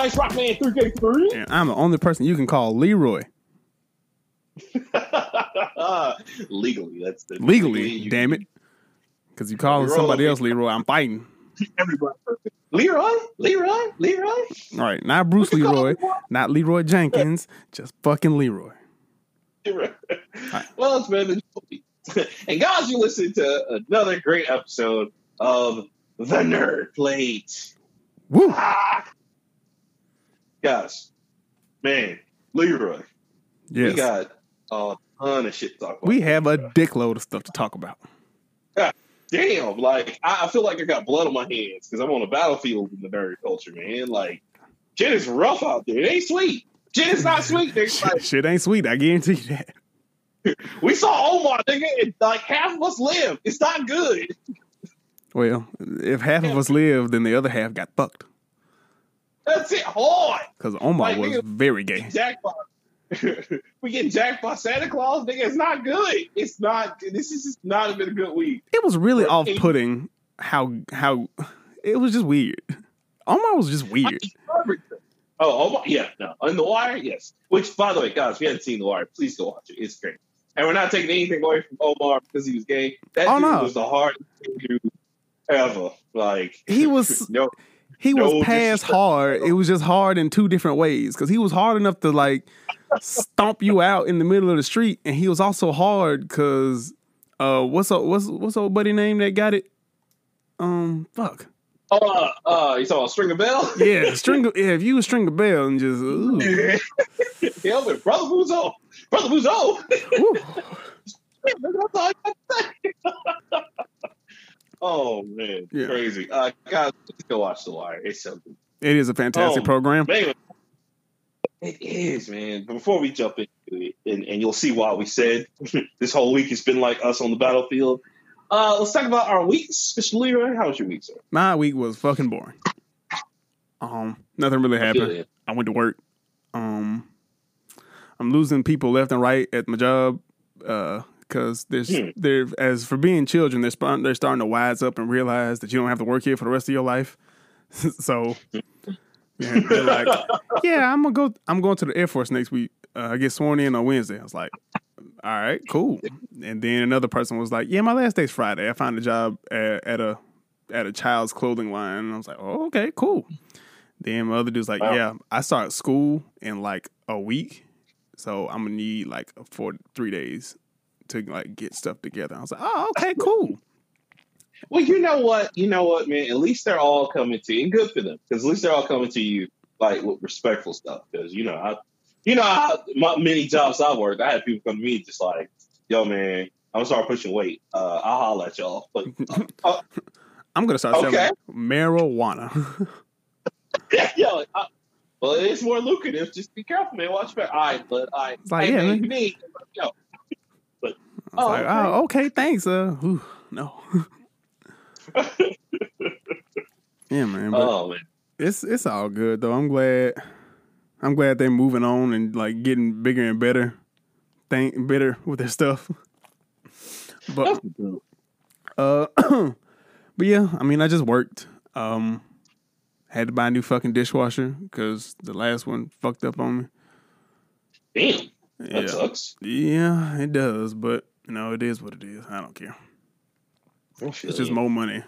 Ice Rockman 3K3. And I'm the only person you can call Leroy. legally, that's the Legally, you- damn it. Because you calling Leroy. somebody else Leroy, I'm fighting. Everybody. Leroy, Leroy, Leroy. All right, not Bruce What you call Leroy, Leroy? not Leroy Jenkins, just fucking Leroy. Leroy. well, it's been a and guys, you listen to another great episode of the Nerd Plate. Woo! Ah! Guys, man, Leroy, we got a ton of shit to talk about. We have a dickload of stuff to talk about. damn, like I, I feel like I got blood on my hands because I'm on a battlefield in the nerd culture, man. Like, shit is rough out there. It ain't sweet. Shit is not sweet. Nigga. Shit, Like, shit ain't sweet, I guarantee you that. we saw Omar, nigga, and like half of us live. It's not good. Well, if half of us live, then the other half got fucked. That's it. Hard. Because Omar Like, was nigga- very gay. Jacked by. we get jacked by Santa Claus, nigga. It's not good. It's not. This is just not been a good week. It was really off putting how how it was just weird. Omar was just weird. Oh, Omar, yeah, no. On The Wire, yes. Which, by the way, guys, if you haven't seen The Wire, please go watch it. It's great. And we're not taking anything away from Omar because he was gay. That Oh, dude no. was the hardest dude ever. Like, He was no, he was No past hard. It was just hard in two different ways. Because he was hard enough to like stomp you out in the middle of the street, and he was also hard because uh what's up what's what's old buddy name that got it? Um fuck. uh, uh, you saw a Stringer Bell? Yeah, string of, yeah, if you was Stringer Bell and just ooh, yeah, but Brother Buzo. Brother Buzo. ooh. That's all I got to say. Oh, man. Yeah. Crazy. Uh, guys, go watch The Wire. It's so good. It is a fantastic Oh, program. Man, it is, man. But before we jump into it, and, and you'll see why we said this whole week has been like us on the battlefield. Uh, let's talk about our weeks. Mr. Leroy, how was your week, sir? My week was fucking boring. Um, nothing really happened. I went to work. Um, I'm losing people left and right at my job. Uh, because there's Hmm. there as for being children, they're sp- they're starting to wise up and realize that you don't have to work here for the rest of your life. so yeah, they're like, yeah, I'm gonna go. I'm going to the Air Force next week. Uh, I get sworn in on Wednesday. I was like, all right, cool. And then another person was like, yeah, my last day's Friday. I found a job at, at a at a child's clothing line. And I was like, oh, okay, cool. Then my other dude's like, Wow. yeah, I start school in like a week, so I'm gonna need like four three days to like get stuff together. I was like, oh, okay, cool. Well, you know what? You know what, man? At least they're all coming to you, and good for them, because at least they're all coming to you like with respectful stuff. Because you know, I, you know, I, my many jobs I worked, I had people come to me just like, "Yo, man, I'm gonna start pushing weight. Uh, I'll holler at y'all." But uh, I'm gonna start Okay. selling marijuana. yeah, like, uh, well, it's more lucrative. Just be careful, man. Watch your back. All right, but I, It's like, hey, yeah, man, man. you need, yo, I Oh, like, okay. oh, okay, thanks. Uh, whew, no. yeah, man. But oh man, it's it's all good though. I'm glad. I'm glad they're moving on and like getting bigger and better, thing better with their stuff. But uh, but yeah, I mean, I just worked. Um, had to buy a new fucking dishwasher because the last one fucked up on me. damn, that Yeah, sucks. yeah, it does. But you know, it is what it is. I don't care. It's just more money.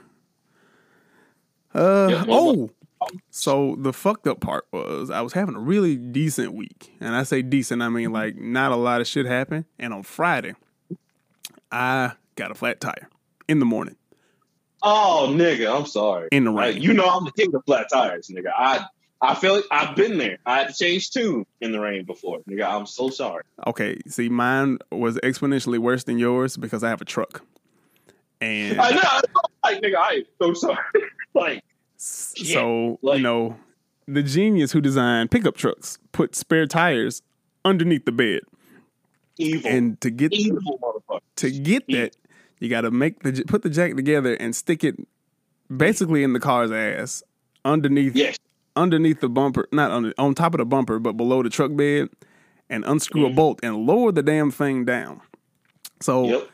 Uh Yeah, oh. So the fucked up part was I was having a really decent week, and I say decent, I mean like not a lot of shit happened. And on Friday, I got a flat tire in the morning. Oh, nigga, I'm sorry. In the Like, you know I'm the king of flat tires, nigga. I I feel like I've been there. I had to change two in the rain before, nigga. I'm so sorry. Okay, see, mine was exponentially worse than yours because I have a truck, and I know, like nigga. I am so sorry. like, so like- you know, the genius who designed pickup trucks put spare tires underneath the bed, evil, and to get evil to get that, you got to make the put the jack together and stick it basically in the car's ass underneath Yes, underneath the bumper, not on on top of the bumper, but below the truck bed, and unscrew a mm. bolt and lower the damn thing down. So yep.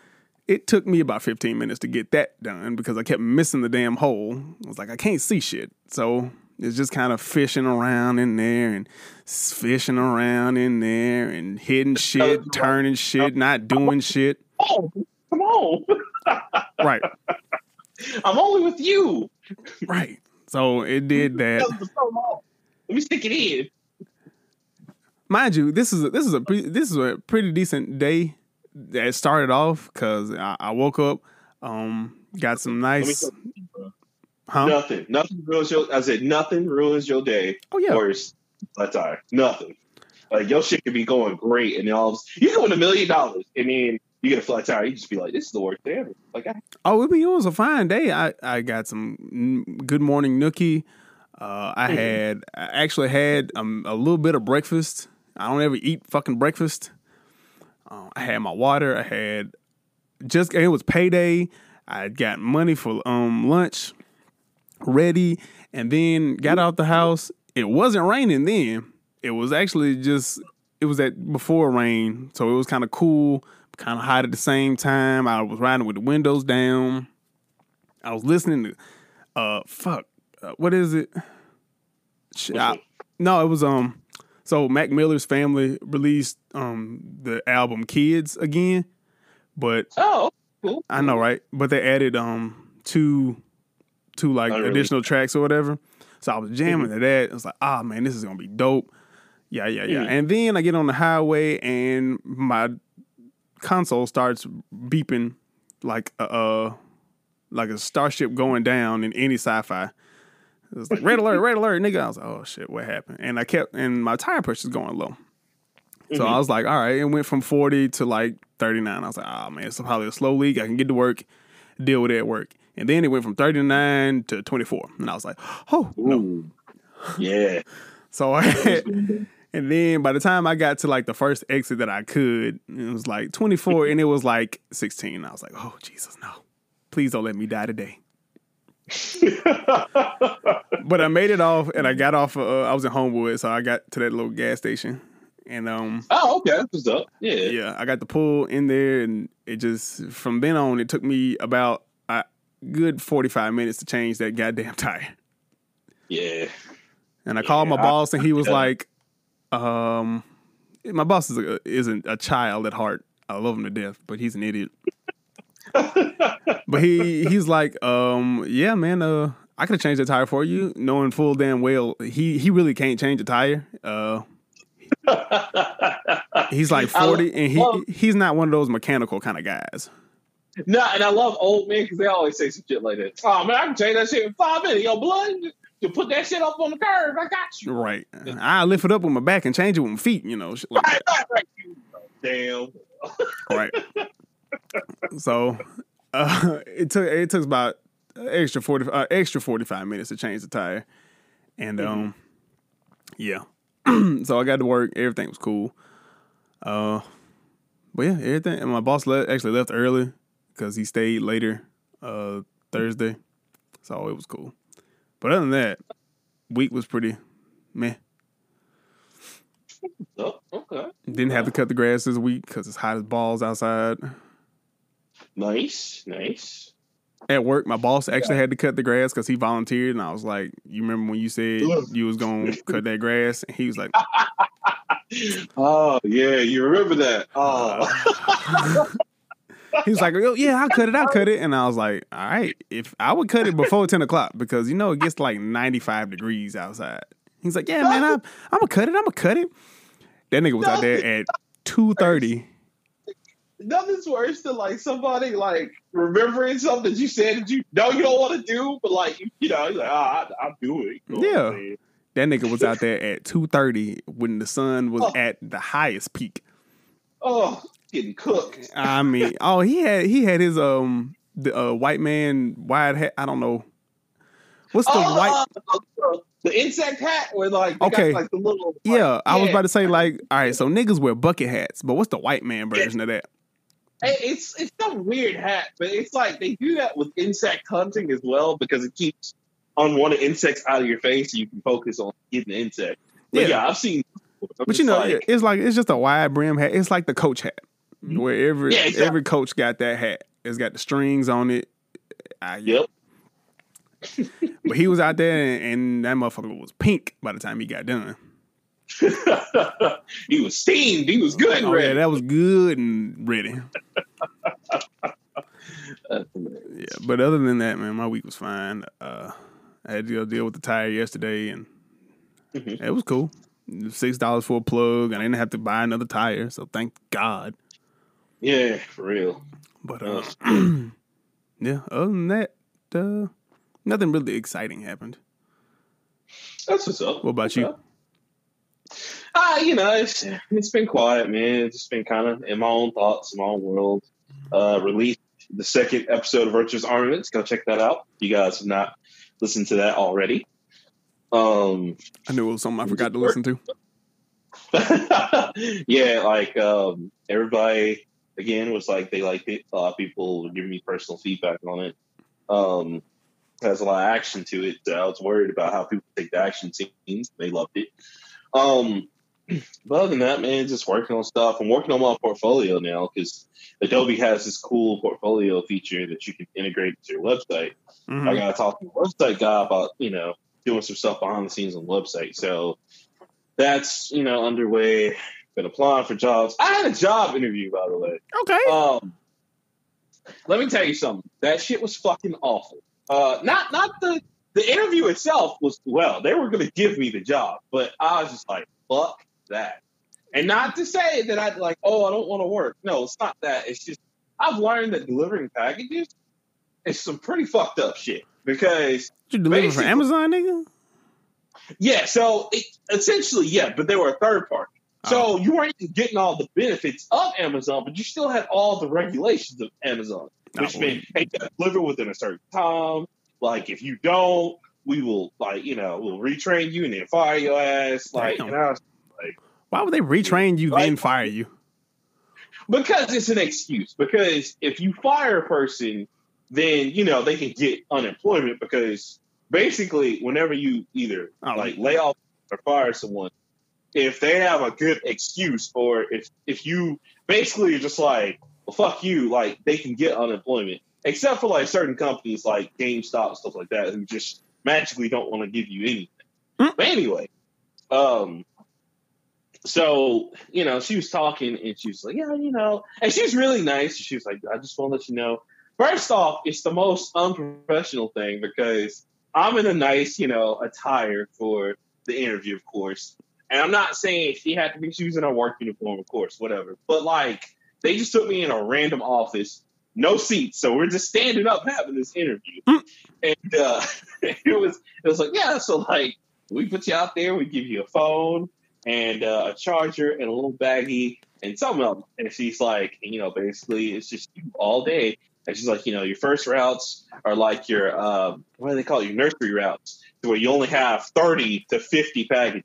it took me about 15 minutes to get that done because I kept missing the damn hole. I was like, I can't see shit. So it's just kind of fishing around in there and fishing around in there and hitting shit, turning shit, not doing shit. Oh, come on. Right, I'm only with you. right. So it did that. Let me stick it in. mind you, this is a, this is a pre, this is a pretty decent day that started off because I, I woke up, um, got some Let me nice, tell you, huh? Nothing. Nothing ruins your. I said nothing ruins your day. Oh yeah, Or your flat tire. Nothing. Like your shit could be going great, and then all of a sudden- you can win a million dollars, and then you get a flat tire. You just be like, "This is the worst day ever." Like, I, oh it, be- it was a fine day. I I got some good morning nookie. Uh, I Mhm. had I actually had um, a little bit of breakfast. I don't ever eat fucking breakfast. Uh, I had my water. I had just it was payday. I got money for um lunch ready, and then got out the house. It wasn't raining then. It was actually just it was at before rain, so it was kind of cool, kind of hot at the same time. I was riding with the windows down. I was listening to uh fuck uh, what is it? I- no, it was um. So Mac Miller's family released um the album Kids again, but oh, cool. I know right, but they added um two two like Unreleased. additional tracks or whatever. So I was jamming to that. I was like, ah man, this is gonna be dope. Yeah, yeah, yeah. Mhm. And then I get on the highway and my console starts beeping like a uh like a starship going down in any sci-fi. It was like red alert, red alert, nigga. I was like, oh shit, what happened? And I kept and my tire pressure's going low. So Mhm. I was like, all right, it went from 40 to like 39. I was like, oh man, it's probably a slow leak. I can get to work, deal with it at work. And then it went from 39 to 24. And I was like, oh, no. Ooh. Yeah. So I had, and then by the time I got to like the first exit that I could, it was like 24 and it was like 16. I was like, oh, Jesus, no. Please don't let me die today. But I made it off and I got off, uh, I was in Homewood. So I got to that little gas station. And um, oh, okay. That's what's up. Yeah. yeah, I got the pull in there, and it just from then on, it took me about a good forty five minutes to change that goddamn tire. Yeah. And I called my Yeah, I- boss, and he was yeah. like, "Um, my boss is a, isn't a child at heart. I love him to death, but he's an idiot. but he he's like, um, yeah, man, uh, I could have changed the tire for you, knowing full damn well he he really can't change a tire. Uh, he's like forty, and he love- he's not one of those mechanical kind of guys. No, and I love old men because they always say some shit like that. Oh man, I can change that shit in five minutes. Yo, blood, you put that shit up on the curb. I got you. Right. I lift it up with my back and change it with my feet, you know. like Right, right, right. Damn. right. so uh, it took it took about extra forty uh, extra forty five minutes to change the tire, and um, yeah. so I got to work. Everything was cool. Uh, but yeah, everything. And my boss le- actually left early because he stayed later uh Thursday, so it was cool. But other than that, week was pretty meh. Oh, okay. Didn't have to cut the grass this week because it's hot as balls outside. Nice, nice. At work, my boss actually had to cut the grass because he volunteered, and I was like, "You remember when you said you was gonna cut that grass?" And he was like, Oh yeah, you remember that? Oh, "He was like, oh, yeah, I'll cut it, I'll cut it." And I was like, "All right, if I would cut it before ten o'clock because you know it gets like ninety five degrees outside." He's like, "Yeah, man, I'm, I'm gonna cut it, I'm gonna cut it." That nigga was out there at two thirty. nothing's worse than like somebody like remembering something that you said that you know you don't want to do, but like you, know, like, ah, I, I'll do it. You know what I'm Yeah. That nigga was out there at two thirty when the sun was Oh. at the highest peak. Oh, getting cooked. I mean, oh, he had he had his um the uh, white man wide hat. I don't know what's the oh, white. uh, the insect hat where like Okay. got, like the little like, yeah, I was about to say like, all right, so niggas wear bucket hats, but what's the white man version of that? It's it's some weird hat, but it's like they do that with insect hunting as well because it keeps unwanted insects out of your face, so you can focus on getting the insect. But Yeah. yeah, I've seen. But you know, like, it's like it's just a wide brim hat. It's like the coach hat, where every Yeah, exactly. every coach got that hat. It's got the strings on it. I, yep. but he was out there, and, and that motherfucker was pink by the time he got done. he was steamed. He was good. Oh ready. yeah, that was good and ready. yeah, but other than that, man, my week was fine. Uh, I had to go deal with the tire yesterday, and Mhm. it was cool. Six dollars for a plug, and I didn't have to buy another tire, so thank God. Yeah, for real. But uh, yeah, other than that, uh, nothing really exciting happened. That's what's up. What about you? Okay. Ah, you know, it's it's been quiet, man. It's just been kind of in my own thoughts, in my own world. Uh, released the second episode of Virtuous Armaments. Go check that out. If you guys have not listened to that already. Um, I knew it was something I forgot to listen to. yeah, like um, everybody again was like they liked it. A lot of people were giving me personal feedback on it. Um, has a lot of action to it. So I was worried about how people take the action scenes. They loved it. Um, but other than that, man, just working on stuff. I'm working on my portfolio now because Adobe has this cool portfolio feature that you can integrate into your website. Mhm. I got to talk to the website guy about, you know, doing some stuff behind the scenes on the website. So that's, you know, underway. Been applying for jobs. I had a job interview, by the way. Okay. Um, let me tell you something. That shit was fucking awful. Uh, not not the the interview itself was well. They were going to give me the job, but I was just like, fuck that. And not to say that I'd like, oh, I don't want to work. No, it's not that. It's just I've learned that delivering packages is some pretty fucked up shit because you deliver for Amazon, nigga? yeah. So it, essentially, yeah, but they were a third party. So uh-huh. you weren't even getting all the benefits of Amazon, but you still had all the regulations of Amazon, which Oh. meant hey, you deliver within a certain time. Like if you don't, we will like you know we'll retrain you and then fire your ass. Like Damn. and I was, Why would they retrain you then fire you? because it's an excuse. Because if you fire a person, then you know they can get unemployment because basically whenever you either Oh. like lay off or fire someone, if they have a good excuse or if if you basically just like, well fuck you, like they can get unemployment. Except for like certain companies like GameStop stuff like that who just magically don't want to give you anything. Mm. But anyway, um so you know she was talking and she was like yeah you know and she's really nice she was like i just want to let you know first off it's the most unprofessional thing because i'm in a nice you know attire for the interview of course and i'm not saying she had to be she was in a work uniform of course whatever but like they just took me in a random office no seats so we're just standing up having this interview Mm. and uh it was it was like yeah so like we put you out there we give you a phone and uh, a charger and a little baggie and something else. And she's like, you know, basically it's just you all day. And she's like, you know, your first routes are like your, um, what do they call it? Your nursery routes, where you only have 30 to 50 packages.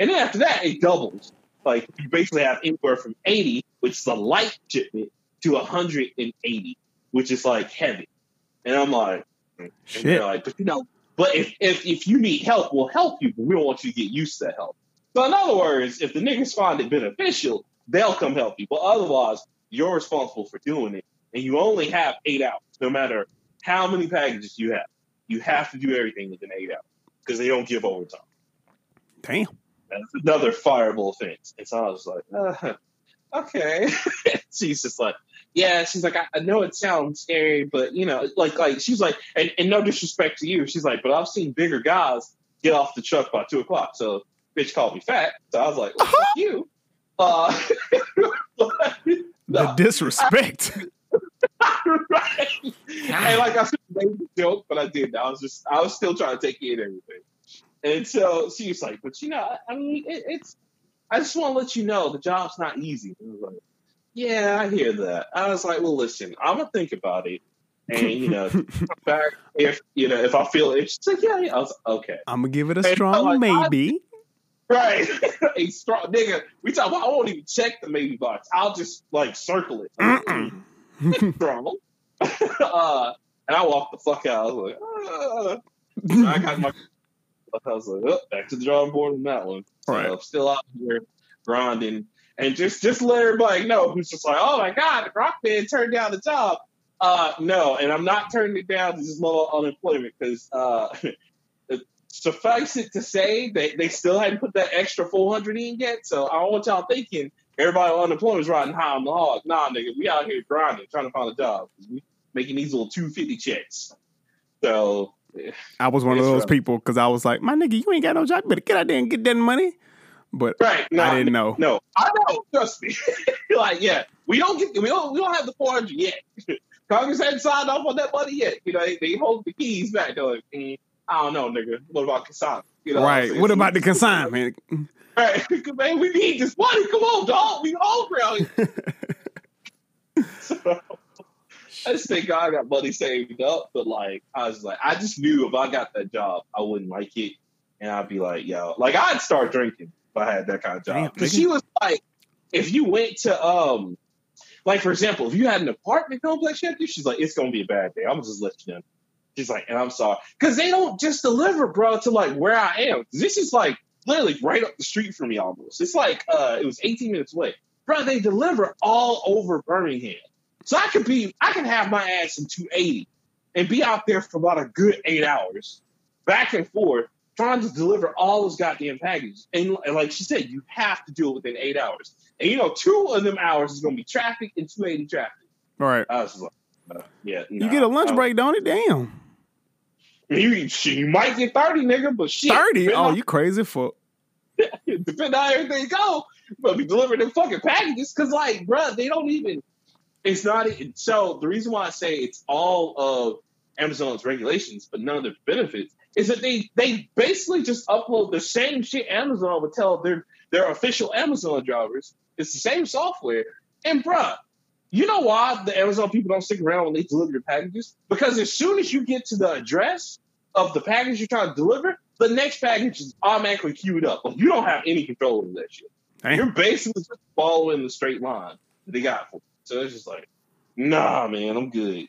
And then after that, it doubles. Like you basically have anywhere from 80, which is a light shipment, to 180, which is like heavy. And I'm like, Shit. like, but you know, but if, if if you need help, we'll help you, but we don't want you to get used to that help. So in other words, if the niggas find it beneficial, they'll come help you. But otherwise, you're responsible for doing it. And you only have eight hours, no matter how many packages you have. You have to do everything within eight hours because they don't give overtime. Damn. That's another fireable offense. And so I was like, uh, okay. she's just like, yeah. She's like, I, I know it sounds scary, but you know, like, like she's like, and, and no disrespect to you, she's like, but I've seen bigger guys get off the truck by two o'clock. So bitch called me fat. So I was like, well, fuck you. Uh, The no. disrespect. right. And like I said, made the joke, but I didn't. I was just, I was still trying to take in everything. And so she was like, but you know, I- I mean, it, it's, I just want to let you know the job's not easy. And I was like, yeah, I hear that. I was like, well, listen, I'm gonna think about it. And you know, back if you know if I feel it. She's like, yeah, yeah. I was like, okay, I'm gonna give it a strong like, I- maybe. right. a strong nigga. We talk. About, I won't even check the maybe box. I'll just like circle it. Strong. uh, and I walked the fuck out. I was like, ah. I got my. I was like, oh, back to the drawing board on that one. So Right. I'm still out here grinding, and just just let everybody know who's just like, oh my god, Rockman turned down the job. Uh, no, and I'm not turning it down to just low unemployment because uh, suffice it to say that they still hadn't put that extra 400 in yet. So I don't want y'all thinking everybody on unemployment is riding high on the hog. Nah, nigga, we out here grinding, trying to find a job. We making these little 250 checks. So I was one of those people because I was like, my nigga, you ain't got no job. You better get out there and get that money. But right, no, I didn't know. No, I know. Trust me. like, yeah, we don't get we don't we don't have the 400 yet. Congress hadn't signed off on that money yet. You know, they, they hold the keys back. They're like, mm, I don't know, nigga. What about consignment? You know, right. What about the consignment? Right, man, we need this money. Come on, dog. We hungry out here. so, I just think God got money saved up, but like I was like, I just knew if I got that job, I wouldn't like it, and I'd be like, yo, like I'd start drinking if I had that kind of job. Because she was like, if you went to um, like for example, if you had an apartment complex, you she's like, it's gonna be a bad day. I'm gonna just let you know. She's like, and I'm sorry, because they don't just deliver, bro, to like where I am. This is like literally right up the street from me, almost. It's like uh, it was 18 minutes away, bro. They deliver all over Birmingham, so I could be, I can have my ass in 280 and be out there for about a good eight hours, back and forth, trying to deliver all those goddamn packages. And, and like she said, you have to do it within eight hours. And you know, two of them hours is gonna be traffic and 280 traffic. right. I was like, uh, yeah, You get a lunch break, don't it? Damn. You, you might get 30, nigga, but shit. 30? Oh, on- you crazy for depending on how everything go, but be delivering them fucking packages. Cause like, bruh, they don't even. It's not. So the reason why I say it's all of Amazon's regulations, but none of their benefits, is that they they basically just upload the same shit Amazon would tell their their official Amazon drivers. It's the same software, and bruh. You know why the Amazon people don't stick around when they deliver your packages? Because as soon as you get to the address of the package you're trying to deliver, the next package is automatically queued up. You don't have any control over that shit. Damn. You're basically just following the straight line that they got for you. So it's just like, nah, man, I'm good.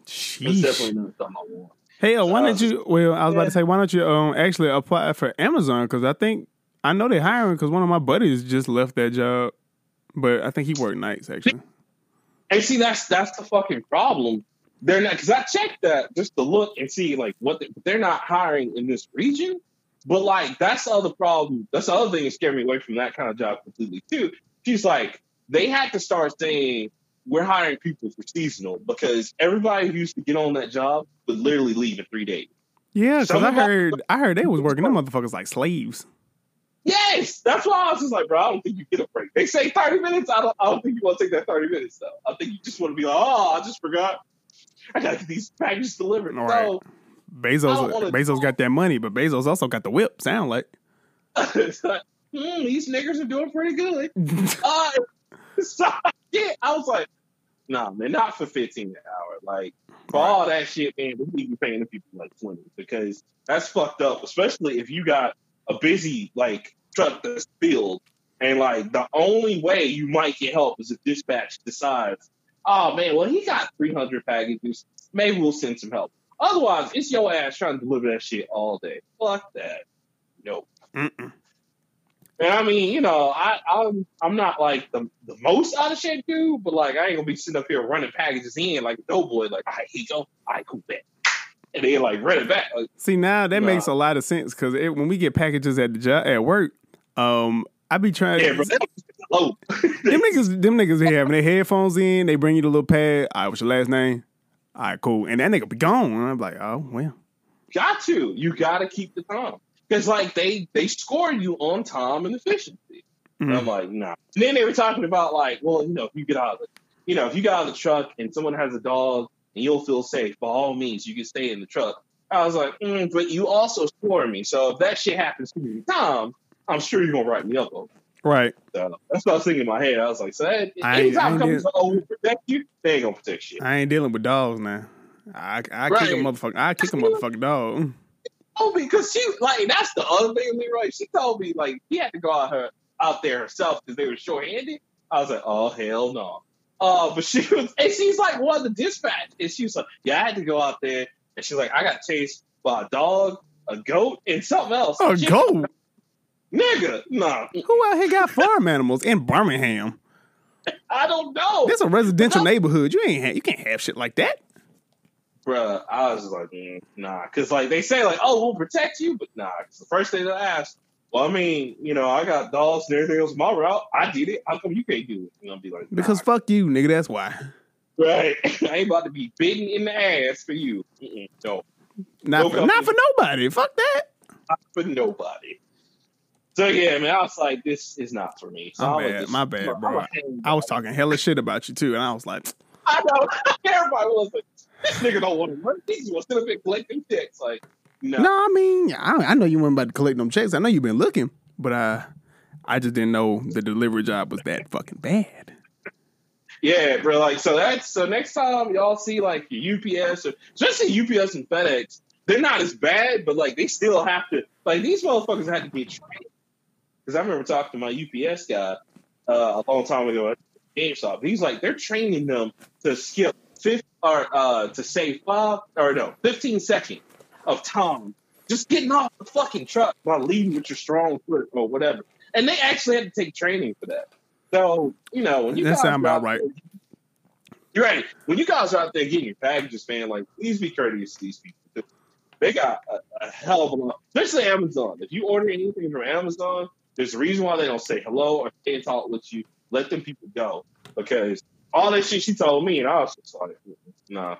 That's Sheesh. definitely not something I want. Hell, why Uh, don't you? Well, I was about to say, why don't you um actually apply for Amazon? Because I think I know they're hiring. Because one of my buddies just left that job, but I think he worked nights actually. And see, that's that's the fucking problem. They're not because I checked that just to look and see like what they, they're not hiring in this region. But like that's the other problem. That's the other thing that scared me away from that kind of job completely too. She's like they had to start saying we're hiring people for seasonal because everybody who used to get on that job would literally leave in three days. Yeah, because I heard I heard they was working them motherfuckers like slaves. Yes, that's why I was just like, bro, I don't think you get a break. They say 30 minutes. I don't, I don't think you want to take that 30 minutes, though. I think you just want to be like, oh, I just forgot. I got to get these packages delivered. All right. So Bezos Bezos got that money, but Bezos also got the whip. Sound like. like, hmm, these niggers are doing pretty good. Uh, so, yeah, I was like, nah, man, not for 15 an hour. Like, for all that shit, man, we need to be paying the people like 20 because that's fucked up, especially if you got a busy, like, truck that's filled. And, like, the only way you might get help is if dispatch decides, oh, man, well, he got 300 packages. Maybe we'll send some help. Otherwise, it's your ass trying to deliver that shit all day. Fuck that. Nope. Mm-mm. And I mean, you know, I, I'm I'm not like the, the most out of shape dude, but like I ain't gonna be sitting up here running packages in like a doughboy, like, all right, here you go, all right, cool, bet. And then like run it back. Like, See now that Nah. makes a lot of sense because when we get packages at the job at work, um, I be trying. yeah, bro, low. them niggas, them niggas here having their headphones in. They bring you the little pad. All right, what's your last name? All right, cool. And that nigga be gone. And I'm like, oh well. got to. You gotta keep the time. Because like they they score you on time and efficiency. And I'm Mhm. like, nah. And then they were talking about like, well, you know, if you get out of the you know, if you got out of the truck and someone has a dog and you'll feel safe, by all means you can stay in the truck. I was like, mm, but you also score me. So if that shit happens to me time, I'm sure you're gonna write me up over. Right. So that's what I was thinking in my head. I was like, so that, I anytime companies get- like, oh, we protect you, they ain't gonna protect you. I ain't dealing with dogs now. I I kick a motherfucker. I kick a motherfucking dog. Told me because she like that's the other thing, Leroy. She told me like she had to go out her out there herself because they were short-handed. I was like, oh hell no. Uh, but she was, and she's like one of the dispatch, and she was like, yeah, I had to go out there, and she's like, I got chased by a dog, a goat, and something else. Oh, She- goat. nigga, nah. Who out here got farm animals in Birmingham? I don't know. That's a residential neighborhood. You ain't ha- you can't have shit like that. Bruh, I was like, mm, nah. Because, like, they say, like, oh, we'll protect you, but nah. 'Cause the first thing they ask, well, I mean, you know, I got dogs and everything else my route. I did it. How come you can't do it? And I'll be like, nah. Because fuck you, nigga. That's why. Right. I ain't about to be bitten in the ass for you. Mm-mm, no, Not No for, not for nobody. Fuck that. not for nobody. So yeah, man, I was like, this is not for me. So My I'm bad, just- my bad, I'm bro. I was talking hella shit about you too, and I was like, I know. Everybody was like, this nigga don't want to work. He just wants to sit up and collect them checks. Like, no. no, I mean, I, I know you weren't about to collect them checks. I know you've been looking, but I, I just didn't know the delivery job was that fucking bad. Yeah, bro. Like, so that's so next time y'all see like your UPS or especially UPS and FedEx, they're not as bad, but like they still have to like these motherfuckers had to get trained. Because I remember talking to my UPS guy uh, a long time ago at GameStop. He's like, they're training them to skip fifth or uh, to save five or no, fifteen seconds of time just getting off the fucking truck by leading with your strong foot or whatever. And they actually had to take training for that. So, you know, when you That guys sound about right. there- You're right. When you guys are out there getting your packages, man, like please be courteous to these people. They got a, a hell of a lot, especially Amazon. If you order anything from Amazon, there's a reason why they don't say hello or stay and talk with you. Let them people go because all that shit she told me, and I was just like, nah.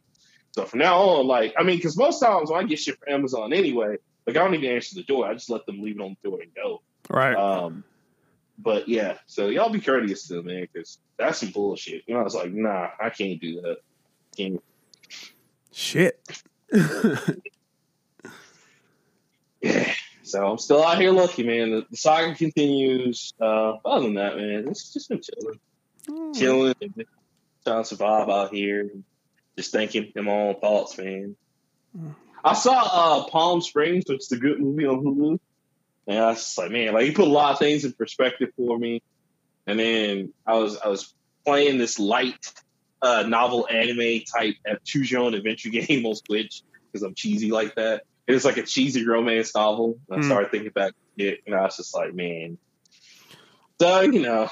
So from now on, like, I mean, because most times when I get shit from Amazon anyway, like I don't even answer the door. I just let them leave it on the door and go. Right. Um, but yeah, so y'all be courteous to them, man, because that's some bullshit. You know, I was like, nah, I can't do that. Can't. Shit. Yeah. So I'm still out here looking, man. The, the saga continues. Uh, other than that, man, it's just been chilling, chilling, and just trying to survive out here. Just thinking in my own thoughts, man. I saw uh, Palm Springs, which is a good movie on Hulu, and I was just like, man, like he put a lot of things in perspective for me. And then I was I was playing this light uh, novel anime type at choose your own adventure game on Switch because I'm cheesy like that. It was like a cheesy romance novel. And I Hmm. started thinking back to it, and I was just like, man. So you know,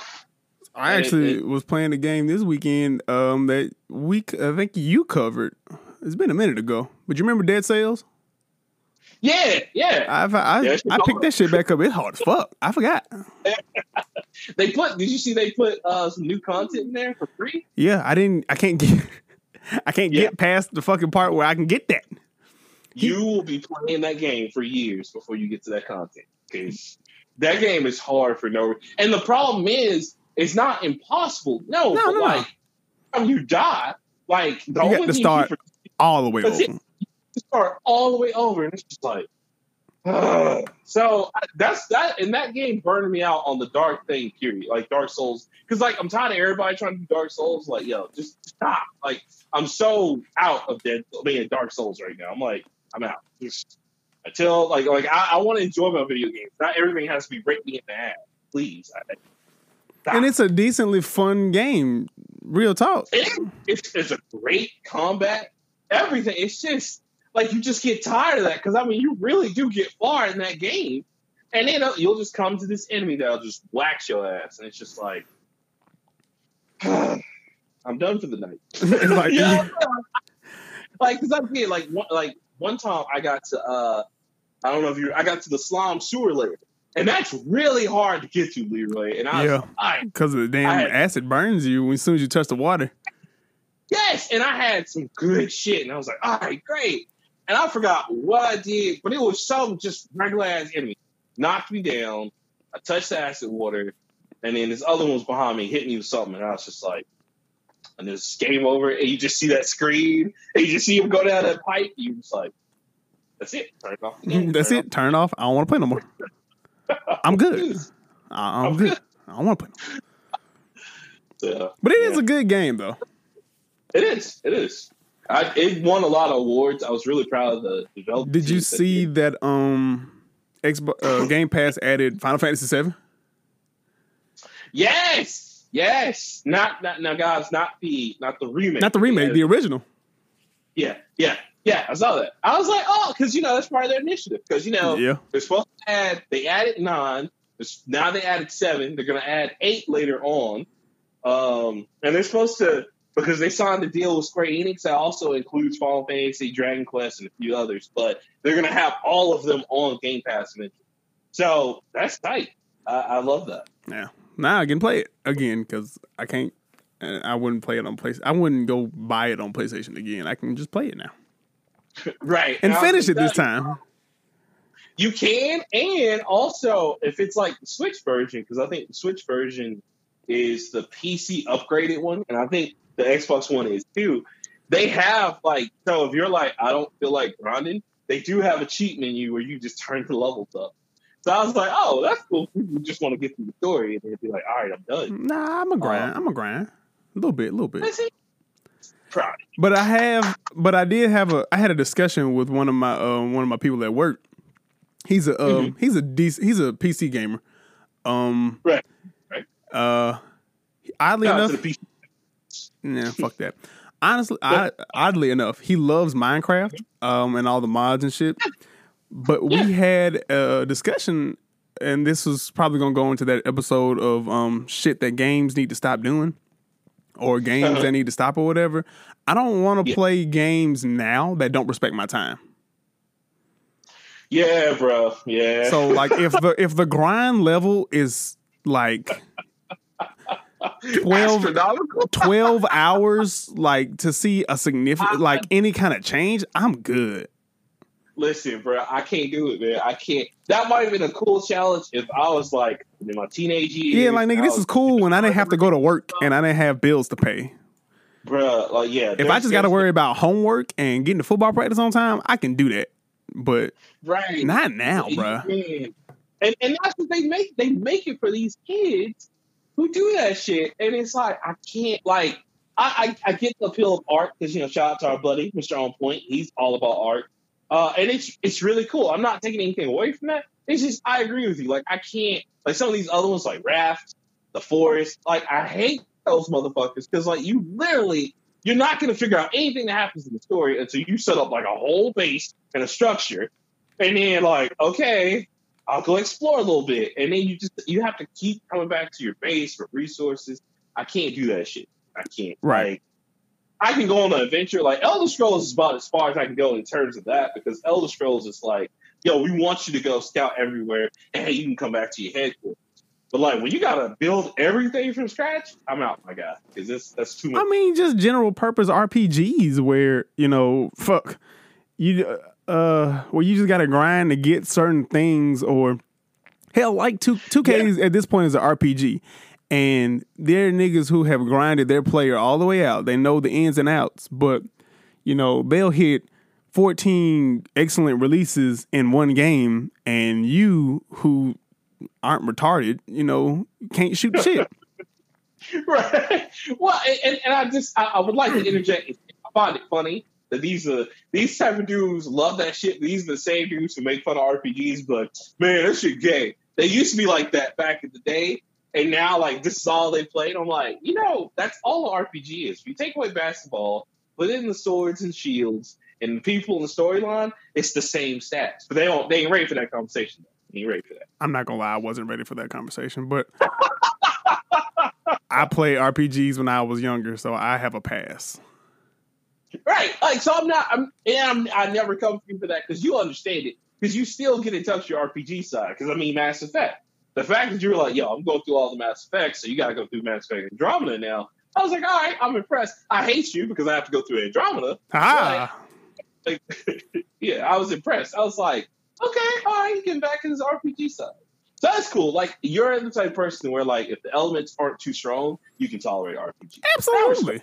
I And it- actually it- was playing a game this weekend um, that week I think you covered. It's been a minute ago, but you remember Dead Cells? yeah, yeah. I I, Yeah, I, picked that shit back up. It's hard as fuck. I forgot. They put. Did you see they put uh, some new content in there for free? Yeah, I didn't. I can't get. I can't Yeah. get past the fucking part where I can get that. You will be playing that game for years before you get to that content because that game is hard for no. And the problem is, it's not impossible. No, No, but no, no. like when you die, like the You only to start you All the way over. it. to start all the way over, and it's just like. ugh. So I- that's that, and that game burned me out on the dark thing. Period, like Dark Souls, because like I'm tired of everybody trying to do Dark Souls. Like, yo, just stop. Like, I'm so out of Dead, I mean, Dark Souls right now. I'm like, I'm out. Just until like, like I, I want to enjoy my video games. Not everything has to be break me in the ass, please. I, stop. And it's a decently fun game. Real talk. It. It's, it's a great combat. Everything. It's just like you just get tired of that because I mean you really do get far in that game, and then you'll just come to this enemy that'll just wax your ass, and it's just like I'm done for the night. Like- yeah, like because I'm like one like one time I got to uh I don't know if you I got to the slime sewer layer, and that's really hard to get to, Leroy. And I Yeah. like, all right, Because the damn had- acid burns you as soon as you touch the water. Yes, and I had some good shit, and I was like, all right, great. And I forgot what I did, but it was some just regular ass enemy. Knocked me down. I touched the acid water, and then this other one was behind me, hit me with something, and I was just like, and it's game over, and you just see that screen, and you just see him go down that pipe, you just like, that's it. Turn it off. That's Turn it. Turn it off. I don't want to play no more. I'm good. I- I'm I'm good. I don't want to play. Yeah. But it is Yeah. a good game though. It is. It is. I, it won a lot of awards. I was really proud of the development. Did you teams that see that um Xbox uh, Game Pass added Final Fantasy VII? Yes, yes. Not, not now, guys. Not the, not the remake. Not the remake, the original. Yeah, yeah, yeah. I saw that. I was like, oh, because you know that's part of their initiative. Because you know Yeah. they're supposed to add. They added nine. Now they added seven. They're going to add eight later on. Um, and they're supposed to because they signed a deal with Square Enix that also includes Final Fantasy, Dragon Quest, and a few others. But they're gonna have all of them on Game Pass eventually. So that's tight. I, I love that. Yeah. Now I can play it again because I can't. I wouldn't play it on PlayStation. I wouldn't go buy it on PlayStation again. I can just play it now Right. and finish it this time. You can, and also if it's like the Switch version, because I think the Switch version is the PC upgraded one, and I think the Xbox One is too. They have like so if you're like I don't feel like grinding, they do have a cheat menu where you just turn the levels up. So I was like, oh, that's cool. People just want to get through the story, and they'd be like, all right, I'm done. Nah, I'm a grind. Um, I'm a grind. A little bit, a little bit. That's it. Proud. But I have, but I did have a. I had a discussion with one of my um one of my people at work. He's a um Mm-hmm. he's a DC, he's a PC gamer. Um Right. uh oddly enough, to the PC. Nah, fuck that. Honestly, I, oddly enough, he loves Minecraft um, and all the mods and shit. But we had a discussion, and this was probably gonna go into that episode of um, shit that games need to stop doing, or games Uh-huh. that need to stop, or whatever. I don't want to Yeah. play games now that don't respect my time. Yeah, bro. Yeah. So, like, if the if the grind level is like 12 12 hours like to see a significant like any kind of change i'm good Listen, bro, I can't do it, man. I can't. That might have been a cool challenge if I was like in my teenage years. yeah like nigga this was- is cool when i didn't have to go to work and i didn't have bills to pay bro. Like, yeah. if i just got to worry about homework and getting to football practice on time i can do that but right not now bruh Man. And and that's what they make. They make it for these kids who do that shit, and it's like I can't like. I, I, I get the appeal of art because you know shout out to our buddy Mr. On Point. He's all about art, uh, and it's it's really cool. I'm not taking anything away from that. It's just I agree with you. Like I can't like some of these other ones like Raft, The Forest. Like I hate those motherfuckers because like you literally you're not going to figure out anything that happens in the story until you set up like a whole base and a structure, and then like okay, I'll go explore a little bit, and then you just you have to keep coming back to your base for resources. I can't do that shit. I can't. Right. Like, I can go on an adventure. Like Elder Scrolls is about as far as I can go in terms of that because Elder Scrolls is like, yo, we want you to go scout everywhere, and hey, you can come back to your headquarters. But like when you gotta build everything from scratch, I'm out, my guy, because that's that's too much. i mean just general purpose rpgs where you know fuck you uh where you just gotta grind to get certain things or hell like 2 2k at this point is an rpg and there are niggas who have grinded their player all the way out they know the ins and outs but you know they'll hit 14 excellent releases in one game and you who aren't retarded you know can't shoot shit right. Well, and, and I just I, I would like to interject. I find it funny that these are these type of dudes love that shit. These are the same dudes who make fun of RPGs, but man, that shit gay. They used to be like that back in the day, and now like this is all they played. I'm like, you know, that's all an RPG is. If you take away basketball, put in the swords and shields and the people in the storyline, it's the same stats. But they don't they ain't ready for that conversation. They ain't ready for that. I'm not gonna lie, I wasn't ready for that conversation, but I played RPGs when I was younger, so I have a pass. Right. Like, so I'm not, I'm, and I'm, I never come for you for that because you understand it. Because you still get in touch with your RPG side. Because, I mean, Mass Effect. The fact that you were like, yo, I'm going through all the Mass Effects, so you got to go through Mass Effect Andromeda now. I was like, all right, I'm impressed. I hate you because I have to go through Andromeda. Ah, Like, yeah, I was impressed. I was like, okay, all right, he's getting back to this RPG side. So that's cool. Like, you're the type of person where, like, if the elements aren't too strong, you can tolerate RPG. absolutely.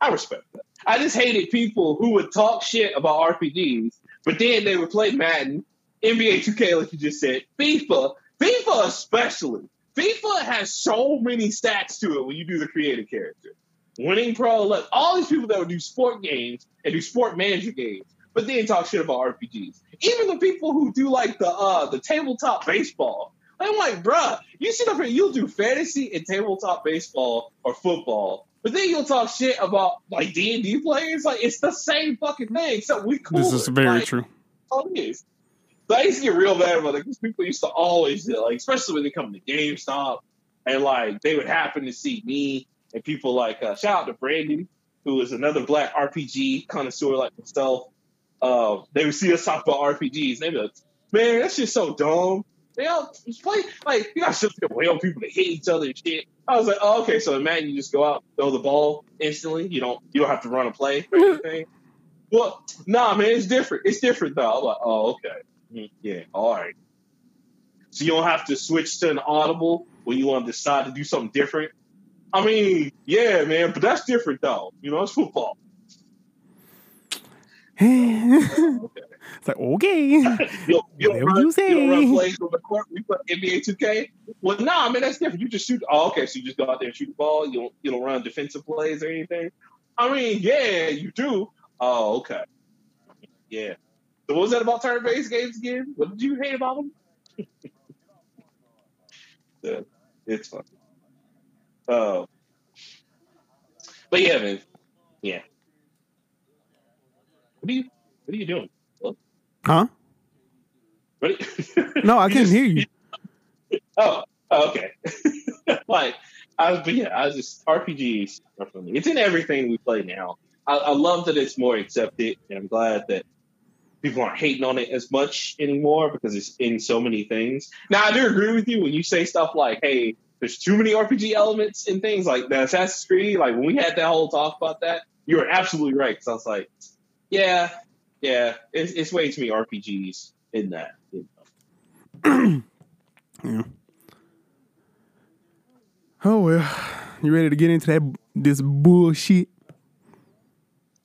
I respect that. I just hated people who would talk shit about RPGs, but then they would play Madden, NBA 2K, like you just said, FIFA, FIFA especially. FIFA has so many stats to it when you do the creative character. Winning pro, like all these people that would do sport games and do sport manager games, but then talk shit about RPGs. Even the people who do like the uh the tabletop baseball. I'm like, bruh, you sit up here, you'll do fantasy and tabletop baseball or football, but then you'll talk shit about like D and D players. Like it's the same fucking thing. So we cool. This is very like, true. all it is. So I used to get real mad about it because people used to always like, especially when they come to GameStop and like they would happen to see me and people like uh, shout out to Brandon, who is another black RPG connoisseur like myself. Uh, they would see us talk about RPGs. They'd be like, "Man, that's just so dumb." They all play like you got to whale people to hit each other and shit. I was like, oh, okay, so imagine you just go out, throw the ball instantly. You don't you don't have to run a play or anything. well, nah, man, it's different. It's different though. I'm like, oh, okay, Mm, yeah, all right. So you don't have to switch to an audible when you want to decide to do something different. I mean, yeah, man, but that's different though. You know, it's football. it's like okay. you you Whatever run, you you say. don't run plays on the court. We play NBA 2K. Well, nah, man, that's different. You just shoot. Oh, okay, so you just go out there and shoot the ball. You don't you don't run defensive plays or anything. I mean, yeah, you do. Oh, okay. Yeah. So what was that about turn-based games again? What did you hate about them? yeah, it's fun. Uh, but yeah, man. Yeah. What are you What are you doing? What? Huh? What you- No, I couldn't just- hear you. Oh, oh, okay. like, I was, but yeah, I was just RPGs are for me. It's in everything we play now. I, I love that it's more accepted, and I'm glad that people aren't hating on it as much anymore because it's in so many things. Now, I do agree with you when you say stuff like, "Hey, there's too many RPG elements and things like the Assassin's Creed." Like when we had that whole talk about that, you were absolutely right. Because I was like, "Yeah, yeah, it's, it's way too many RPGs in that." you know. Yeah. Oh well, you ready to get into that this bullshit?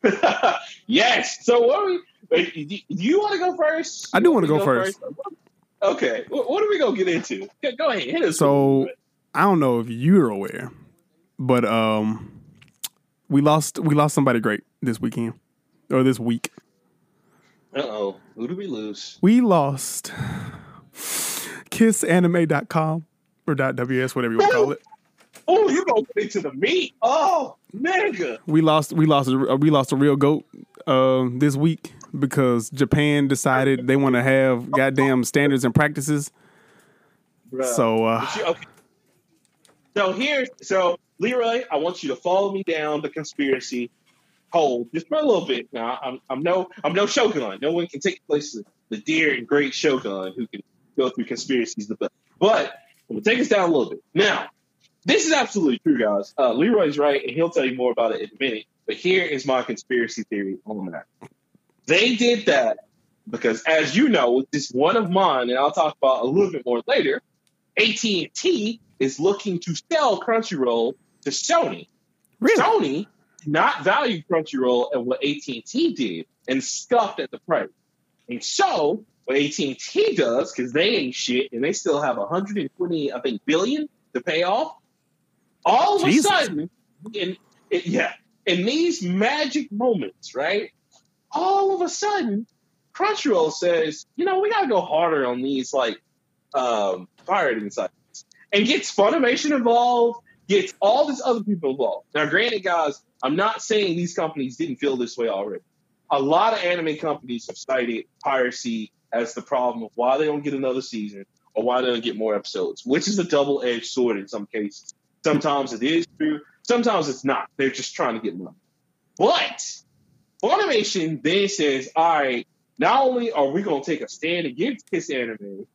yes. So what are we? wait, Do do you want to go first? I do wanna go first. Okay. What, what are we gonna get into? Go go ahead. Hit us. So-. I don't know if you're aware, but um, we lost we lost somebody great this weekend or this week. uh-oh, who do we lose? We lost kissanime.com or .ws whatever you want to call it. Oh, you gonna get to the meat? Oh, nigga. We lost we lost we lost a real goat um this week because Japan decided they want to have goddamn standards and practices. Bruh. So uh you- okay. So here, so Leroy, I want you to follow me down the conspiracy hole just for a little bit. Now, I'm, I'm no, I'm no Shogun. No one can take the place of the dear and great Shogun who can go through conspiracies the best. But I'm gonna take us down a little bit. Now, this is absolutely true, guys. Uh, Leroy's right, and he'll tell you more about it in a minute. But here is my conspiracy theory on that. They did that because, as you know, this one of mine, and I'll talk about a little bit more later. AT&T is looking to sell Crunchyroll to Sony. really Sony not value Crunchyroll at what AT&T did and scuffed at the price. And so what AT&T does, because they ain't shit and they still have 120, I think, billion to pay off. All of Jesus. a sudden, in it, yeah, in these magic moments, right? All of a sudden, Crunchyroll says, you know, we gotta go harder on these like um, pirating sites, and gets Funimation involved, gets all these other people involved. Now, granted, guys, I'm not saying these companies didn't feel this way already. A lot of anime companies have cited piracy as the problem of why they don't get another season or why they don't get more episodes, which is a double edged sword in some cases. Sometimes it is true, sometimes it's not. They're just trying to get money. But Funimation then says, all right, not only are we going to take a stand against Kiss Anime,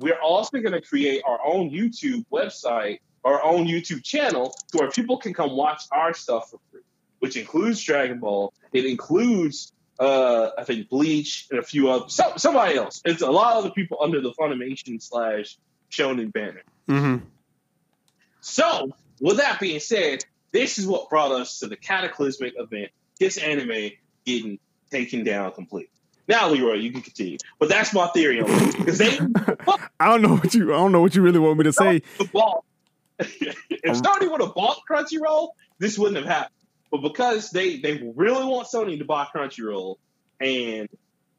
we're also going to create our own YouTube website, our own YouTube channel, to where people can come watch our stuff for free, which includes Dragon Ball. It includes, uh, I think, Bleach and a few other, some, somebody else. It's a lot of other people under the Funimation slash Shonen banner. Mm-hmm. So, with that being said, this is what brought us to the cataclysmic event, this anime getting taken down completely. Now, Leroy, you can continue. But that's my theory on it. Because they I don't know what you I don't know what you really want me to say. the ball. if Sony would have bought Crunchyroll, this wouldn't have happened. But because they, they really want Sony to buy Crunchyroll and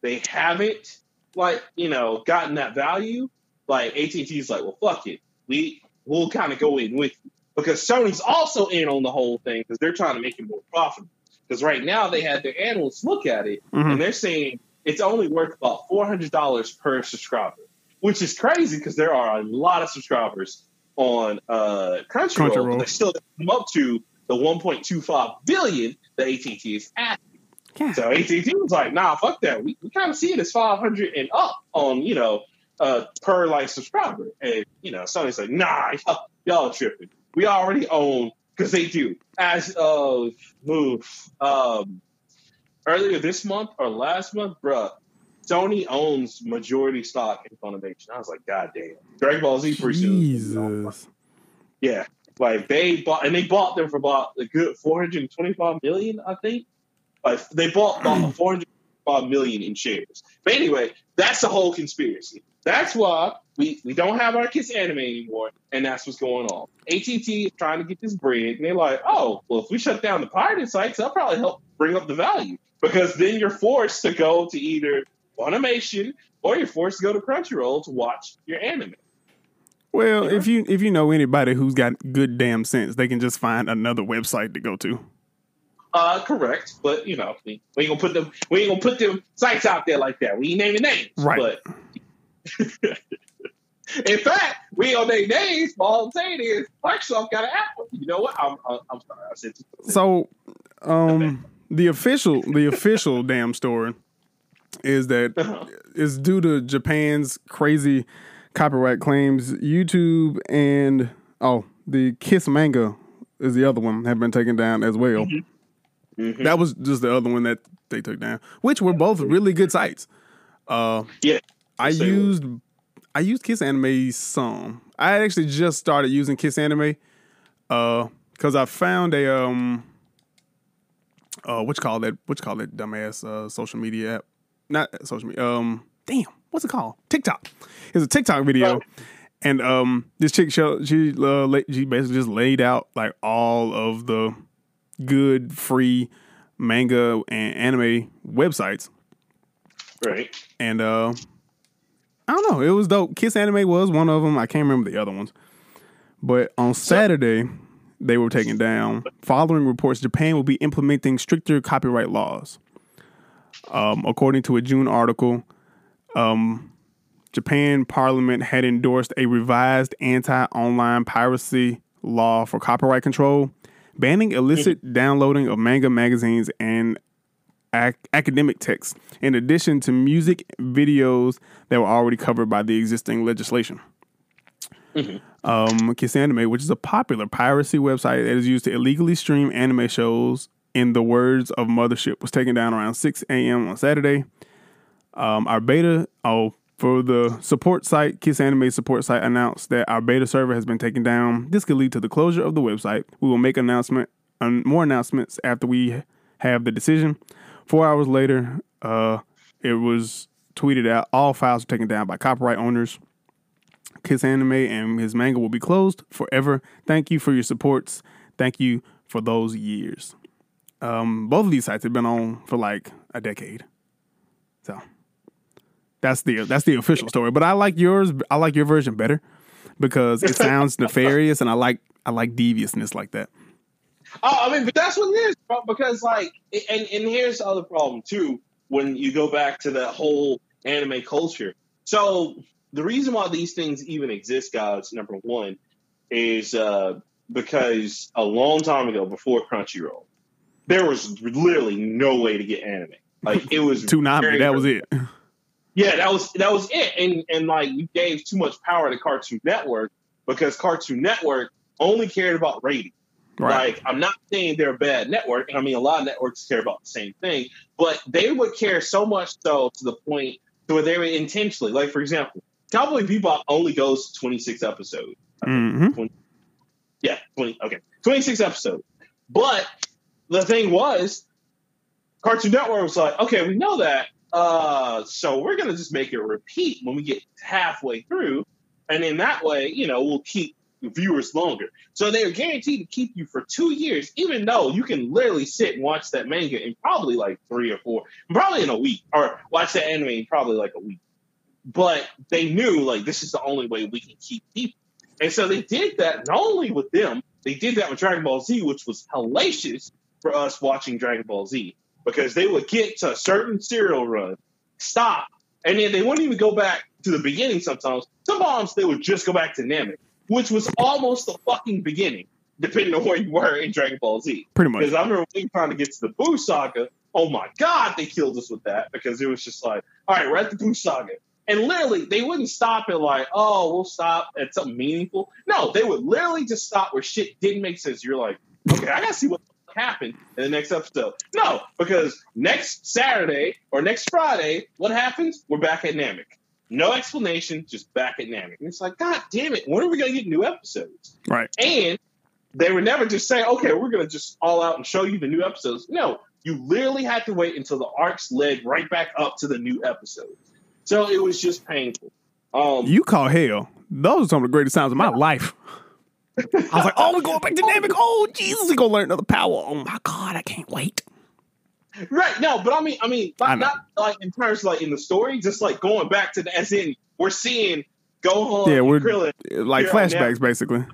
they haven't, like, you know, gotten that value, like AT&T's like, well, fuck it. We, we'll kind of go in with you. Because Sony's also in on the whole thing because they're trying to make it more profitable. Because right now they had their analysts look at it Mhm. and they're saying it's only worth about $400 per subscriber, which is crazy because there are a lot of subscribers on uh, Crunchyroll, Crunchyroll. they still come up to the 1.25 billion that AT&T is asking. Yeah. So AT&T was like, "Nah, fuck that. We, we kind of see it as 500 and up on you know uh, per like subscriber." And you know, Sony's like, "Nah, y'all, y'all tripping. We already own because they do." As of move um, earlier this month or last month, bruh, Sony owns majority stock in Funimation. I was like, God damn. Dragon Ball Z pretty soon. Jesus. Yeah. Like they bought and they bought them for about a good 425 million, I think. Like they bought about hmm. 425 million in shares. But anyway, that's the whole conspiracy. That's why we, we don't have our Kiss Anime anymore, and that's what's going on. AT&T is trying to get this bread, and they're like, oh, well, if we shut down the pirated sites, that'll probably help bring up the value because then you're forced to go to either Funimation or you're forced to go to Crunchyroll to watch your anime. Well, if you if you know anybody who's got good damn sense, they can just find another website to go to. Uh, correct, but you know, we, we ain't gonna put them we ain't gonna put them sites out there like that. We ain't naming names, Right. But in fact, we ain't gonna name names. But all I'm saying is, Microsoft got an app. You know what? I'm I'm, I'm sorry. I said So, um, the official the official damn story is that Uh-huh. it's due to Japan's crazy copyright claims. YouTube and oh, the Kiss manga is the other one have been taken down as well. Mhm. That was just the other one that they took down, which were both really good sites. Uh, Yeah, I used I used Kiss Anime some. I actually just started using Kiss Anime uh because I found a um uh what you call that what you call that dumbass uh social media app. Not social media. Um damn, what's it called? TikTok. It's a TikTok video. Oh. And um this chick show she uh she basically just laid out like all of the good free manga and anime websites right. and uh I don't know. It was dope. Kiss Anime was one of them. I can't remember the other ones. But on Saturday, they were taken down. Following reports, Japan will be implementing stricter copyright laws. Um, according to a June article, um, Japan Parliament had endorsed a revised anti-online piracy law for copyright control, banning illicit downloading of manga magazines and ac- academic texts, in addition to music videos that were already covered by the existing legislation. Um, Kiss Anime, which is a popular piracy website that is used to illegally stream anime shows, in the words of Mothership, was taken down around 6 a.m. on Saturday. Um, our beta, oh, for the support site, Kiss Anime support site announced that our beta server has been taken down. This could lead to the closure of the website. We will make announcement, um, more announcements after we have the decision. Four hours later, uh, it was tweeted out all files were taken down by copyright owners. Kiss Anime and Kiss Manga will be closed forever. Thank you for your supports. Thank you for those years. Um, both of these sites have been on for like a decade. So that's the that's the official story. But I like yours. I like your version better because it sounds nefarious, and I like I like deviousness like that. Oh, I mean, but that's what it is, bro, because like, and and here's the other problem too. When you go back to that whole anime culture, so the reason why these things even exist, guys, number one, is uh, because a long time ago, before Crunchyroll, there was literally no way to get anime. Like it was Toonami, that was it. Yeah, that was that was it. And and like you gave too much power to Cartoon Network because Cartoon Network only cared about ratings. Right. Like, I'm not saying they're a bad network. and I mean, a lot of networks care about the same thing, but they would care so much so to the point to where they would intentionally, like, for example, Cowboy Bebop only goes to 26 episodes. hmm Yeah, 20, okay, 26 episodes. But the thing was, Cartoon Network was like, okay, we know that. Uh, so we're going to just make it repeat when we get halfway through. And in that way, you know, we'll keep viewers longer. So they are guaranteed to keep you for two years, even though you can literally sit and watch that manga in probably like three or four, probably in a week, or watch that anime in probably like a week. But they knew like this is the only way we can keep people. And so they did that not only with them, they did that with Dragon Ball Z, which was hellacious for us watching Dragon Ball Z because they would get to a certain serial run, stop, and then they wouldn't even go back to the beginning sometimes. Sometimes they would just go back to Namek. which was almost the fucking beginning, depending on where you were in Dragon Ball Z. Pretty much. Because I remember when we trying to get to the Buu Saga. Oh my god, they killed us with that because it was just like, all right, we're at the Buu Saga. And literally, they wouldn't stop at like, oh, we'll stop at something meaningful. No, they would literally just stop where shit didn't make sense. You're like, okay, I gotta see what happened in the next episode. No, because next Saturday or next Friday, what happens? We're back at Namek. No explanation, just back at Namek. And it's like, God damn it, when are we gonna get new episodes? Right. And they would never just say, okay, we're gonna just all out and show you the new episodes. No, you literally had to wait until the arcs led right back up to the new episodes. So it was just painful. Um, You call hell. Those are some of the greatest sounds of my life. I was like, oh, we're going back to Namek. Oh, Jesus, we're going to learn another power. Oh, my God, I can't wait. Right. No, but I mean, I mean, I not, like in terms of like in the story, just like going back to the as in we're seeing Gohan, Yeah, we're Krillin, like flashbacks, basically.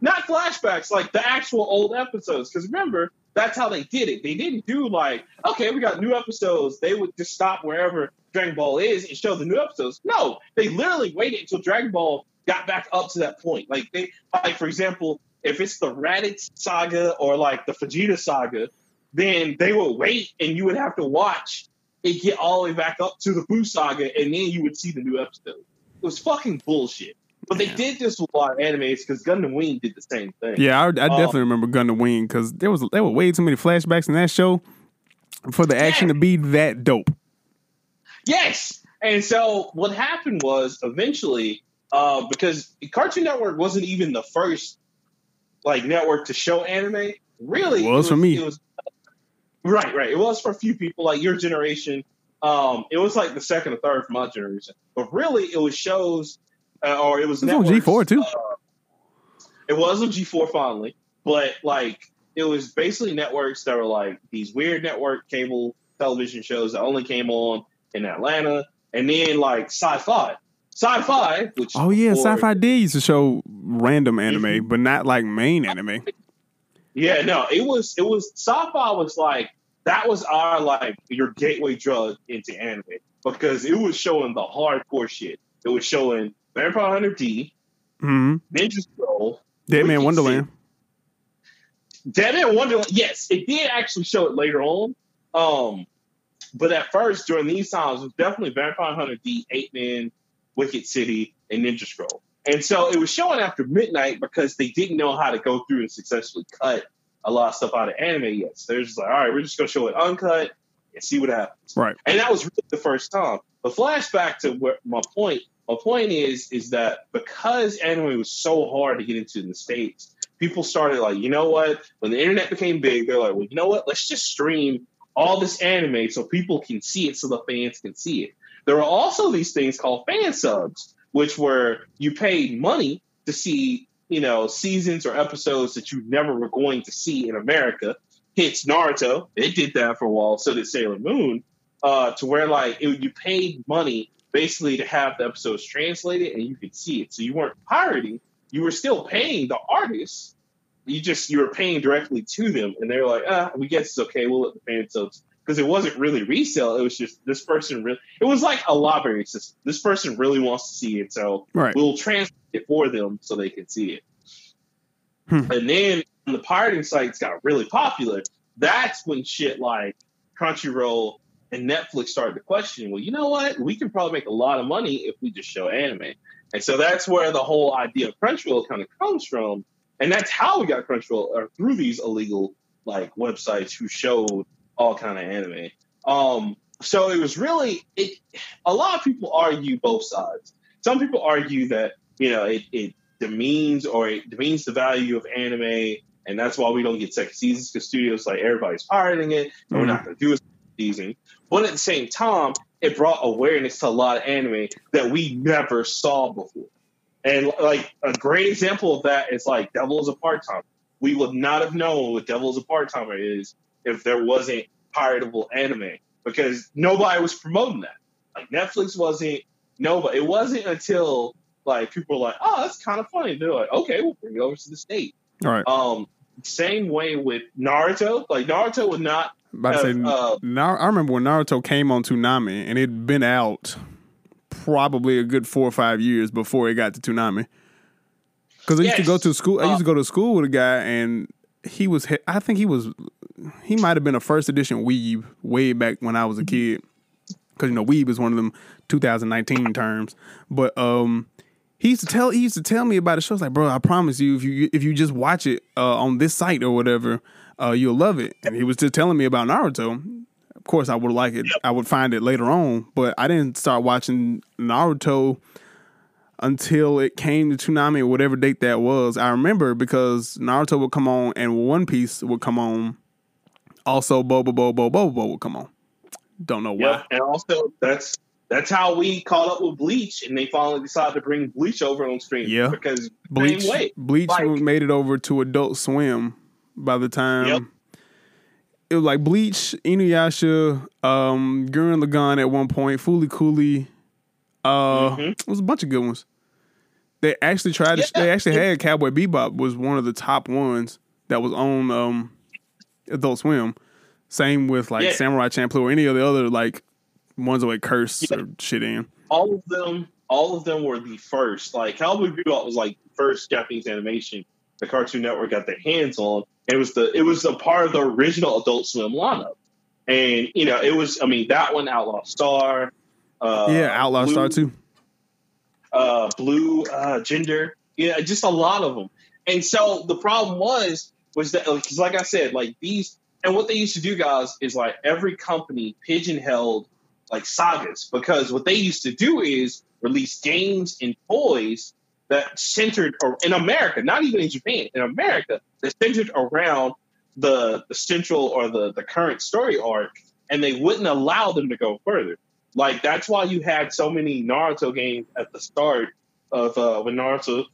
Not flashbacks, like the actual old episodes. Because remember, that's how they did it. They didn't do like, okay, we got new episodes. They would just stop wherever Dragon Ball is and show the new episodes. No, they literally waited until Dragon Ball got back up to that point. Like they, like for example, if it's the Raditz saga or like the Vegeta saga, then they would wait and you would have to watch it get all the way back up to the Buu saga, and then you would see the new episode. It was fucking bullshit. But they did this with a lot of animes because Gundam Wing did the same thing. Yeah, I, I Oh. definitely remember Gundam Wing because there was there were way too many flashbacks in that show for the action to be that dope. Yes. And so what happened was eventually, uh, because Cartoon Network wasn't even the first like network to show anime. Really, It was for me. It was right, right. It was for a few people like your generation. Um, it was like the second or third for my generation. But really, it was shows, uh, or it was It was on G4 too. uh, it was on G4 finally, but like it was basically networks that were like these weird network cable television shows that only came on in Atlanta, and then like sci-fi, sci-fi, which Oh yeah, before- Sci-Fi did used to show random anime, Mm-hmm. but not like main anime. Yeah, no, it was it was sci-fi was like that was our like your gateway drug into anime because it was showing the hardcore shit. It was showing Vampire Hunter D, mm-hmm. Ninja Scroll, Deadman Wonderland. Deadman Wonderland. Yes, it did actually show it later on. Um, but at first, during these times, it was definitely Vampire Hunter D, Eight Man, Wicked City, and Ninja Scroll. And so it was showing after midnight because they didn't know how to go through and successfully cut a lot of stuff out of anime yet. So they're just like, all right, we're just gonna show it uncut and see what happens. Right. And that was really the first time. But flashback to where my point. My point is, is that because anime was so hard to get into in the states, people started like, you know what? When the internet became big, they're like, well, you know what? Let's just stream all this anime so people can see it, so the fans can see it. There were also these things called fan subs, which were you paid money to see, you know, seasons or episodes that you never were going to see in America. Hits Naruto, it did that for a while. So did Sailor Moon, uh, to where like it, you paid money basically to have the episodes translated and you could see it. So you weren't pirating; you were still paying the artists. You just you were paying directly to them, and they were like, "Ah, we guess it's okay. We'll let the fan subs." Because it wasn't really resale; it was just this person really. It was like a library system. This person really wants to see it, so Right. we'll translate it for them so they can see it. Hmm. And then when the pirating sites got really popular, that's when shit like Crunchyroll and Netflix started to question, well, you know what? We can probably make a lot of money if we just show anime. And so that's where the whole idea of Crunchyroll kind of comes from. And that's how we got Crunchyroll or through these illegal like websites who showed all kind of anime. Um, so it was really it. A lot of people argue both sides. Some people argue that you know it, it demeans or it demeans the value of anime, and that's why we don't get second seasons because studios like everybody's pirating it, and we're not going to do a second season. But at the same time, it brought awareness to a lot of anime that we never saw before. And like a great example of that is like Devil is a part timer. We would not have known what Devil is a part timer is if there wasn't piratable anime because nobody was promoting that. Like Netflix wasn't nobody. It wasn't until like people were like, "Oh, that's kind of funny." They're like, "Okay, we'll bring it over to the state." All right. Um, same way with Naruto. Like Naruto would not. About to say, uh, uh, Nar- I remember when Naruto came on Toonami, and it'd been out probably a good four or five years before it got to Toonami. Because I used to go to school. I used Uh, to go to school with a guy, and he was. I think he was. He might have been a first edition weeb way back when I was a kid. Because you know, weeb is one of them 2019 terms. But um, he used to tell. He used to tell me about it. Shows like, bro, I promise you, if you if you just watch it uh, on this site or whatever, uh, you'll love it. And he was just telling me about Naruto. Of course, I would like it. I would find it later on, but I didn't start watching Naruto until it came to Toonami or whatever date that was. I remember because Naruto would come on and One Piece would come on. Also, Bobobo-bo Bo-bobo would come on. Don't know why. Yep. And also that's that's how we caught up with Bleach, and they finally decided to bring Bleach over on stream. Yeah. because Bleach. Bleach Like- made it over to Adult Swim by the time Yep. it was like Bleach, Inuyasha, um, Gurren Lagann at one point, Fooly Cooly. Uh, Mhm. it was a bunch of good ones. They actually tried to. Yeah. They actually had Cowboy Bebop was one of the top ones that was on um, Adult Swim. Same with like Yeah. Samurai Champloo or any of the other like ones with curse Yeah. or shit in. all of them, all of them were the first. Like Cowboy Bebop was like first Japanese animation the Cartoon Network got their hands on. It was the it was a part of the original Adult Swim lineup, and you know it was. I mean that one, Outlaw Star. Uh, yeah, Outlaw Blue, Star too. uh, Blue uh, Gender. Yeah, just a lot of them. And so the problem was was that because like I said, like these and what they used to do, guys, is like every company pigeonholed like sagas because what they used to do is release games and toys that centered or in America, not even in Japan, in America, that centered around the the central or the the current story arc, and they wouldn't allow them to go further. Like that's why you had so many Naruto games at the start of uh, when Naruto,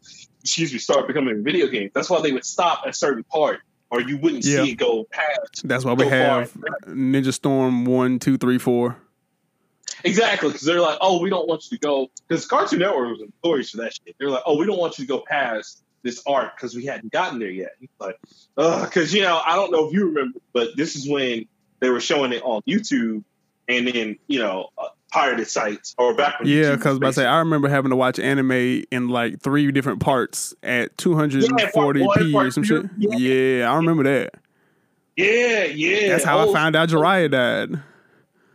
excuse me, started becoming a video game. That's why they would stop at a certain part, or you wouldn't Yeah. see it go past. That's why we have Ninja Storm one, two, three, four. Exactly, because they're like, oh, we don't want you to go because Cartoon Network was notorious for that shit. They're like, oh, we don't want you to go past this arc because we hadn't gotten there yet. Like, because you know, I don't know if you remember, but this is when they were showing it on YouTube, and then you know, uh, pirated sites or back when Yeah, because I say I remember having to watch anime in like three different parts at 240p part or some shit. yeah. Yeah, I remember that. Yeah, yeah. That's how Oh, I found out Jiraiya died.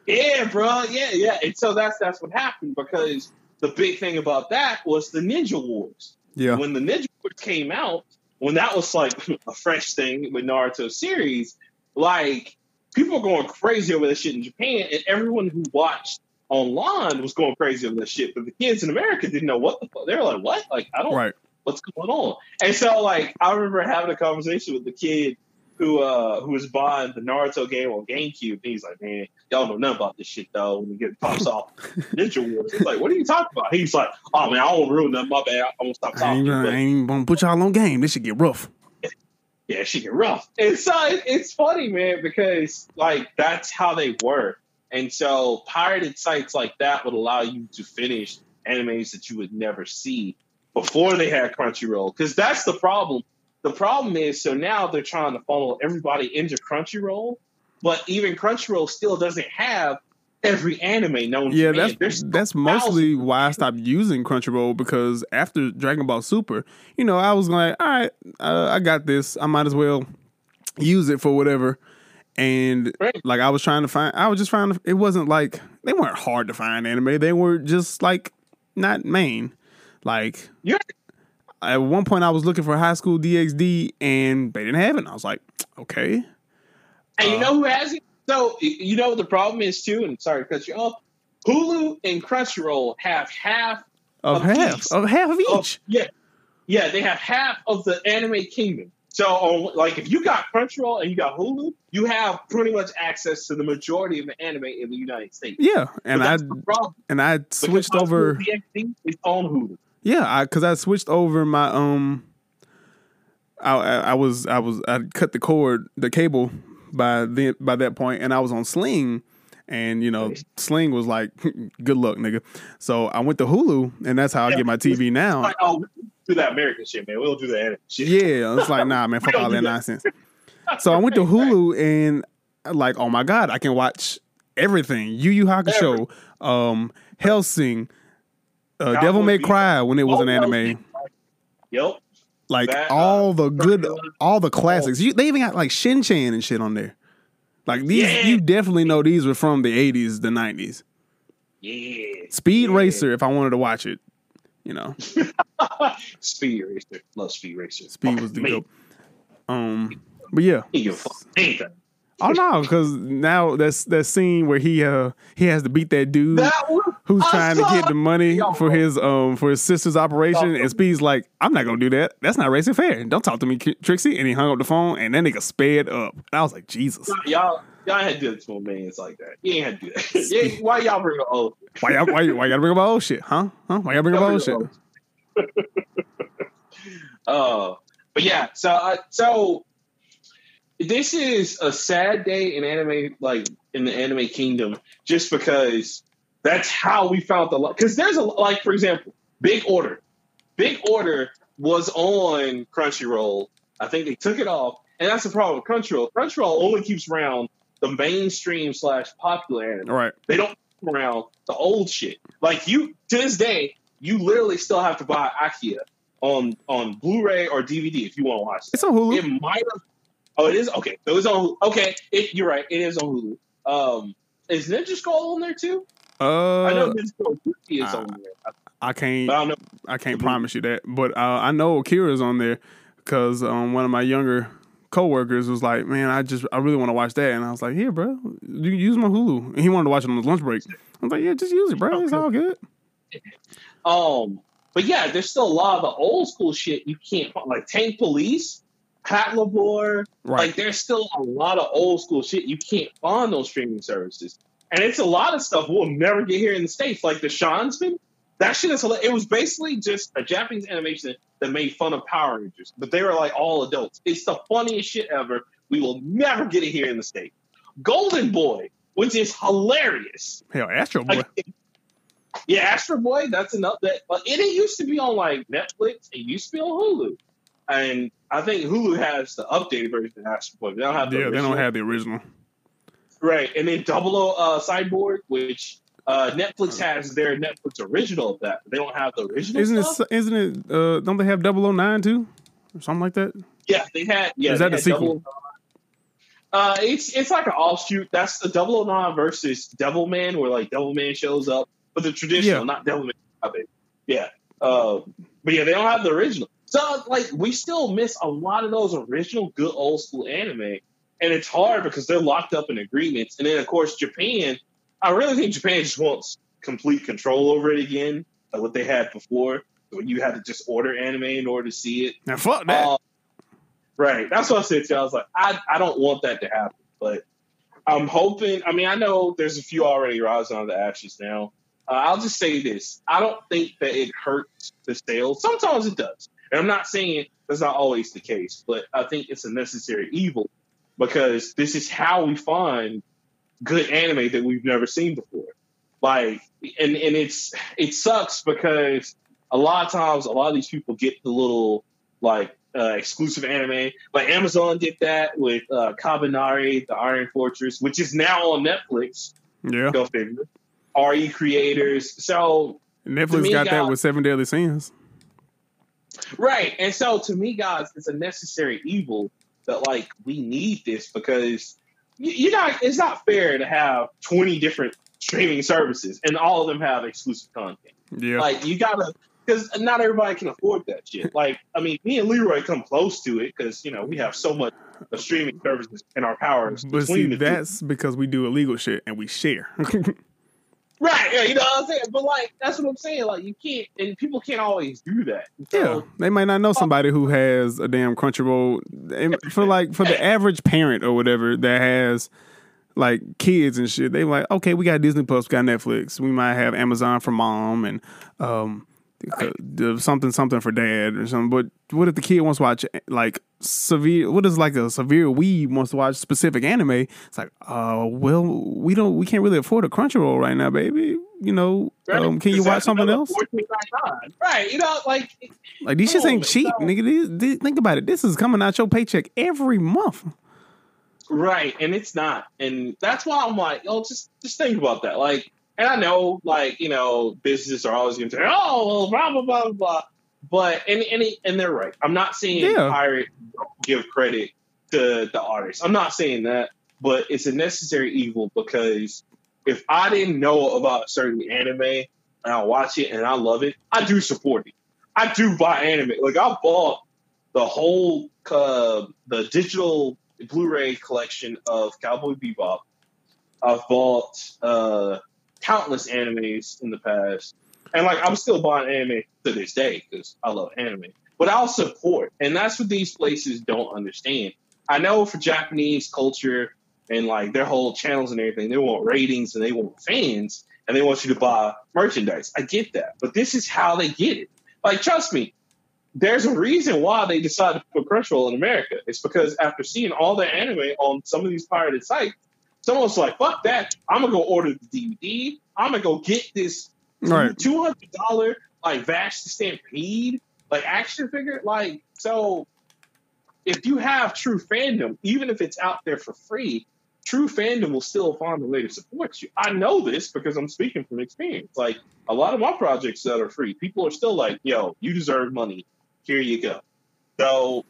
Yeah, bro. Yeah, yeah. And so that's that's what happened because the big thing about that was the Ninja Wars. Yeah, When the Ninja Wars came out, when that was like a fresh thing with Naruto series, like people were going crazy over that shit in Japan, and everyone who watched online was going crazy over that shit. But the kids in America didn't know what the fuck. They were like, "What? Like, I don't right. what's going on? And so like I remember having a conversation with the kid who uh who was buying the Naruto game on GameCube. And he's like, Man, y'all know nothing about this shit though. When you get pops off Ninja Wars. He's like, What are you talking about? He's like, Oh man, I won't ruin nothing, my bad. I'm gonna stop I talking. ain't, gonna- But, I ain't gonna put y'all on game. This should get rough. yeah, she get rough. And so it, it's funny, man, because like that's how they were. And so pirated sites like that would allow you to finish animes that you would never see before they had Crunchyroll. Because that's the problem. The problem is, so now they're trying to funnel everybody into Crunchyroll, but even Crunchyroll still doesn't have every anime known. Yeah, to that's that's thousands. mostly why I stopped using Crunchyroll because after Dragon Ball Super, you know, I was like, all right, uh, I got this. I might as well use it for whatever. And Right. like I was trying to find, I was just trying to. It wasn't like they weren't hard to find anime. They were just like not main. Like Yeah. At one point, I was looking for High School DxD and they didn't have it. And I was like, okay, And you Uh, know who has it? So you know what the problem is too. And sorry to cut you off. Hulu and Crunchyroll have half of Of half each. of half of of each. yeah, yeah. They have half of the anime kingdom. So, like, if you got Crunchyroll and you got Hulu, you have pretty much access to the majority of the anime in the United States. Yeah, and I that's the problem. and I switched over. DxD is on Hulu. Yeah, I because I switched over my um. I, I I was I was I cut the cord the cable by then by that point and I was on Sling and you know Sling was like good luck nigga so I went to Hulu and that's how I get my TV now Like, oh, do that American shit, man. We don't do that shit. yeah it's like nah man fuck all that that. nonsense so I went to Hulu and like oh my god I can watch everything Yu Yu Hakusho um Hellsing uh, Devil May. Cry when it was Oh, an anime. Yep. like That, uh, all the good, all the classics. You, they even got like Shin Chan and shit on there. Like these, Yeah. you definitely know these were from the eighties, the nineties. Yeah. Speed Yeah. Racer, if I wanted to watch it, you know, Speed Racer. Love Speed Racer. Speed was the dope. Um, but yeah, he give a fuck anything. Oh no, because now that's that scene where he uh he has to beat that dude That was who's trying to get the money Yo. for his um for his sister's operation, Yo. and Speed's like, I'm not gonna do that. That's not racing fair. Don't talk to me, Trixie. And he hung up the phone, and that nigga sped up. And I was like, Jesus, y'all. Y'all had to do it to a man. It's like that. You ain't had to do that. yeah, why y'all bring up old? why y'all why, why you gotta bring up old shit, huh? Huh? Why y'all bring up old shit? Uh, but yeah, so uh, so this is a sad day in anime, like in the anime kingdom, just because that's how we found the because there's a like for example, Big Order, Big Order was on Crunchyroll. I think they took it off, and that's the problem with Crunchyroll. Crunchyroll only keeps around the mainstream slash popular anime. Right. They don't keep around the old shit. Like you to this day, you literally still have to buy Akira on on Blu-ray or DVD if you want to watch it. It's on Hulu. It might have. Oh, it is okay. So it's on. Okay, it, you're right. It is on Hulu. Um, is Ninja Scroll on there too? I know Uh, Ninja Scroll is uh, on there. I, can't. I. I can't promise you that, but uh, I know Akira's on there because um, one of my younger coworkers was like, "Man, I just I really want to watch that," and I was like, "Here, bro, you use my Hulu." And he wanted to watch it on his lunch break. I was like, "Yeah, just use it, bro. It's all good." Um, but yeah, there's still a lot of the old school shit you can't find, like Tank Police, Patlabor. Right. Like there's still a lot of old school shit you can't find on those streaming services, and it's a lot of stuff we'll never get here in the states. Like the Shinesman, that shit is hilarious. It was basically just a Japanese animation that made fun of Power Rangers, but they were like all adults. It's the funniest shit ever. We will never get it here in the states. Golden Boy, which is hilarious. Hell, Astro Boy. Like, yeah, Astro Boy, that's enough. That but it, it used to be on like Netflix. It used to be on Hulu, and I think Hulu has the updated version Boy. They don't have the yeah, they original. don't have the original. right. And then Double O uh, Cyborg, which uh, Netflix has their Netflix original of that. They don't have the original Isn't stuff. it? Isn't it? Uh, don't they have 009 too, or something like that? Yeah, they had. Yeah, Is that the sequel? 009. Uh, it's it's like an offshoot. That's the 009 versus Devilman, where like Devilman shows up, but the traditional, Yeah. not Devilman. I think. Yeah. Uh, but yeah, they don't have the original. So like, we still miss a lot of those original good old school anime, and it's hard because they're locked up in agreements. And then of course Japan. I really think Japan just wants complete control over it again, like what they had before, when you had to just order anime in order to see it. Now fuck that. Uh, right. That's what I said to you. I was like, I, I don't want that to happen. But I'm hoping, I mean, I know there's a few already rising on the ashes now. Uh, I'll just say this. I don't think that it hurts the sales. Sometimes it does. And I'm not saying that's not always the case, but I think it's a necessary evil because this is how we find good anime that we've never seen before. Like, and, and it's, it sucks because a lot of times a lot of these people get the little like uh, exclusive anime. Like Amazon did that with uh, Kabaneri, the Iron Fortress, which is now on Netflix. yeah, Go figure. Re:Creators. So Netflix me, got that with Seven Deadly Sins. Right, and so to me, guys, it's a necessary evil that like we need this because y- you're not. It's not fair to have 20 different streaming services and all of them have exclusive content. Yeah, Like you gotta, because not everybody can afford that shit. Like I mean, me and Leroy come close to it because you know we have so much of streaming services in our powers. but see, the two. that's because we do illegal shit and we share. right. Yeah, you know what I'm saying. But like that's what I'm saying. Like you can't, and people can't always do that. Yeah, they might not know somebody who has a damn Crunchyroll. And For like for the average parent or whatever that has like kids and shit, they like okay, we got Disney Plus, we got Netflix, we might have Amazon for mom and um something something for dad or something. But what if the kid wants to watch like severe? What is like a severe weeb wants to watch specific anime? It's like, uh, well, we don't, we can't really afford a Crunchyroll right now, baby. You know, um, can you watch something else? Right. You know, like Like these shits ain't cheap, no. nigga. These- these- think about it. This is coming out your paycheck every month. Right, and it's not, and that's why I'm like, oh, just just think about that. Like, and I know, like, you know, businesses are always going to say, oh, well, blah blah blah blah. blah. But and and and they're right. I'm not saying Yeah. pirate give credit to the artist. I'm not saying that, but it's a necessary evil because if I didn't know about a certain anime and I watch it and I love it, I do support it. I do buy anime. Like I bought the whole uh, the digital Blu-ray collection of Cowboy Bebop. I've bought uh, countless animes in the past, and like I'm still buying anime to this day because I love anime. But I'll support, and that's what these places don't understand. I know for Japanese culture and like their whole channels and everything, they want ratings and they want fans and they want you to buy merchandise. I get that, but this is how they get it. Like, trust me, there's a reason why they decided to put Crunchyroll in America. It's because after seeing all the anime on some of these pirated sites, someone's like, "Fuck that! I'm gonna go order the DVD. I'm gonna go get this Right. two hundred dollar like Vash the Stampede like action figure. Like, so if you have true fandom, even if it's out there for free, true fandom will still find a way to support you. I know this because I'm speaking from experience. Like a lot of my projects that are free, people are still like, "Yo, you deserve money. Here you go." So,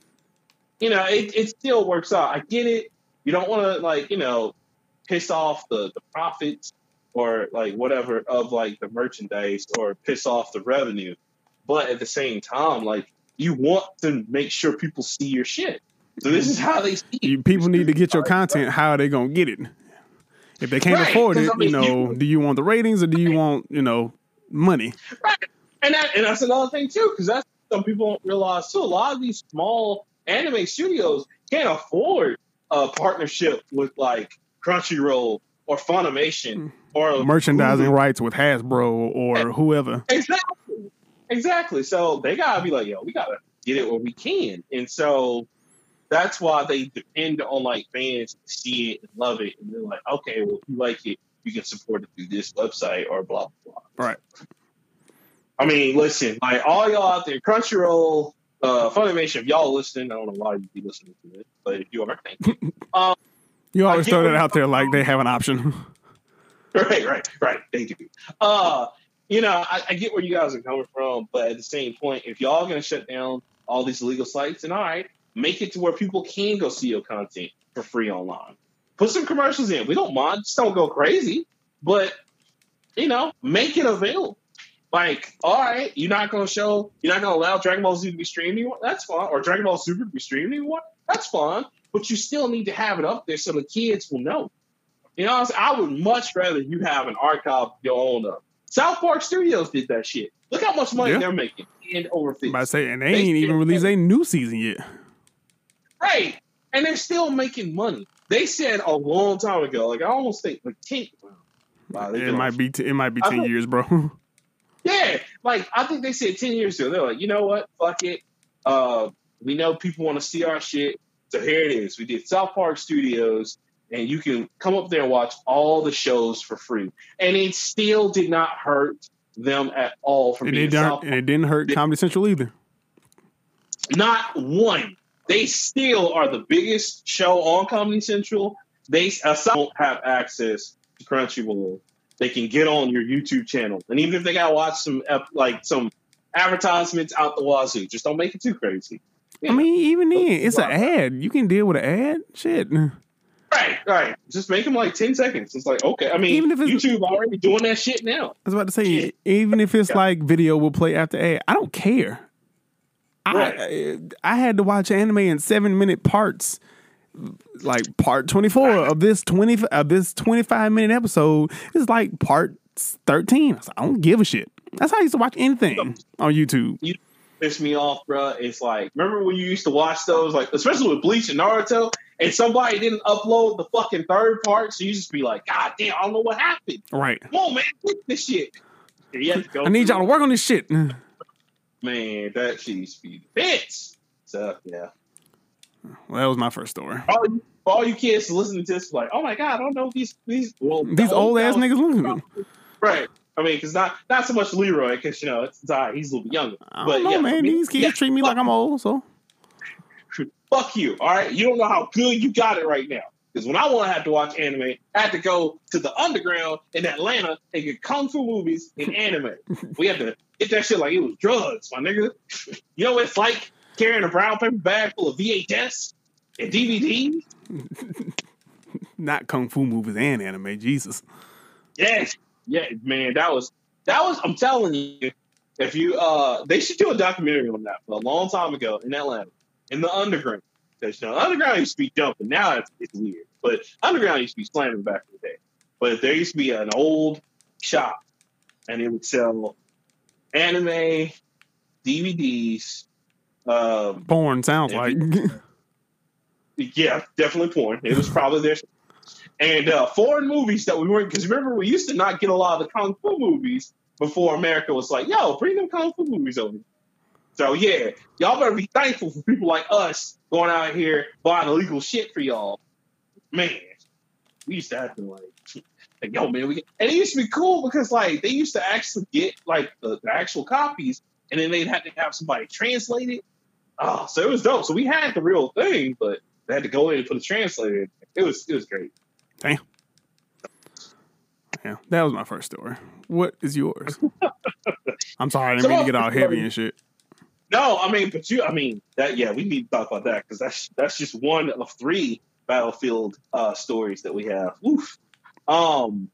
you know, it, it still works out. I get it. You don't want to like, you know, piss off the the profits or like whatever of like the merchandise or piss off the revenue. But at the same time, like you want to make sure people see your shit. So this is how they see. You, people need to get your content. How are they gonna get it? If they can't Right, afford it, I mean, you know, you- do you want the ratings or do you want you know money? Right. And that, and that's another thing too, because that's some people don't realize too. A lot of these small anime studios can't afford a partnership with like Crunchyroll or Funimation or Merchandising Hulu. rights with Hasbro or whoever. Exactly. Exactly. So they gotta be like, yo, we gotta get it where we can. And so that's why they depend on like fans to see it and love it. And they're like, okay, well, if you like it, you can support it through this website or blah blah blah. Right. I mean, listen, like all y'all out there, Crunchyroll, uh, Funimation, if y'all listening, I don't know why you'd be listening to it, but if you are, thank you. You always throw that out there like they have an option. right, right, right. Thank you. Uh, you know, I, I get where you guys are coming from, but at the same point, if y'all gonna shut down all these illegal sites, then all right, make it to where people can go see your content for free online. Put some commercials in. We don't mind. Just don't go crazy, but you know, make it available. Like, all right, you're not gonna show, you're not gonna allow Dragon Ball Z to be streamed anymore. That's fine, or Dragon Ball Super to be streamed anymore. That's fine, but you still need to have it up there so the kids will know. You know? I would much rather you have an archive of your own. Uh, South Park Studios did that shit. Look how much money Yeah. they're making and over fifty. I'm about say, and they They ain't even released a new season yet. Right. And they're still making money. They said a long time ago, like I almost think like ten. Wow, It might be. T- it might be I ten thought- years, bro. Yeah, like I think they said ten years ago. They're like, you know what? Fuck it. Uh, we know people want to see our shit, so here it is. We did South Park Studios, and you can come up there and watch all the shows for free. And it still did not hurt them at all from being it didn't. South And it didn't hurt Comedy Central either. Not one. They still are the biggest show on Comedy Central. They uh, don't have access to Crunchyroll. They can get on your YouTube channel, and even if they gotta watch some like some advertisements out the wazoo, just don't make it too crazy. I mean, even then, it's an ad. You can deal with an ad. Shit. Right, right. Just make them like ten seconds. It's like okay. I mean, Even if it's- YouTube already doing that shit now. I was about to say, Yeah. even if it's Yeah. like video will play after ad, I don't care. I Right. I had to watch anime in seven minute parts, like part twenty four of this twenty of this twenty five minute episode is like part thirteen. I, like, I don't give a shit. That's how I used to watch anything on YouTube. Piss me off, bruh. It's like, remember when you used to watch those, like, especially with Bleach and Naruto, and somebody didn't upload the fucking third part, so you just be like, God damn, I don't know what happened. Right. Come on, man, get this shit. And you have to go I need y'all to work on this shit. Man, that shit used to be the bits. So, yeah. Well, that was my first story. All you, all you kids listening to this, like, oh my God, I don't know these, these, well, These old ass niggas looking at me. Right. I mean, because not not so much Leroy, because you know it's he's a little bit younger. I But know, yeah, man. I mean, These kids yeah, treat me like I'm old, so fuck you. All right, you don't know how good you got it right now. Because when I want to have to watch anime, I have to go to the underground in Atlanta and get kung fu movies in anime. we have to get that shit like it was drugs, my nigga. You know what it's like carrying a brown paper bag full of VHS and DVDs? Not kung fu movies and anime. Jesus. Yes, yeah, man, that was that was. I'm telling you, if you uh, they should do a documentary on that. a long time ago in Atlanta, in the underground. Because you know, underground used to be jumping. Now it's, it's weird, but underground used to be slamming back in the day. But there used to be an old shop, and it would sell anime, DVDs, um, porn. Sounds like. yeah, definitely porn. It was probably there. And uh, foreign movies that we weren't, because remember, we used to not get a lot of the kung fu movies before America was like, yo, bring them kung fu movies over. So, yeah, y'all better be thankful for people like us going out here buying illegal shit for y'all. Man, we used to have to, like, like yo, man, we and it used to be cool because, like, they used to actually get, like, the, the actual copies, and then they'd have to have somebody translate it. Oh, so it was dope. So we had the real thing, but they had to go in and put a translator in. It was, it was great. Damn. Yeah, that was my first story. What is yours? I'm sorry, I didn't so, mean to get all heavy and shit. No, I mean, but you, I mean, that yeah, we need to talk about that because that's that's just one of three battlefield uh, stories that we have. Oof. Um,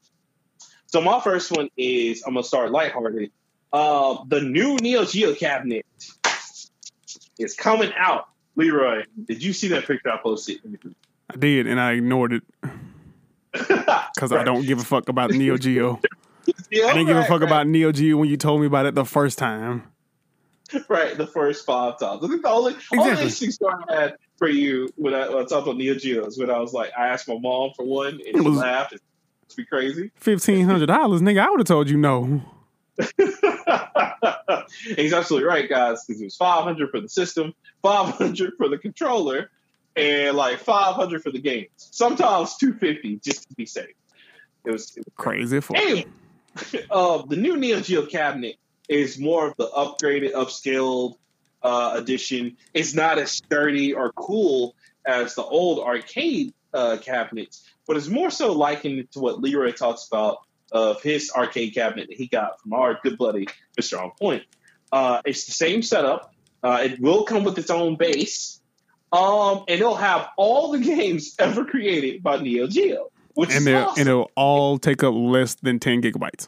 so my first one is I'm gonna start lighthearted. Uh, the new Neo Geo cabinet is coming out. Leroy, did you see that picture I posted? I did, and I ignored it because right. I don't give a fuck about Neo Geo. Yeah, I didn't give a fuck right. about Neo Geo when you told me about it the first time. Right, the first five times. I think the only exactly. only interesting story I had for you when I, when I talked about Neo Geo is when I was like, I asked my mom for one, and it she was, laughed. It's be crazy. Fifteen hundred dollars, nigga. I would have told you no. He's absolutely right, guys. Because it was five hundred for the system, five hundred for the controller, and like 500 for the games. Sometimes 250 just to be safe. It was, it was crazy. For anyway, uh, the new Neo Geo cabinet is more of the upgraded, upscaled uh, edition. It's not as sturdy or cool as the old arcade uh, cabinets, but it's more so likened to what Leroy talks about of his arcade cabinet that he got from our good buddy Mr. On Point. Uh, it's the same setup. Uh, it will come with its own base. Um, and it'll have all the games ever created by Neo Geo, which and, awesome. and it'll all take up less than ten gigabytes.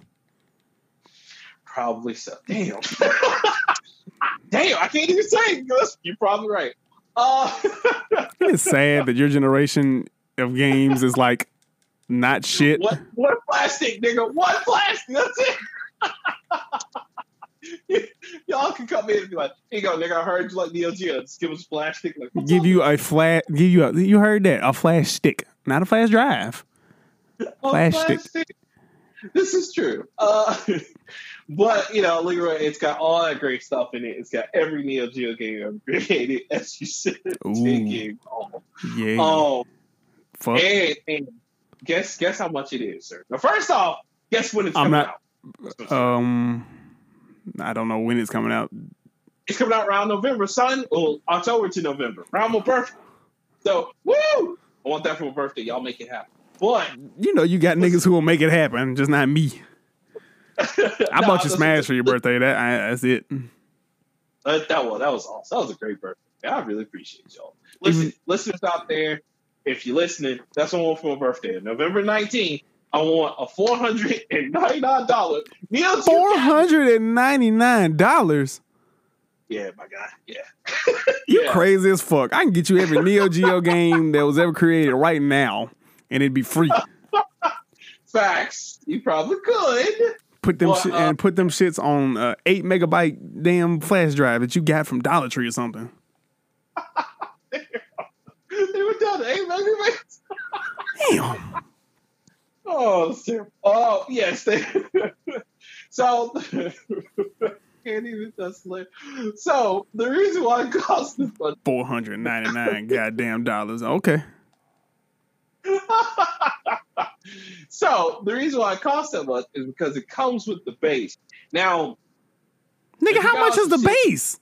Probably so. Damn. Damn, I can't even say it. You're probably right. Uh, it's sad that your generation of games is like not shit. What, what plastic, nigga? What plastic? That's it. Y'all can come in and be like, "Here you go, nigga. I heard you like Neo Geo. Just give us a flash stick." Like, give you a flash. Give you a. You heard that? A flash stick, not a flash drive. Flash, flash stick. stick. This is true. Uh, but you know, Leroy, it's got all that great stuff in it. It's got every Neo Geo game ever created, as you said. Game. Oh. Yeah. Um, Fuck. And, and, guess guess how much it is, sir. Now, first off, guess when it's I'm coming not, out. Um. I don't know when it's coming out. It's coming out around November, son. Well, October to November, around my birthday. So, woo! I want that for my birthday. Y'all make it happen. But you know, you got niggas who will make it happen, just not me. I bought you Smash for your birthday. That I, that's it. Uh, that was that was awesome. That was a great birthday. I really appreciate y'all. Listen, mm-hmm. listeners out there, if you're listening, that's what I want for my birthday, November 19th. I want a four hundred and ninety nine dollar meal. Four hundred and ninety nine dollars. Yeah, my guy. Yeah. you yeah. crazy as fuck. I can get you every Neo Geo game that was ever created right now, and it'd be free. Facts. You probably could. Put them well, uh, and put them shits on uh, eight megabyte damn flash drive that you got from Dollar Tree or something. they were down to eight megabytes. Damn. Oh, oh yes. They, so can't even just live. So the reason why it costs four hundred ninety nine goddamn dollars. Okay. so the reason why it costs that much is because it comes with the base. Now, nigga, how much is the base?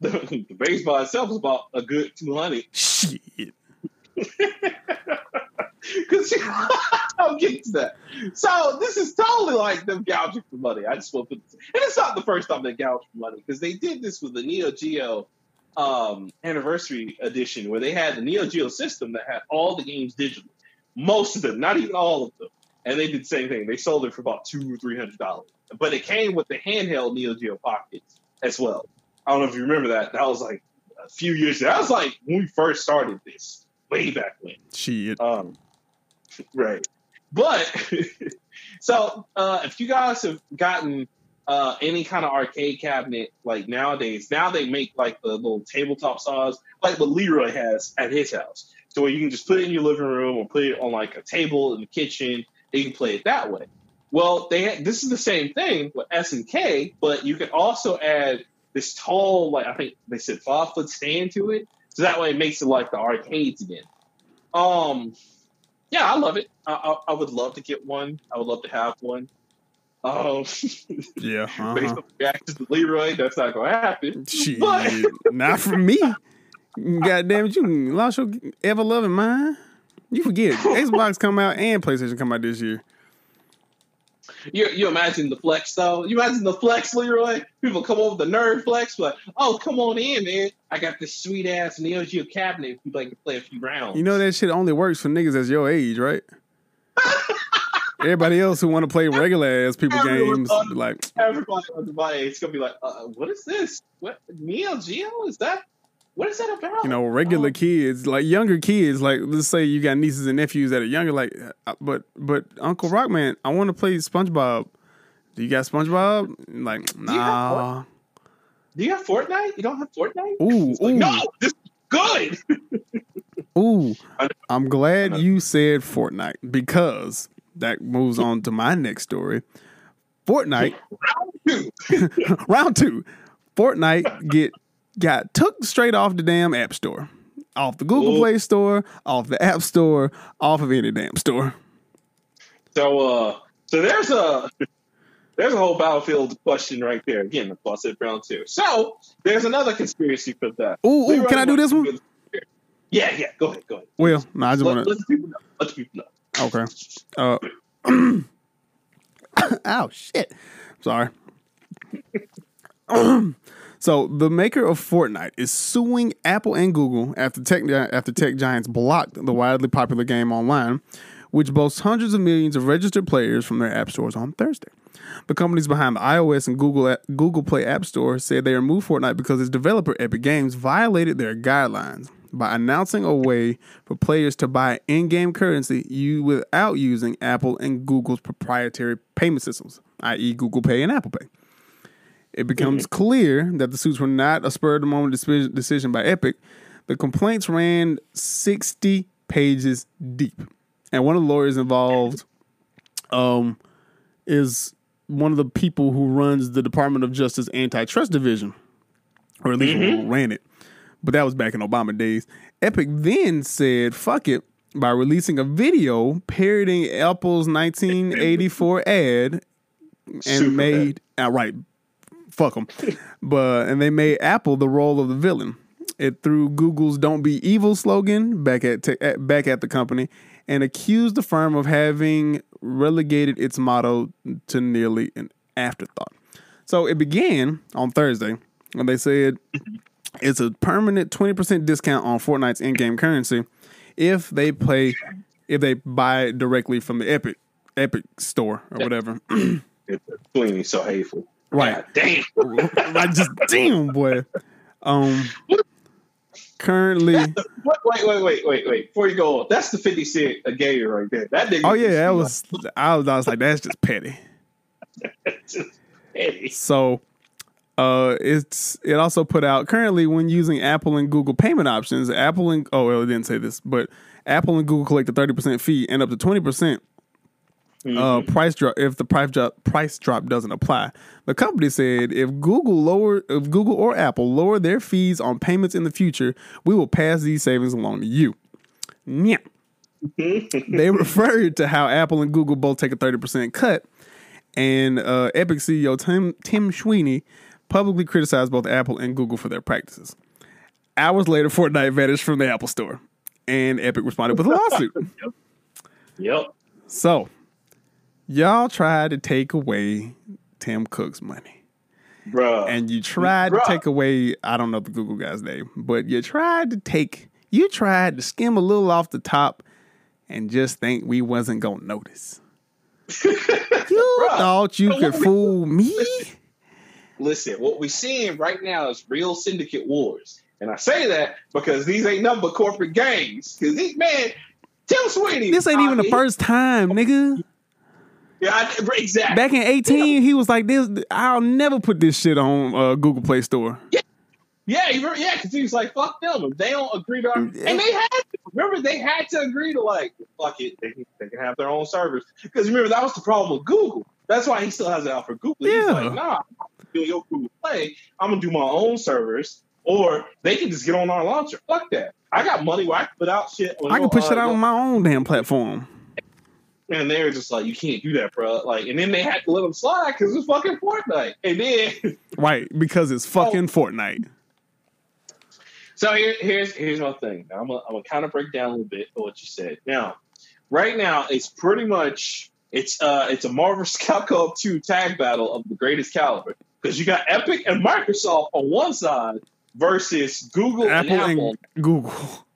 The, the base by itself is about a good two hundred. Shit. Because I'll get to that. So this is totally like them gouging for money. I just want to, and it's not the first time they gouged for money because they did this with the Neo Geo um, anniversary edition, where they had the Neo Geo system that had all the games digitally, most of them, not even all of them, and they did the same thing. They sold it for about two or three hundred dollars, but it came with the handheld Neo Geo Pockets as well. I don't know if you remember that. That was like a few years. Ago. That was like when we first started this, way back when. Shit. Um, right. But so uh, if you guys have gotten uh, any kind of arcade cabinet like nowadays, now they make like the little tabletop saws, like what Leroy has at his house. So where you can just put it in your living room or put it on like a table in the kitchen, and you can play it that way. Well, they this is the same thing with SNK, but you can also add this tall, like I think they said five foot stand to it, so that way it makes it like the arcades again. Um, yeah, I love it. I, I, I would love to get one. I would love to have one. Um, Yeah. based Uh-huh. on reactions to Leroy, that's not gonna happen. Shit. But Not for me. God damn it, you lost your ever loving mind. You forget. Xbox come out and PlayStation come out this year. You you imagine the flex though. You imagine the flex, Leroy. People come over the nerd flex, but oh, come on in, man. I got this sweet ass Neo Geo cabinet. If you'd like to play a few rounds. You know that shit only works for niggas that's your age, right? Everybody else who want to play regular ass people Everyone games, thought- like everybody on my age is gonna be like, uh, "What is this? What Neo Geo is that? What is that about?" you know, regular Oh. kids, like younger kids, like let's say you got nieces and nephews that are younger, like, uh, but but Uncle Rockman, I want to play SpongeBob. Do you got SpongeBob? Like, you have nah. Do you have Fortnite? You don't have Fortnite? Ooh, like, ooh. no, this is good. Ooh. I'm glad you said Fortnite because that moves on to my next story. Fortnite, round two, round two. Fortnite get got took straight off the damn app store, off the Google Ooh. Play Store, off the App Store, off of any damn store. So, uh, so there's a there's a whole battlefield question right there. Again, the I said round two. So there's another conspiracy for that. Ooh, ooh, can I do this one? to Yeah, yeah. Go ahead, go ahead. Well, no, I just want let people know. Let people know. Okay. Uh, ow, shit. Sorry. so the maker of Fortnite is suing Apple and Google after tech uh, after tech giants blocked the widely popular game online, which boasts hundreds of millions of registered players from their app stores on Thursday. The companies behind the iOS and Google Google Play App Store said they removed Fortnite because its developer Epic Games violated their guidelines by announcing a way for players to buy in-game currency you without using Apple and Google's proprietary payment systems, i.e., Google Pay and Apple Pay. It becomes mm-hmm. clear that the suits were not a spur of the moment decision by Epic. The complaints ran 60 pages deep. And one of the lawyers involved um, is one of the people who runs the Department of Justice Antitrust Division, or at least mm-hmm. who ran it. But that was back in Obama days. Epic then said, fuck it, by releasing a video parodying Apple's 1984 ad and Super made uh, outright fuck them. but and they made Apple the role of the villain. It threw Google's "Don't Be Evil" slogan back at, te- at back at the company and accused the firm of having relegated its motto to nearly an afterthought. So it began on Thursday when they said it's a permanent 20% discount on Fortnite's in-game currency if they play if they buy directly from the Epic Epic store or whatever. It's Sweeney so hateful. Right. God damn. I just damn boy. Um currently Wait, wait, wait, wait, wait, wait. Before you go on, that's the 50 Cent a gay right there. That nigga. Oh yeah, that was I was I was like, that's just petty. just petty. So uh it's it also put out currently when using Apple and Google payment options, Apple and oh well it didn't say this, but Apple and Google collect a thirty percent fee and up to twenty percent uh, price drop if the price drop price drop doesn't apply. The company said if Google lower if Google or Apple lower their fees on payments in the future, we will pass these savings along to you. Yeah. they referred to how Apple and Google both take a 30% cut, and uh, Epic CEO Tim Tim Sweeney publicly criticized both Apple and Google for their practices. Hours later, Fortnite vanished from the Apple Store, and Epic responded with a lawsuit. Yep. So, y'all tried to take away Tim Cook's money. Bruh. And you tried Bruh. to take away, I don't know the Google guy's name, but you tried to take, you tried to skim a little off the top and just think we wasn't going to notice. You Bruh. thought you could we- fool me? Listen, what we're seeing right now is real syndicate wars. And I say that because these ain't nothing but corporate gangs. Because these man, Tim Sweeney. This ain't even I the first time, nigga. Yeah, I, exactly. Back in 18, he was like, "This, I'll never put this shit on uh, Google Play Store." Yeah, he, re- yeah, because he was like, "Fuck them." They don't agree to, our, and they had to. Remember, they had to agree to like, fuck it, they can, they can have their own servers. Because remember, that was the problem with Google. That's why he still has it out for Google. He's Yeah. like, nah, I'm not your Google Play. I'm gonna do my own servers, or they can just get on our launcher. Fuck that. I got money where I can put out shit. On I can push uh, it out on my own damn platform. And they were just like, you can't do that, bro. Like, and then they had to let them slide because it's fucking Fortnite. And then Right, because it's fucking Fortnite. So here, here's here's my thing. Now, I'm gonna, I'm gonna kind of break down a little bit of what you said. Now, right now, it's pretty much it's uh it's a Marvel Capcom 2 tag battle of the greatest caliber because you got Epic and Microsoft on one side versus Google Apple and Apple. and Google.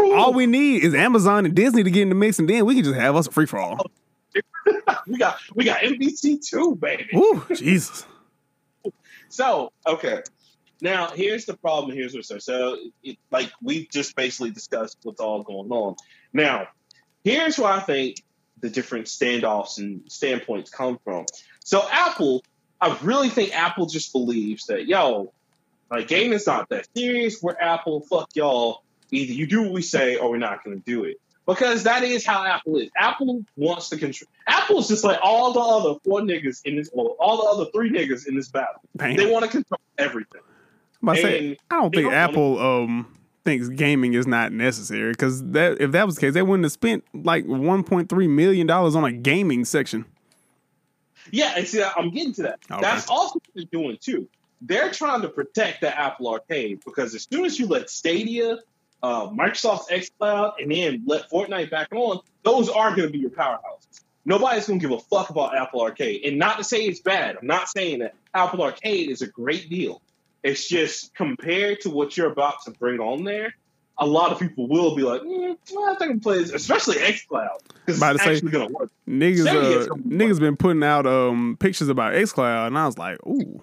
All we need is Amazon and Disney to get in the mix, and then we can just have us a free for all. we got we got NBC too, baby. Ooh, Jesus. So, okay. Now, here's the problem. Here's what's there. So, it, like we just basically discussed what's all going on. Now, here's where I think the different standoffs and standpoints come from. So, Apple, I really think Apple just believes that, yo, like game is not that serious. We're Apple. Fuck y'all. Either you do what we say or we're not going to do it. Because that is how Apple is. Apple wants to control. Apple's just like all the other four niggas in this, well, all the other three niggas in this battle. Damn. They want to control everything. To say, I don't think don't Apple um thinks gaming is not necessary because that if that was the case, they wouldn't have spent like 1.3 million dollars on a gaming section. Yeah, and see, I'm getting to that. Okay. That's also what they're doing too. They're trying to protect the Apple Arcade because as soon as you let Stadia, uh, Microsoft's xCloud, and then let Fortnite back on, those are going to be your powerhouses. Nobody's going to give a fuck about Apple Arcade. And not to say it's bad. I'm not saying that Apple Arcade is a great deal. It's just compared to what you're about to bring on there, a lot of people will be like, mm, well, I think I'm gonna play this, especially xCloud, because it's say- actually going to work. Niggas, uh, gonna niggas been putting out um pictures about XCloud, and I was like, ooh,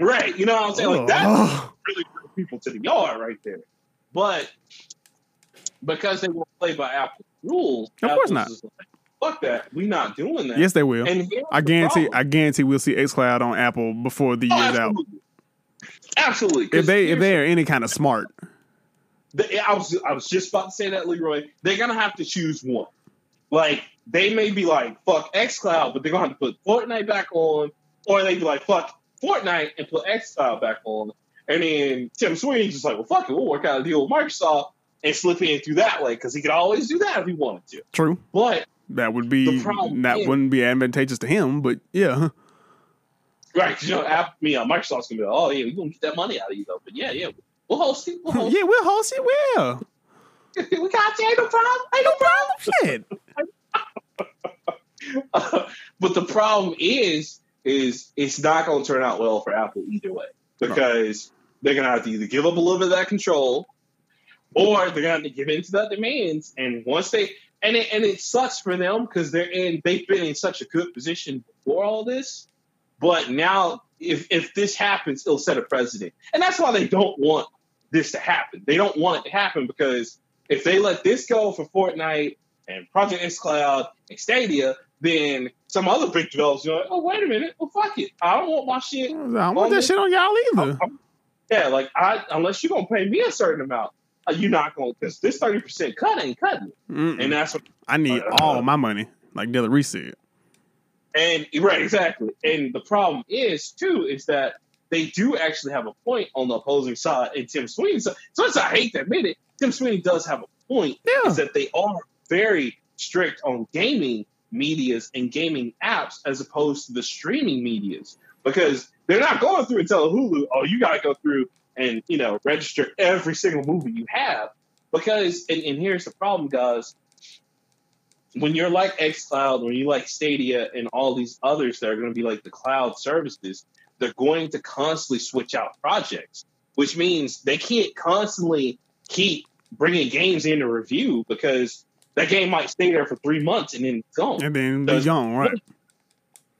Right. You know what I'm saying? Like that really drew people to the yard right there. But because they won't play by Apple rules, Of course Apple's not. like, Fuck that. We're not doing that. yes, they will. And I guarantee, I guarantee we'll see XCloud on Apple before the Oh, year's out. absolutely. Absolutely. 'Cause If they if they are any kind of smart, I was I was just about to say that, Leroy. They're gonna have to choose one. Like they may be like fuck XCloud, but they're gonna have to put Fortnite back on, or they be like fuck Fortnite and put XCloud back on. And then Tim Sweeney's just like, well, fuck it, we'll work out a deal with Microsoft and slip in through that way because he could always do that if he wanted to. true. But That would be that is- wouldn't be advantageous to him, but yeah, right? you know, Apple, me, uh, Microsoft's gonna be like, oh yeah, we're gonna get that money out of you though. But yeah, yeah, we'll host it. We'll host yeah, we'll host it. Well, we got you. Ain't no problem. Ain't no problem. shit. but the problem is, is it's not going to turn out well for Apple either way because they're going to have to either give up a little bit of that control, or they're going to have to give in to the demands. And once they and it, and it sucks for them because they're in they've been in such a good position before all this, but now if if this happens, it'll set a precedent, and that's why they don't want this to happen. They don't want it to happen because if they let this go for Fortnite and Project X Cloud and Stadia, then some other big developers are like, oh, wait a minute, well, fuck it. I don't want my shit. I don't want that shit on y'all either. Yeah, like, I unless you're going to pay me a certain amount, uh, you're not going to, because this 30% cut ain't cutting. Mm-mm. And that's what, I need Uh, all my money, like Dilla Reese said. and right, exactly. And the problem is, too, is that they do actually have a point on the opposing side and Tim Sweeney. So, so as I hate to admit it, Tim Sweeney does have a point. Yeah. is that they are very strict on gaming medias and gaming apps as opposed to the streaming medias because they're not going through and telling Hulu, oh, you got to go through and you know register every single movie you have. Because and, and here's the problem, guys. When you're like xCloud, when you like Stadia and all these others that are going to be like the cloud services, they're going to constantly switch out projects, which means they can't constantly keep bringing games into review because that game might stay there for three months and then it's gone. And then be gone, right?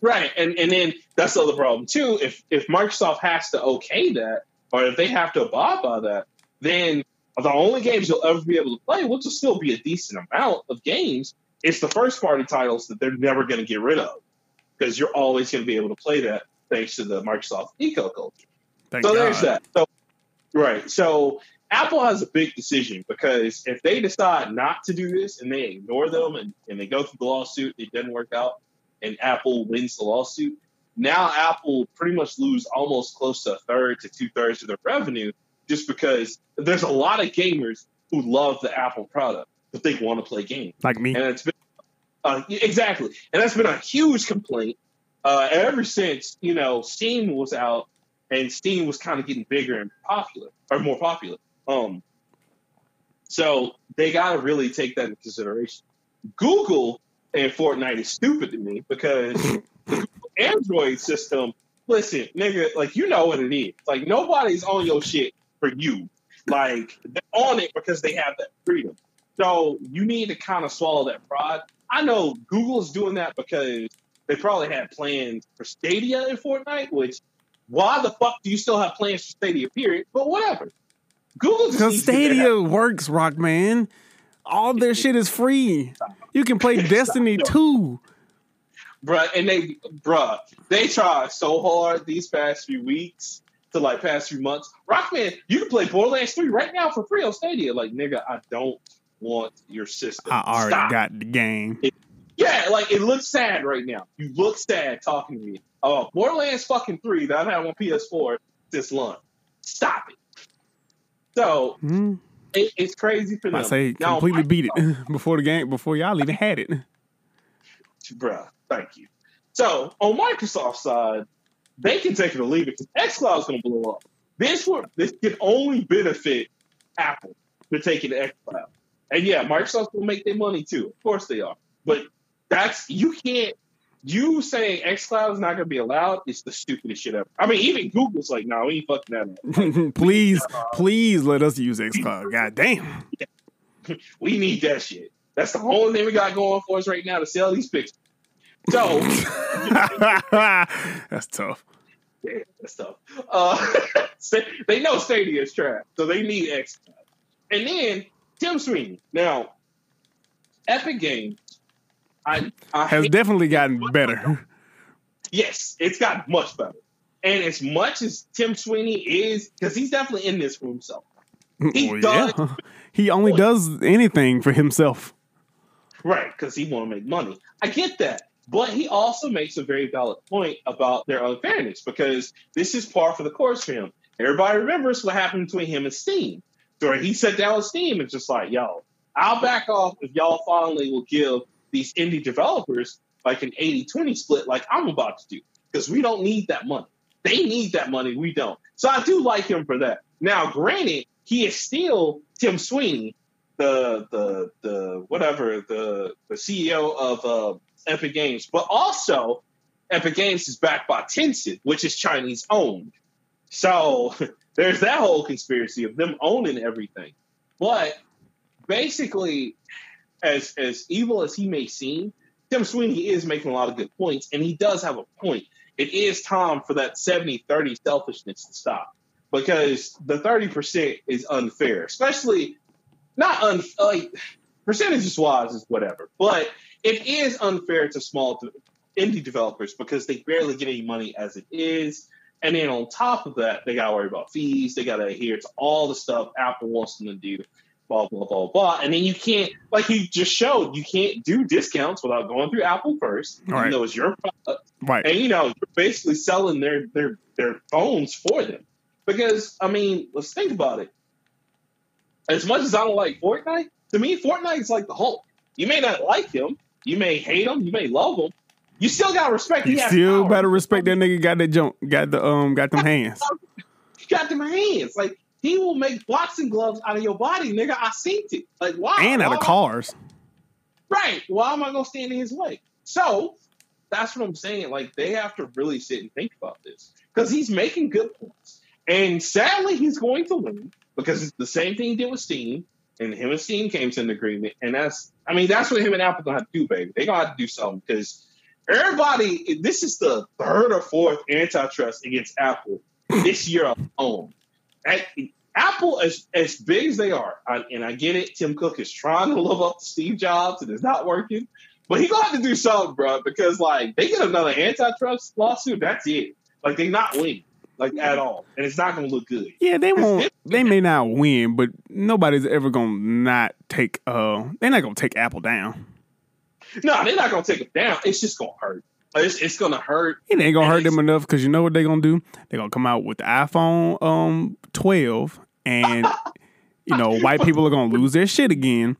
Right, and and then that's the other problem too. If if Microsoft has to okay that, or if they have to abide by that, then the only games you'll ever be able to play, which will still be a decent amount of games, it's the first party titles that they're never going to get rid of because you're always going to be able to play that thanks to the Microsoft eco culture. Thank so God. there's that. So right, so Apple has a big decision because if they decide not to do this and they ignore them and, and they go through the lawsuit, it doesn't work out, and Apple wins the lawsuit, now Apple pretty much lose almost close to a third to two thirds of their revenue just because there's a lot of gamers who love the Apple product, but they want to play games. like me. And it's been uh, exactly, and that's been a huge complaint uh, ever since you know Steam was out and Steam was kind of getting bigger and popular or more popular. Um, so they got to really take that into consideration. Google and Fortnite is stupid to me because the Android system. Listen, nigga, like you know what it is. Like nobody's on your shit for you. Like they're on it because they have that freedom. So you need to kind of swallow that pride. I know Google's doing that because they probably had plans for Stadia in Fortnite, which why the fuck do you still have plans for Stadia, period? But whatever. Google just Because needs to get their Stadia works, Rockman. All their shit is free. You can play Destiny 2. bruh, and they, bruh, they tried so hard these past few weeks to like past few months. Rockman, you can play Borderlands 3 right now for free on Stadia. Like, nigga, I don't want your system. I already Stop. got the game. Yeah, like it looks sad right now. You look sad talking to me. Oh, Borderlands fucking 3 that I've had on PS4 this launch. Stop it. So Hmm. It, it's crazy for them. I say Now, completely beat it before the game, before y'all even had it. bruh. Thank you. So on Microsoft's side, they can take it or leave it because xCloud's going to blow up. This will this can only benefit Apple for taking the xCloud. And yeah, Microsoft will make their money too. Of course they are. But that's you can't. You saying xCloud is not going to be allowed is the stupidest shit ever. I mean, even Google's like, no, we ain't fucking that up. please, please let us use xCloud. God damn. We need that shit. That's the only thing we got going for us right now to sell these pictures. So That's tough. Yeah, that's tough. Uh, they know Stadia is trash, so they need X. And then Tim Sweeney. Now, Epic Games, I, I Has definitely gotten better. yes, it's got much better. And as much as Tim Sweeney is, because he's definitely in this for himself. Oh, he Well, does- yeah. He only does anything for himself. Right, because he want to make money. I get that. But he also makes a very valid point about their unfairness because this is par for the course for him. Everybody remembers what happened between him and Steam. So he sat down with Steam and just like, yo, I'll back off if y'all finally will give these indie developers like an 80-20 split like I'm about to do. Because we don't need that money. They need that money, we don't. So I do like him for that. Now, granted, he is still Tim Sweeney, the the the whatever the the CEO of uh, Epic Games, but also Epic Games is backed by Tencent, which is Chinese owned. So there's that whole conspiracy of them owning everything. But basically, as as evil as he may seem, Tim Sweeney is making a lot of good points, and he does have a point. It is time for that 70-30 selfishness to stop because the 30% is unfair, especially not un like percentages wise is whatever, but it is unfair to small de- indie developers because they barely get any money as it is. And then on top of that, they got to worry about fees. They got to adhere to all the stuff Apple wants them to do, blah, blah, blah, blah. And then you can't, like you just showed, you can't do discounts without going through Apple first, Right. even though it's your product. Right. And, you know, you're basically selling their, their, their phones for them. Because, I mean, let's think about it. As much as I don't like Fortnite, to me, Fortnite is like the Hulk. You may not like him, you may hate him, you may love him. You still got to respect. You still power. better respect that nigga got that jump, got the um, got them hands. Got them hands. Like he will make boxing gloves out of your body, nigga. I seen it. Like why? and out Why of am I- cars. Right. Why am I gonna stand in his way? So that's what I'm saying. Like they have to really sit and think about this because he's making good points, and sadly he's going to win because it's the same thing he did with Steam, and him and Steam came to an agreement, and that's I mean that's what him and Apple gonna have to do, baby. They gonna have to do something because everybody. This is the third or fourth antitrust against Apple this year alone. Apple, as as big as they are, I, and I get it, Tim Cook is trying to live up to Steve Jobs, and it's not working. But he gonna have to do something, bro, because like they get another antitrust lawsuit, that's it. Like they not winning, like at all, and it's not gonna look good. Yeah, they won't. They may not win, but nobody's ever gonna not take. Uh, they're not gonna take Apple down. No, they're not gonna take it down. It's just gonna hurt. It's, it's gonna hurt. It ain't gonna hurt them enough because you know what they're gonna do? They're gonna come out with the iPhone um 12, and you know white people are gonna lose their shit again.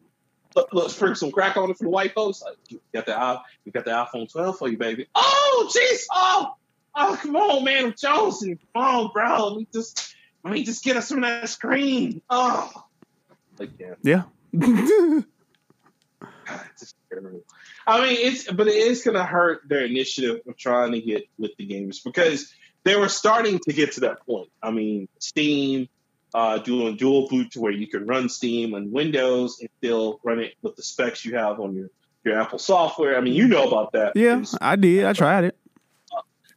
Look, look, sprinkle some crack on it for the white folks. Like, you got the you got the iPhone 12 for you, baby. Oh, jeez. Oh, oh, come on, man. I'm Jonesing. Come on, bro. Let me just let me just get us some of that screen. Oh, like yeah. Yeah. It's just terrible. I mean, it's but it is going to hurt their initiative of trying to get with the games because they were starting to get to that point. I mean, Steam uh, doing dual boot to where you can run Steam on Windows and still run it with the specs you have on your your Apple software. I mean, you know about that. yeah, I did. I tried it,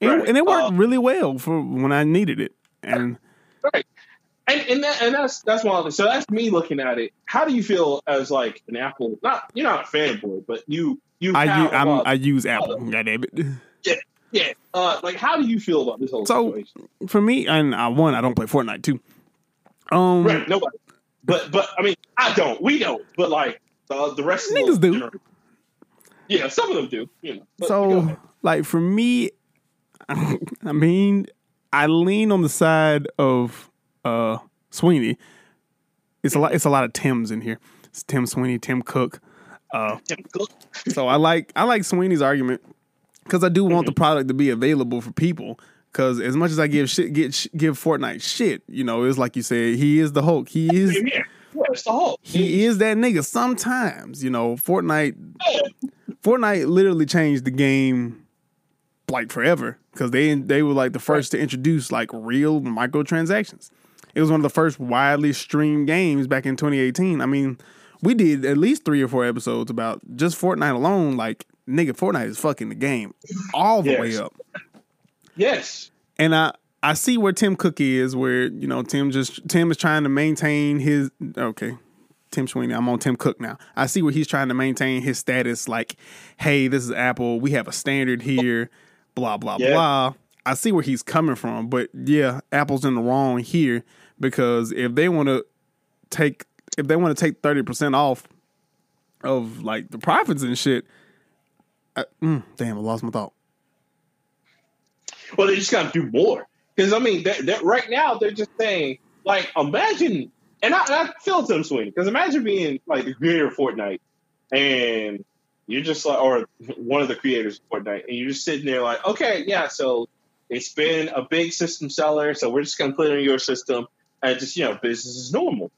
and, Right. and it worked Uh, really well for when I needed it. And And and, that, and that's that's one of the, so that's me looking at it. How do you feel as like an Apple? Not you're not a fanboy, but you you I have, use, I'm, uh, I use Apple. God damn it. yeah. Uh, like how do you feel about this whole So- situation? For me, and I one, I don't play Fortnite too. Um, Right, nobody. But but I mean, I don't. We don't. But like the the rest of Niggas the do. Yeah, some of them do. You know. But so like for me, I mean, I lean on the side of uh Sweeney. It's a lot. It's a lot of Tims in here. It's Tim Sweeney, Tim Cook. Uh, so I like I like Sweeney's argument because I do want Mm-hmm. the product to be available for people. Because as much as I give shit, get sh- give Fortnite shit, you know, it's like you said, he is the Hulk. He is Yeah, yeah, it's the Hulk. he is that nigga. Sometimes, you know, Fortnite. Fortnite literally changed the game like forever because they they were like the first to introduce like real microtransactions. It was one of the first widely streamed games back in 2018. I mean, we did at least three or four episodes about just Fortnite alone. Like, nigga, Fortnite is fucking the game all the way up. Yes. And I I see where Tim Cook is, where you know Tim just Tim is trying to maintain his okay. Tim Sweeney, I'm on Tim Cook now. I see where he's trying to maintain his status, like, hey, this is Apple. We have a standard here, blah blah Yeah. blah. I see where he's coming from, but yeah, Apple's in the wrong here because if they want to take if they want to take thirty percent off of like the profits and shit, I, mm, damn, I lost my thought. Well, they just got to do more. Because I mean, that, that right now they're just saying, like, imagine, and I, and I feel Tim. Because imagine being like the creator of Fortnite, and you're just like, or one of the creators of Fortnite, and you're just sitting there like, okay, yeah, so it's been a big system seller, so we're just gonna put it in your system, and just you know, business is normal.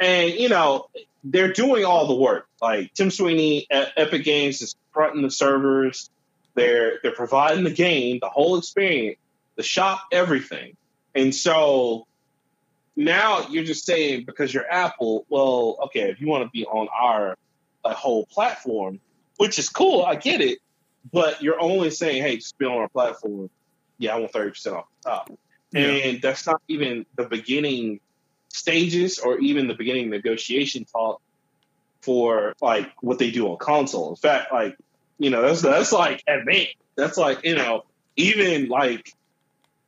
And you know, they're doing all the work. Like Tim Sweeney at Epic Games is fronting the servers. They're they're providing the game, the whole experience, the shop, everything. And so now you're just saying because you're Apple, well, okay, if you want to be on our like, whole platform, which is cool, I get it, but you're only saying, hey, just be on our platform. Yeah, I want thirty percent off the top, Yeah. and that's not even the beginning stages or even the beginning negotiation talk for like what they do on console. In fact, like you know, that's that's like advanced. That's like you know, even like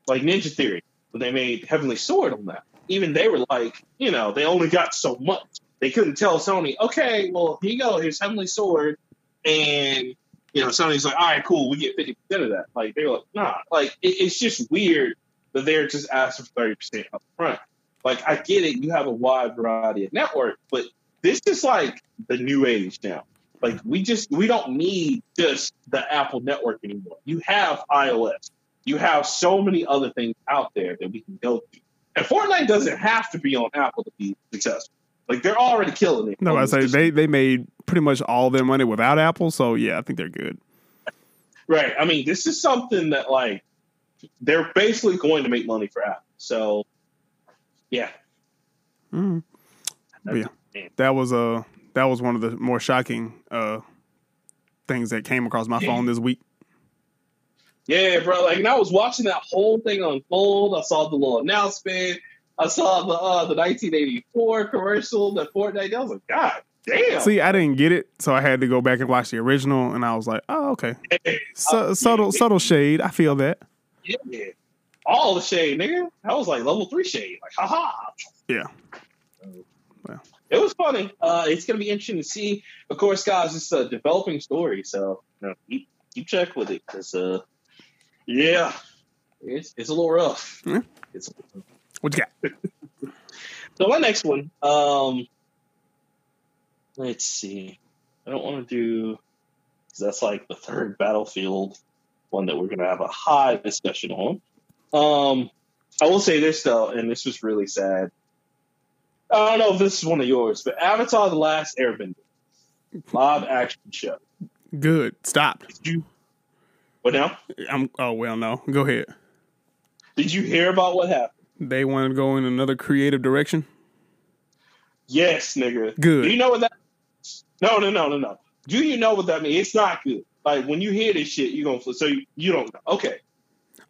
like Ninja Theory when they made Heavenly Sword on that. Even they were like, you know, they only got so much. They couldn't tell Sony, okay, well, here you go, here's Heavenly Sword, and you know, Sony's like, all right, cool, we get fifty percent of that. Like they were like, nah, like it, it's just weird that they're just asking for thirty percent up front. Like I get it, you have a wide variety of network, but this is like the new age now. Like we just we don't need just the Apple network anymore. You have iOS. You have so many other things out there that we can go to. And Fortnite doesn't have to be on Apple to be successful. Like they're already killing it. No, I say they they made pretty much all their money without Apple, so yeah, I think they're good. Right. I mean, this is something that like they're basically going to make money for Apple. So yeah. But yeah, that was uh that was one of the more shocking uh things that came across my phone this week. Yeah, bro. Like, and I was watching that whole thing unfold. I saw the little announcement. I saw the uh, the 1984 commercial, the Fortnite. I was like, God damn. See, I didn't get it, so I had to go back and watch the original, and I was like, oh okay, Su- subtle subtle shade. I feel that. yeah, all the shade, nigga. That was like level three shade. Like, haha. Yeah. Well. It was funny. Uh, it's gonna be interesting to see. Of course, guys, it's a developing story, so you know, keep keep check with it because uh, yeah, it's it's a little rough. Yeah. It's a little What you got? So my next one, um, let's see. I don't want to do because that's like the third battlefield one that we're going to have a high discussion on. Um, I will say this though, and this was really sad. I don't know if this is one of yours, but Avatar: The Last Airbender live action show. Good. Stop. Did you? What now? I'm. Oh well, no. Go ahead. Did you hear about what happened? They want to go in another creative direction. Yes, nigga. Good. Do you know what that? No, no, no, no, no. Do you know what that means? It's not good. Like when you hear this shit, you're gonna so you, you don't know. Okay,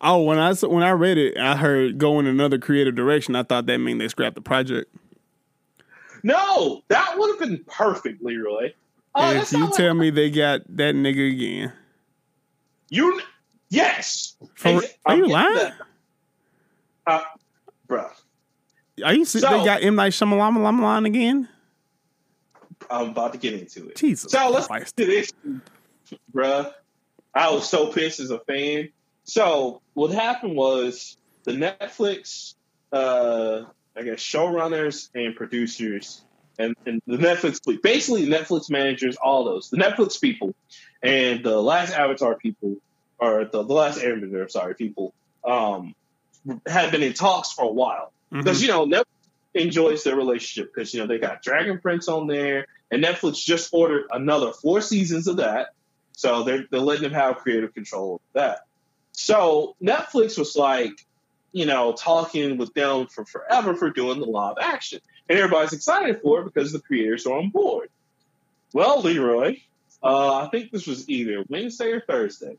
Oh, when I when I read it, I heard go in another creative direction. I thought that meant they scrapped the project. no, that would have been perfect, Leroy. Uh, if you tell like, me they got that nigga again, you, yes, For- are you lying? that. Uh, bruh, are you? So- they got M Night Shyamalan line again? I'm about to get into it. Jesus So let's Christ! do this, bruh. I was so pissed as a fan. So what happened was the Netflix, uh, I guess, showrunners and producers, and, and the Netflix, basically Netflix managers, all those, the Netflix people, and the last Avatar people, or the, the last Airbender, sorry, people, um, had been in talks for a while. Because you know Netflix enjoys their relationship because you know they got Dragon Prince on there, and Netflix just ordered another four seasons of that, so they're they're letting them have creative control of that. So Netflix was like, you know, talking with them for forever for doing the live action, and everybody's excited for it because the creators are on board. Well, Leroy, uh, I think this was either Wednesday or Thursday.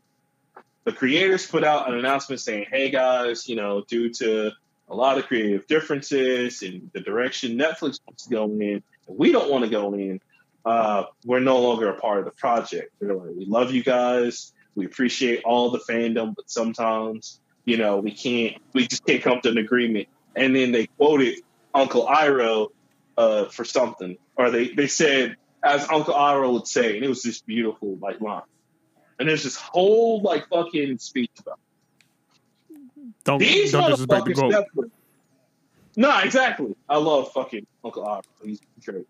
The creators put out an announcement saying, "Hey guys, you know, due to a lot of creative differences and the direction Netflix wants to go in, we don't want to go in. Uh, we're no longer a part of the project. Like, we love you guys. We appreciate all the fandom, but sometimes, you know, we can't. We just can't come to an agreement. And then they quoted Uncle Iroh uh, for something, or they they said as Uncle Iroh would say, and it was this beautiful like line. And there's this whole like fucking speech about. Don't These don't disrespect the motherfuckers quote. Netflix. No, exactly. I love fucking Uncle Art. He's great.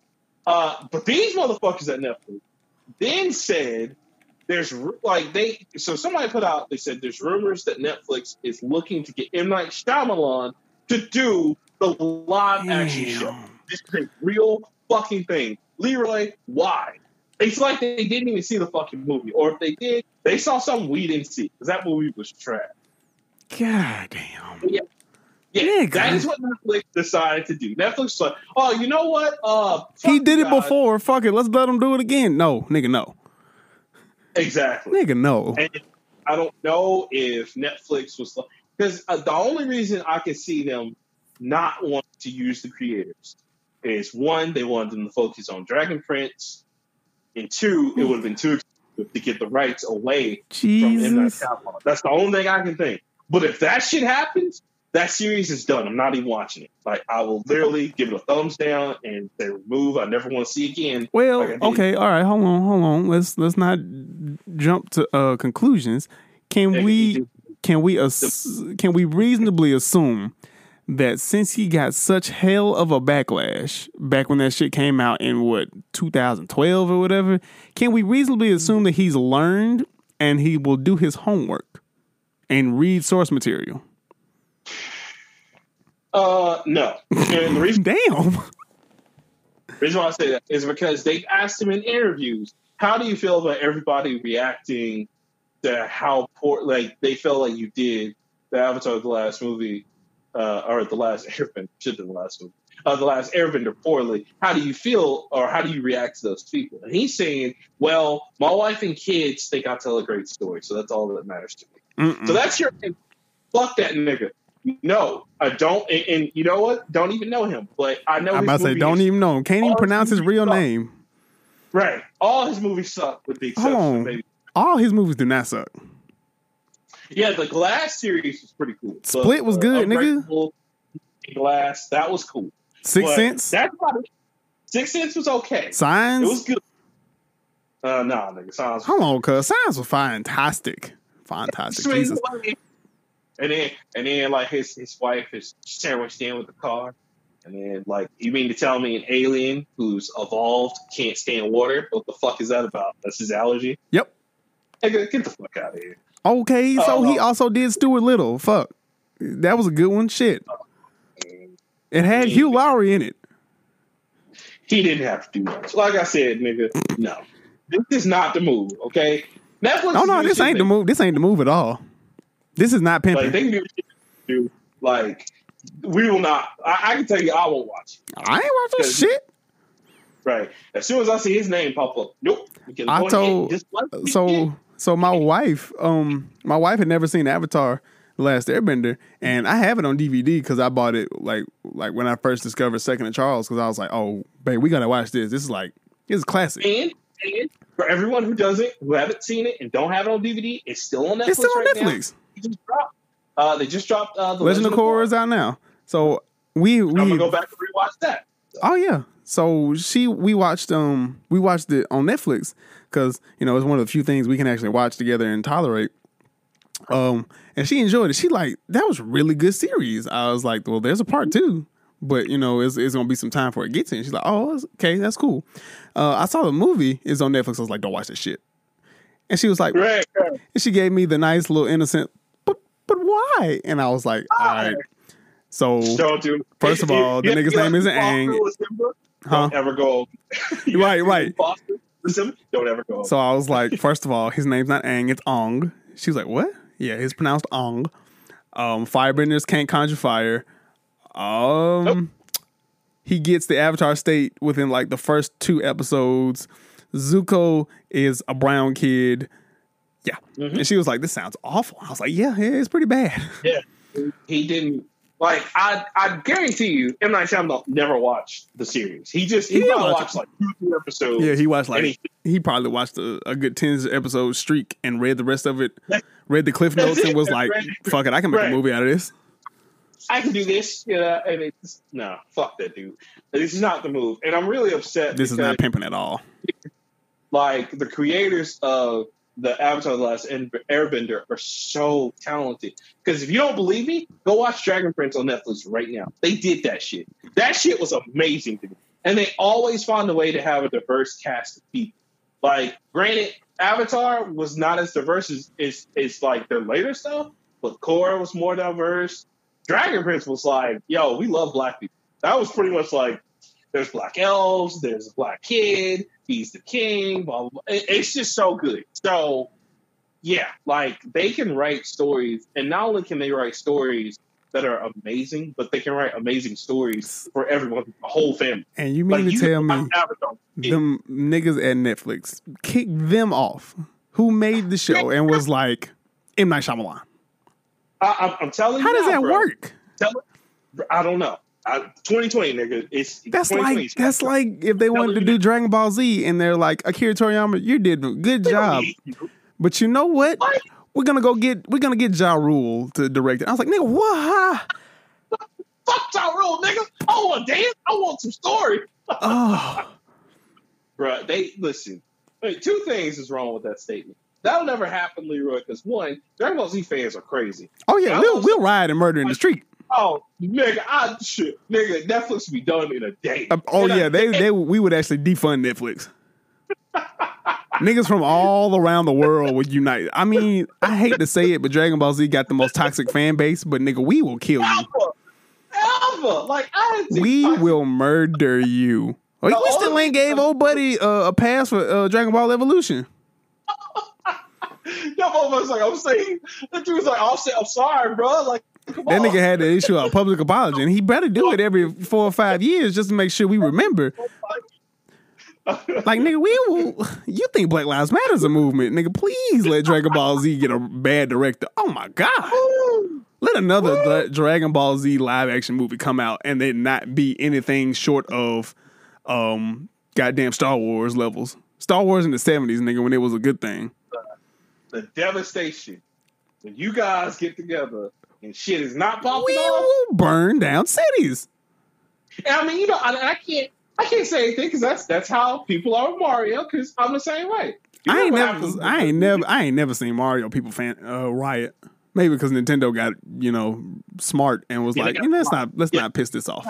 Uh, but these motherfuckers at Netflix then said there's like they so somebody put out they said there's rumors that Netflix is looking to get M Night Shyamalan to do the live action show. This is a real fucking thing. Leroy, why? It's like they didn't even see the fucking movie, or if they did, they saw something we didn't see because that movie was trash. God damn. Yeah, Nigga. that is what Netflix decided to do. Netflix was like, oh, you know what? Uh, He did it guys." before. Fuck it. Let's let him do it again. No, nigga, no. Exactly. Nigga, no. And I don't know if Netflix was because uh, the only reason I can see them not want to use the creators is one, they wanted them to focus on Dragon Prince, and two, it would have been too expensive to get the rights away from M. Night That's the only thing I can think. But if that shit happens, that series is done. I'm not even watching it. Like I will literally give it a thumbs down and say remove. I never want to see again. Well, Like okay, all right, hold on, hold on. Let's let's not jump to uh conclusions. Can we can we ass- can we reasonably assume that since he got such hell of a backlash back when that shit came out in what 2012 or whatever, can we reasonably assume that he's learned and he will do his homework and read source material? Uh, no. And the reason, Damn. The reason why I say that is because they asked him in interviews, how do you feel about everybody reacting to how poor, like, they felt like you did the Avatar the last movie, uh, or the last Airbender, should have been the last movie, uh, the last Airbender poorly. How do you feel, or how do you react to those people? And he's saying, well, my wife and kids think I tell a great story, so that's all that matters to me. Mm-mm. So that's your fuck that nigga. No, I don't. And, and you know what? Don't even know him, but I know. I'm about to say, don't even know him. Can't even pronounce his his real suck. name. Right. All his movies suck, with the exception of maybe. All his movies do not suck. Yeah, the Glass series was pretty cool. The- Split was the good, nigga. Glass, that was cool. Six But Sense, That's about it. Six Sense was okay. Signs. It was good. Uh, nah, nigga, sounds. Hold on, cuz Signs was fantastic. Fantastic. Jesus. And then, and then, like his his wife is sandwiched in with the car. And then, like, you mean to tell me an alien who's evolved can't stand water? What the fuck is that about? That's his allergy. Yep. Nigga, get the fuck out of here. Okay, so Oh, he also did Stuart Little. Fuck. That was a good one. Shit. It had Hugh Laurie in it. He didn't have to do much. Like I said, nigga, no, this is not the move. Okay, Netflix. Oh no, this ain't the move. This ain't the move at all. This is not pimping. Like they can do shit they do. Like we will not. I, I can tell you, I won't watch. it. I ain't watching shit. Right. As soon as I see his name pop up, nope. I told- just like we did. So so my wife, um, my wife had never seen Avatar: Last Airbender, and I have it on DVD because I bought it like like when I first discovered Second and Charles because I was like, oh, babe, we gotta watch this. This is like this is classic. And and for everyone who doesn't, who haven't seen it and don't have it on DVD, it's still on Netflix. It's still on right. Netflix. They just dropped. Uh, they just dropped uh, the Legend of Korra is out now. So we I'm gonna we go back and rewatch that. Oh yeah. So she we watched um we watched it on Netflix because you know it's one of the few things we can actually watch together and tolerate. Um and she enjoyed it. She like that was a really good series. I was like, well, there's a part two, but you know it's it's gonna be some time for it gets in. She's like, oh, okay, that's cool. Uh, I saw the movie is on Netflix. I was like, don't watch that shit. And she was like, right. and she gave me the nice little innocent, but but why? And I was like, all right. So Don't. First of all, the You- you- nigga's name isn't Foster Aang. Huh? Don't ever go. Right, right. Foster with Simba? Don't ever go. So I was like, first of all, his name's not Aang, it's Ong. She was like, what? Yeah, it's pronounced Ong. Um, firebenders can't conjure fire. Um, Nope. he gets the Avatar state within like the first two episodes. Zuko is a brown kid. Yeah, Mhm. and she was like, "This sounds awful." I was like, "Yeah, yeah it's pretty bad." Yeah, he didn't. Like I, I guarantee you, M Night Shyamalan never watched the series. He just he, He probably watch watched like two, three episodes. Yeah, he watched like he- he probably watched a, a good ten episode streak and read the rest of it. Read the cliff notes and was like. "Fuck it, I can make Right. a movie out of this." I can do this, you know, and it's no, fuck that dude. This is not the move, and I'm really upset. This is not pimping at all. like the creators of the Avatar: The Last Airbender are so talented. Because if you don't believe me, go watch Dragon Prince on Netflix right now. They did that shit. That shit was amazing to me, and they always find a way to have a diverse cast of people. Like, granted, Avatar was not as diverse as as, as like their later stuff, but Korra was more diverse. Dragon Prince was like, yo, we love black people. That was pretty much like there's black elves, there's a black kid, he's the king, blah, blah, blah. It's just so good. So, yeah, like they can write stories, and not only can they write stories that are amazing, but they can write amazing stories for everyone, the whole family. And you mean Like, to you tell me them niggas at Netflix kick them off? Who made the show and was like M Night Shyamalan? I, I'm, I'm telling you, How does now, that bro. work? Tell I don't know. I, 2020, nigga. It's That's like that's like if they wanted to do Dragon Ball Z and they're like Akira Toriyama, you did a good job, but you know what? What? We're gonna go get we're gonna get Ja Rule to direct it. I was like, nigga, what? Fuck Ja Rule, nigga. I want to dance. I want some story. Oh, Bruh, they listen. Wait, two things is wrong with that statement. That'll never happen, Leroy, because one, Dragon Ball Z fans are crazy. oh yeah, we'll we'll ride and murder in the street. Oh, nigga, I shit, nigga, Netflix be done in a day. Uh, oh And I- yeah, they they we would actually defund Netflix. Niggas from all around the world would unite. I mean, I hate to say it, but Dragon Ball Z got the most toxic fan base. But nigga, we will kill you. Alpha, Never. Like I didn't We will murder you. Oh, The we still ain't gave old buddy uh, a pass for uh, Dragon Ball Evolution. Motherfuckers like I'm saying. The dude's like, I'm, saying, I'm sorry, bro. Like, come That on. nigga had to issue a public apology, and he better do it every four or five years just to make sure we remember. Like, nigga, we will, you think Black Lives Matter is a movement, nigga? Please let Dragon Ball Z get a bad director. Oh my god, let another Dra- Dragon Ball Z live action movie come out and then not be anything short of, um, goddamn Star Wars levels. Star Wars in the seventies, nigga, when it was a good thing. the devastation when you guys get together and shit is not popping We off. will burn down cities. And I mean, you know, I, I can't, I can't say anything because that's that's how people are with Mario. Because I'm the same way. You I ain't never, happens- I ain't never, I ain't never seen Mario people fan uh, riot. Maybe because Nintendo got you know smart and was Yeah, like, you know, let's not, let's Yeah. not piss this off.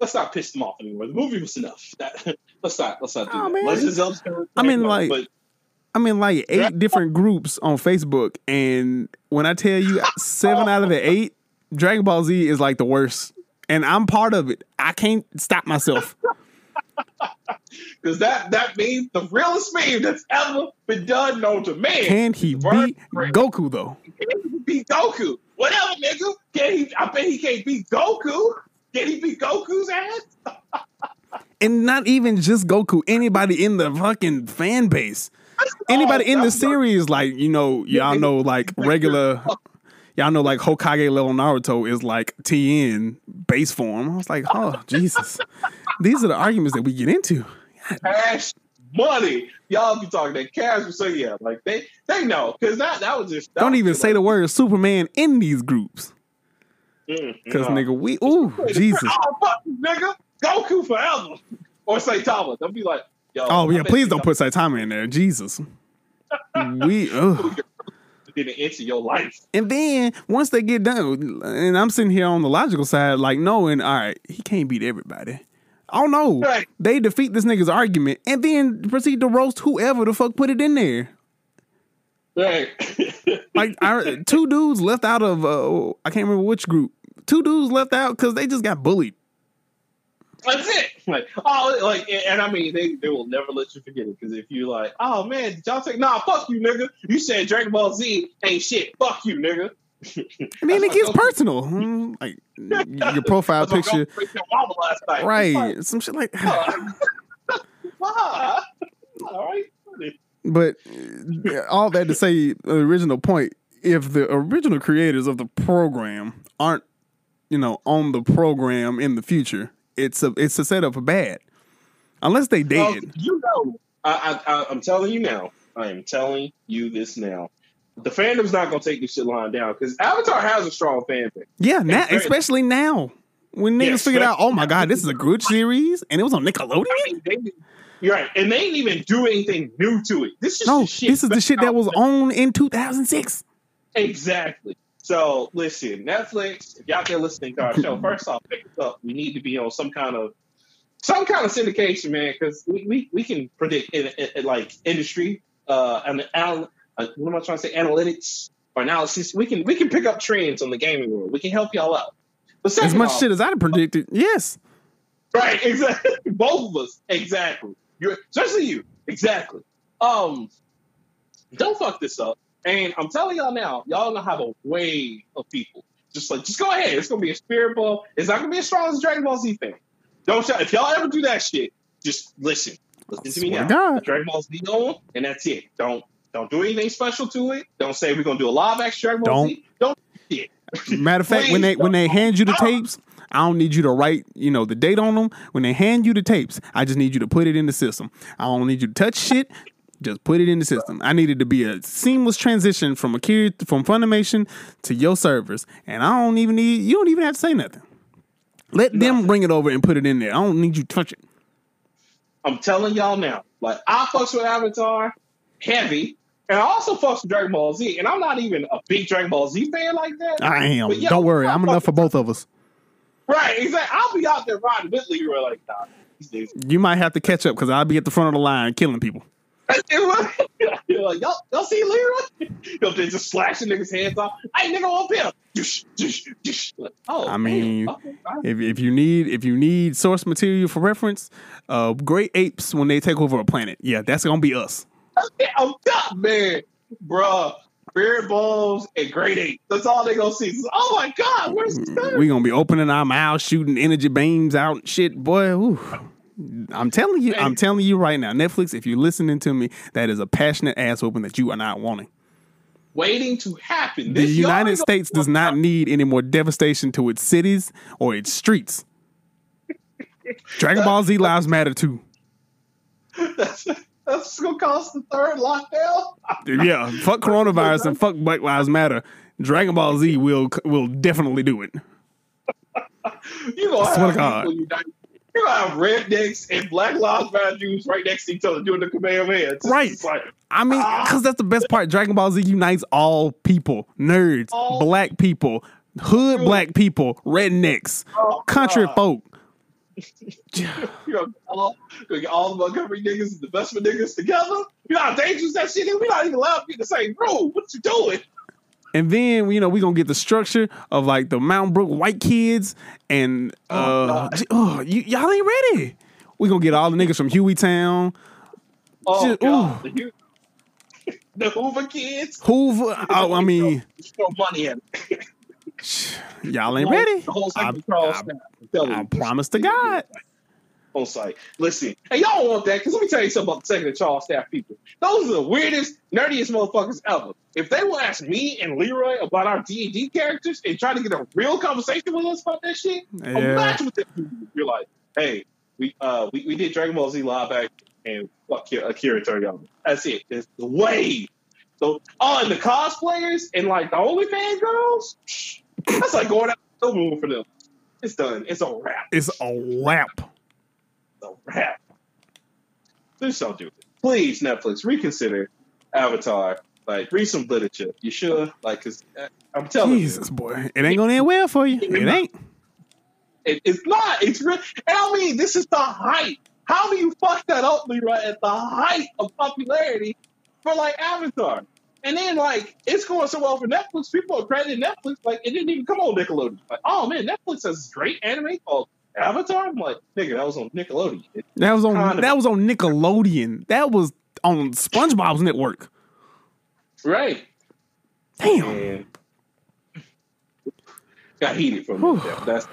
Let's not piss them off anymore. The movie was enough. That, let's not, let's not do Oh, that. man. Of Zelda. I mean, like- but I mean, like eight different groups on Facebook, and when I tell you seven out of the eight, Dragon Ball Z is like the worst, and I'm part of it. I can't stop myself. because that that means the realest meme that's ever been done known to man. Can he beat Goku though? Can he beat Goku? Whatever, nigga. Can he? I bet he can't beat Goku. Can he beat Goku's ass? And not even just Goku, anybody in the fucking fan base. Anybody in the series, like, you know, y'all know like regular y'all know like Hokage level Naruto is like TN base form. I was like, oh Jesus. These are the arguments that we get into. cash money. Y'all be talking that cash, so yeah, like they they know because that that was just that Don't was even say the word Superman in these groups. Mm, Cause no. nigga, we ooh, Jesus. Oh fuck, nigga, Goku forever, or Saitama. They'll be like, yo. Oh yeah, please don't put Saitama in there. Jesus. We ugh. didn't enter your life. And then once they get done, and I'm sitting here on the logical side, like knowing, all right, he can't beat everybody. Oh no, Right. they defeat this nigga's argument and then proceed to roast whoever the fuck put it in there. Right. Like two dudes left out of uh, I can't remember which group. Two dudes left out because they just got bullied. That's it. Like, oh, like, and, I mean, they, they will never let you forget it because if you like, oh man, did y'all take? Nah, fuck you, nigga. You said Dragon Ball Z ain't shit. Fuck you, nigga. I mean, it gets personal. Hmm, Like your profile picture, Goku ate your mama last night. right? Some shit like. All right. But uh, all that to say, the original point: if the original creators of the program aren't, you know, on the program in the future, it's a it's a setup for bad. Unless they Well, did. you know, I, I, I, I'm telling you now. I am telling you this now. The fandom's not gonna take this shit lying down because Avatar has a strong fan base. yeah, now, especially now when niggas Yeah, figured out, oh my god, this is a good series, and it was on Nickelodeon. I mean, you're right, and they didn't even do anything new to it. This is No, this is the shit that was on in 2006. exactly. So listen, Netflix, if y'all there listening to our show, first off, pick us up. We need to be on some kind of some kind of syndication, man, because we, we, we can predict in, in, in, like industry uh and anal- uh, what am I trying to say? Analytics or analysis. We can we can pick up trends on the gaming world. We can help y'all out. But As much off- shit as I'd have predicted, yes. Right, exactly. Both of us, exactly. You, especially you, exactly. Um, don't fuck this up. And I'm telling y'all now, y'all gonna have a wave of people. Just like, just go ahead. It's gonna be a spirit ball. It's not gonna be as strong as a Dragon Ball Z fan. Don't y'all, if y'all ever do that shit, just listen. Listen to me now. God. Dragon Ball Z on, and that's it. Don't don't do anything special to it. Don't say we're gonna do a live action Dragon Ball Don't. Z. Don't do. Matter of fact, when they when they hand you the tapes, I don't need you to write, you know, the date on them. When they hand you the tapes, I just need you to put it in the system. I don't need you to touch shit. Just put it in the system. I need it to be a seamless transition from a from Funimation to your servers, and I don't even need you. Don't even have to say nothing. Let them bring it over and put it in there. I don't need you to touch it. I'm telling y'all now, like I fucks with Avatar heavy, and I also fucks with Dragon Ball Z, and I'm not even a big Dragon Ball Z fan like that. I am. Yeah, don't worry, I'm fuck enough for both of us. Right, exactly. I'll be out there riding with Leroy like, nah. You might have to catch up because I'll be at the front of the line killing people. You're like, y'all, y'all see Leroy? Yo, they just slashing niggas' hands off. Hey, nigga, up here. Dush, dush, dush. Like, oh, I mean, Okay. If if you need if you need source material for reference, uh, great apes when they take over a planet, yeah, that's gonna be us. I'm done, man. Bruh, beard balls and great ape. That's all they gonna see. Oh my god, where's third? We gonna be opening our mouths, shooting energy beams out, shit, boy. ooh. I'm telling you, I'm telling you right now, Netflix. If you're listening to me, that is a passionate ass whooping that you are not wanting. Waiting to happen. The This y'all United States does not need any more devastation to its cities or its streets. Dragon Ball Z lives matter too. That's, that's gonna cause the third lockdown. Yeah, fuck coronavirus and fuck Black Lives Matter. Dragon Ball Z will will definitely do it. You gonna I swear have to God. people unite. You have rednecks and Black Lives Matter dudes right next to each other doing the command man. It's Right. just like, I mean, ah. because that's the best part. Dragon Ball Z unites all people, nerds, All- black people, hood black people, rednecks, oh, country God. folk. You know, all, all the Montgomery niggas and the Bessemer niggas together. You know how dangerous that shit is? We're not even allowed to be in the same room. What you doing? And then you know we gonna get the structure of like the Mountain Brook white kids and Oh, uh, j- oh, you, y'all ain't ready. We gonna get all the niggas from Hueytown, Oh, Just- God. The, the Hoover kids. Hoover. Oh, I mean, Throw money at y'all ain't ready. The whole I, I- I'm I promise to God. On site. Listen, and y'all want that because let me tell you something about the second Charles staff people. Those are the weirdest, nerdiest motherfuckers ever. If they will ask me and Leroy about our D and D characters and try to get a real conversation with us about that shit, Yeah. imagine what do. You're like, hey, we uh we, we did Dragon Ball Z live action and fuck Akira, Akira Toriyama. That's it. It's the way. So oh, and the cosplayers and like the OnlyFans girls, that's like going out the moon for them. It's done. It's a wrap. It's a wrap. The rap. Please don't do it. Please, Netflix, reconsider Avatar. Like, read some literature. You should. Like, cause uh, I'm telling you. Jesus, boy, it ain't gonna end well for you. It ain't. it, it's not. It's real. And I mean, this is the height. How do you fuck that up, Leroy, at the height of popularity for like Avatar? And then like it's going so well for Netflix. People are crediting Netflix like it didn't even come on Nickelodeon. Like, oh man, Netflix has great anime called Avatar. I'm like, nigga, that was on Nickelodeon. That was on. That was on Nickelodeon. That was on SpongeBob's network. right. Damn. and got heated from Whew. it. That's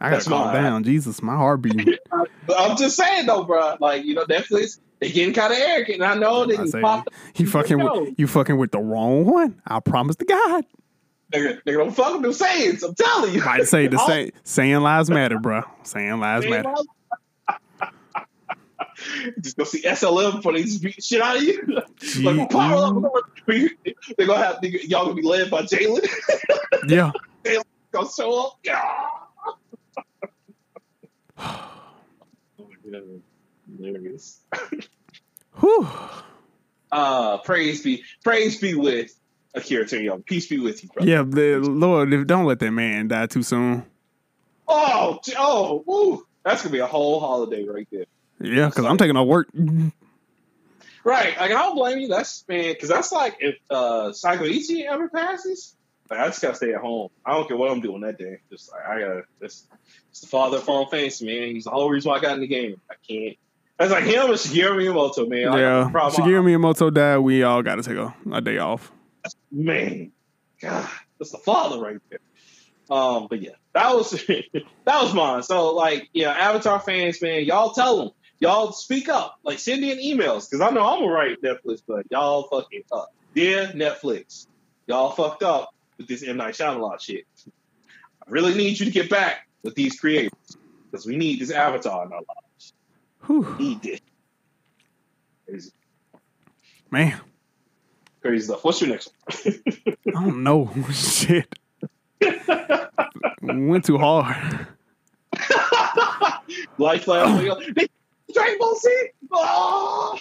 I gotta calm down. Jesus, my heart beating. I'm just saying though, bro. Like you know, Netflix they getting kind of arrogant. And I know they I say, pop. you fucking with you fucking with the wrong one. I promise to God. Nigga, nigga, don't fuck with them Saiyans. I'm telling you. Might say the All- same. Saiyan lives matter, bro. Saiyan lives saying matter. lies. just go see SLM before they just beat shit out of you. like, power up. They're gonna have nigga, y'all gonna be led by Jalen. Yeah. gonna show up. Yeah. oh my god. There it is. Whew. Uh, praise be, praise be with Akira Toriyama. Peace be with you, brother. Yeah, the, Lord, if- don't let that man die too soon. Oh, oh, woo. That's gonna be a whole holiday right there. Yeah, because I'm taking off work. Right. Like I don't blame you. That's man, because that's like if uh Psycho ever passes, like I just gotta stay at home. I don't care what I'm doing that day. Just like I gotta. It's, it's the father of Final Fantasy, man. He's the whole reason why I got in the game. I can't. That's like him and Shigeru Miyamoto, man. Yeah. Shigeru Miyamoto died. We all got to take a, a day off. Man, God, that's the father right there. Um, but yeah, that was that was mine. So like, yeah, Avatar fans, man, y'all tell them, y'all speak up, like send in emails because I know I'm gonna write Netflix, but y'all fucking up. Dear Netflix, y'all fucked up with this M Night Shyamalan shit. I really need you to get back with these creators because we need this Avatar in our lives. Whew. We need this. Crazy, Man, crazy stuff. What's your next one? I don't know. Shit. Went too hard. Life Flash. Dragon Ball Z. Oh!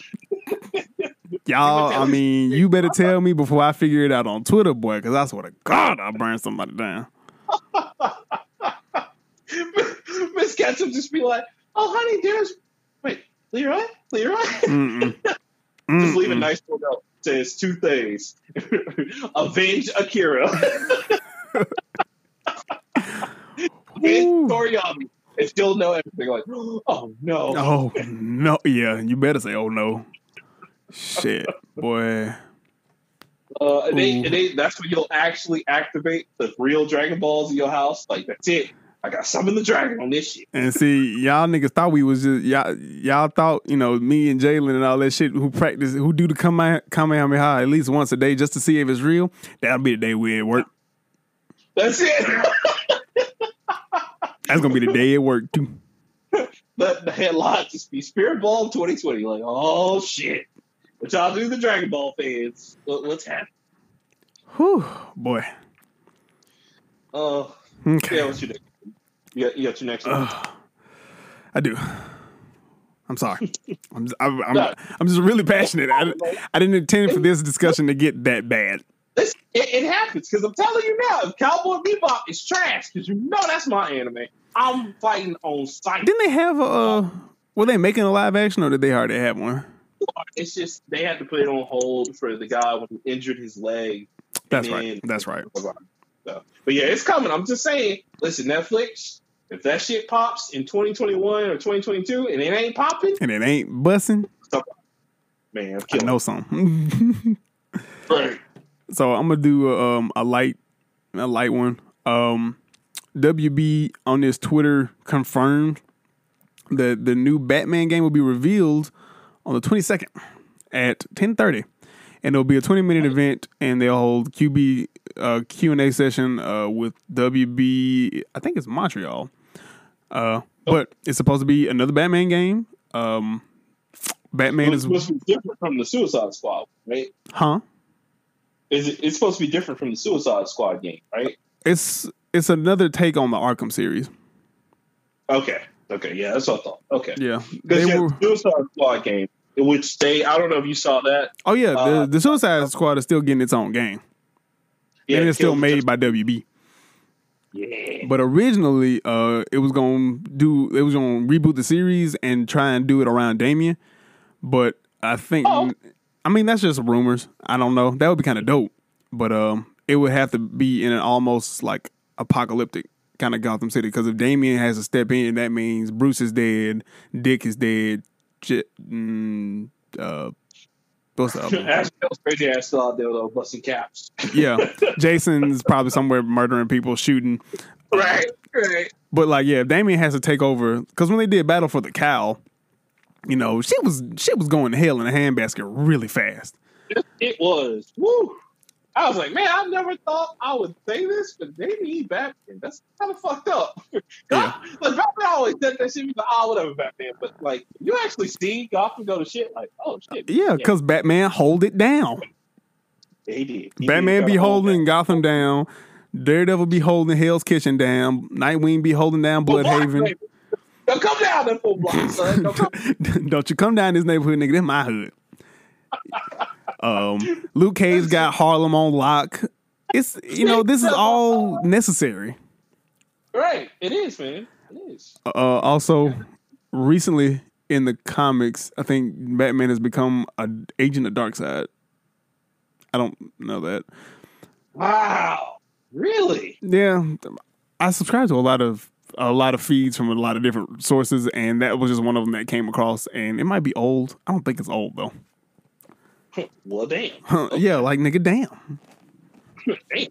Y'all, I mean, you better tell me before I figure it out on Twitter, boy, because I swear to God, I'll burn somebody down. Miss Ketchup just be like, "Oh, honey, there's wait, Leroy, Leroy." Mm-mm. Just leave a nice little note. Says two things: avenge Akira, avenge. Toriyama, and still know everything. Like, oh no, Oh no! Yeah, you better say, "Oh no!" Shit, boy. Uh, and they, and they, that's when you'll actually activate the real Dragon Balls in your house. Like that's it. I got summon the dragon on this shit. And see, y'all niggas thought we was just y'all. Y'all thought you know me and Jalen and all that shit who practice who do the Kame- Kamehameha at least once a day just to see if it's real. That'll be the day we at work. That's it. That's gonna be the day at work too. the, the headline just be Spirit Ball 2020. Like, oh shit. What y'all do, the Dragon Ball fans? What, what's happening? Whew, boy. Uh, Okay. yeah, what's your next? You got, you got your next one. Ugh. I do. I'm sorry. I'm just, I'm, I'm, I'm just really passionate. I, I didn't intend for this discussion to get that bad. This, it, it happens because I'm telling you now, if Cowboy Bebop is trash, because you know that's my anime. I'm fighting on sight. Didn't they have a? Uh, were they making a live action or did they already have one? It's just they had to put it on hold for the guy when he injured his leg. That's right. That's right. So, but yeah, it's coming. I'm just saying. Listen, Netflix. If that shit pops in 2021 or 2022 and it ain't popping, And it ain't bussing. man, I'm I know something. Right. so I'm gonna do a, um, a light, a light one. Um, WB on this Twitter confirmed that the new Batman game will be revealed on the 22nd at 10:30, and it'll be a 20 minute event, and they'll hold QB uh, Q and A session uh, with WB. I think it's Montreal, uh, but it's supposed to be another Batman game. Um, Batman It's is supposed to be different from the Suicide Squad, right? huh? Is it, it's supposed to be different from the Suicide Squad game, right? It's it's another take on the Arkham series. Okay. Okay. Yeah, that's what I thought. Okay. Yeah, Because yeah, were. the Suicide Squad game, in which they, I don't know if you saw that. Oh yeah, uh, the, the Suicide Squad is still getting its own game, Yeah, and it's still made by WB. Yeah. But originally, uh, it was gonna do. It was gonna reboot the series and try and do it around Damian. But I think, Oh. I mean, that's just rumors. I don't know. That would be kind of dope. But um, it would have to be in an almost like apocalyptic kind of Gotham City because if Damian has to step in, that means Bruce is dead, Dick is dead. J- mm, uh, what's the other? one? Ash crazy ass still out there though, busting caps. yeah, Jason's probably somewhere murdering people, shooting. right. Right. But like, yeah, Damian has to take over because when they did Battle for the Cowl, you know, shit was shit was going to hell in a handbasket really fast. It, it was. Woo. I was like, man, I never thought I would say this, but maybe Batman. That's kind of fucked up. Yeah. Like Batman always said that shit. He's like, oh, whatever, Batman. But like, you actually see Gotham go to shit. Like, oh shit. Yeah, because Batman hold it down. Yeah, he did. He Batman did be kinda hold holding Gotham down. Daredevil be holding Hell's Kitchen down. Nightwing be holding down. Blüdhaven. Don't come down that full block, son. Don't come. Don't you come down this neighborhood, nigga. That's my hood. Um, Luke Cage got Harlem on lock. It's you know this is all necessary. right. It is, man. It is. Uh, also, recently in the comics, I think Batman has become an agent of Darkseid. I don't know that. Wow. Really? Yeah, I subscribe to a lot of a lot of feeds from a lot of different sources, and that was just one of them that came across. And it might be old. I don't think it's old though. Well, damn. yeah, like nigga, damn. Damn.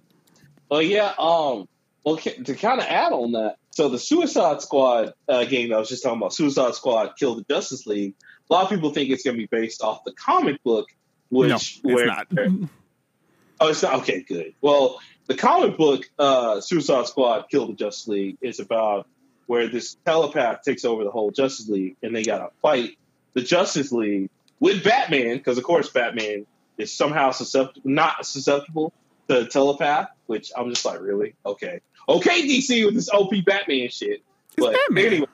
Well, yeah. Um. Well, to kind of add on that, so the Suicide Squad uh, game that I was just talking about, Suicide Squad Kill the Justice League. A lot of people think it's going to be based off the comic book, which no, it's where not. oh, it's not okay. Good. Well, the comic book uh, Suicide Squad Kill the Justice League is about where this telepath takes over the whole Justice League, and they got to fight the Justice League with Batman, because of course Batman is somehow susceptible, not susceptible to telepath. Which I'm just like, really? Okay, okay, DC with this OP Batman shit. But Batman. anyway,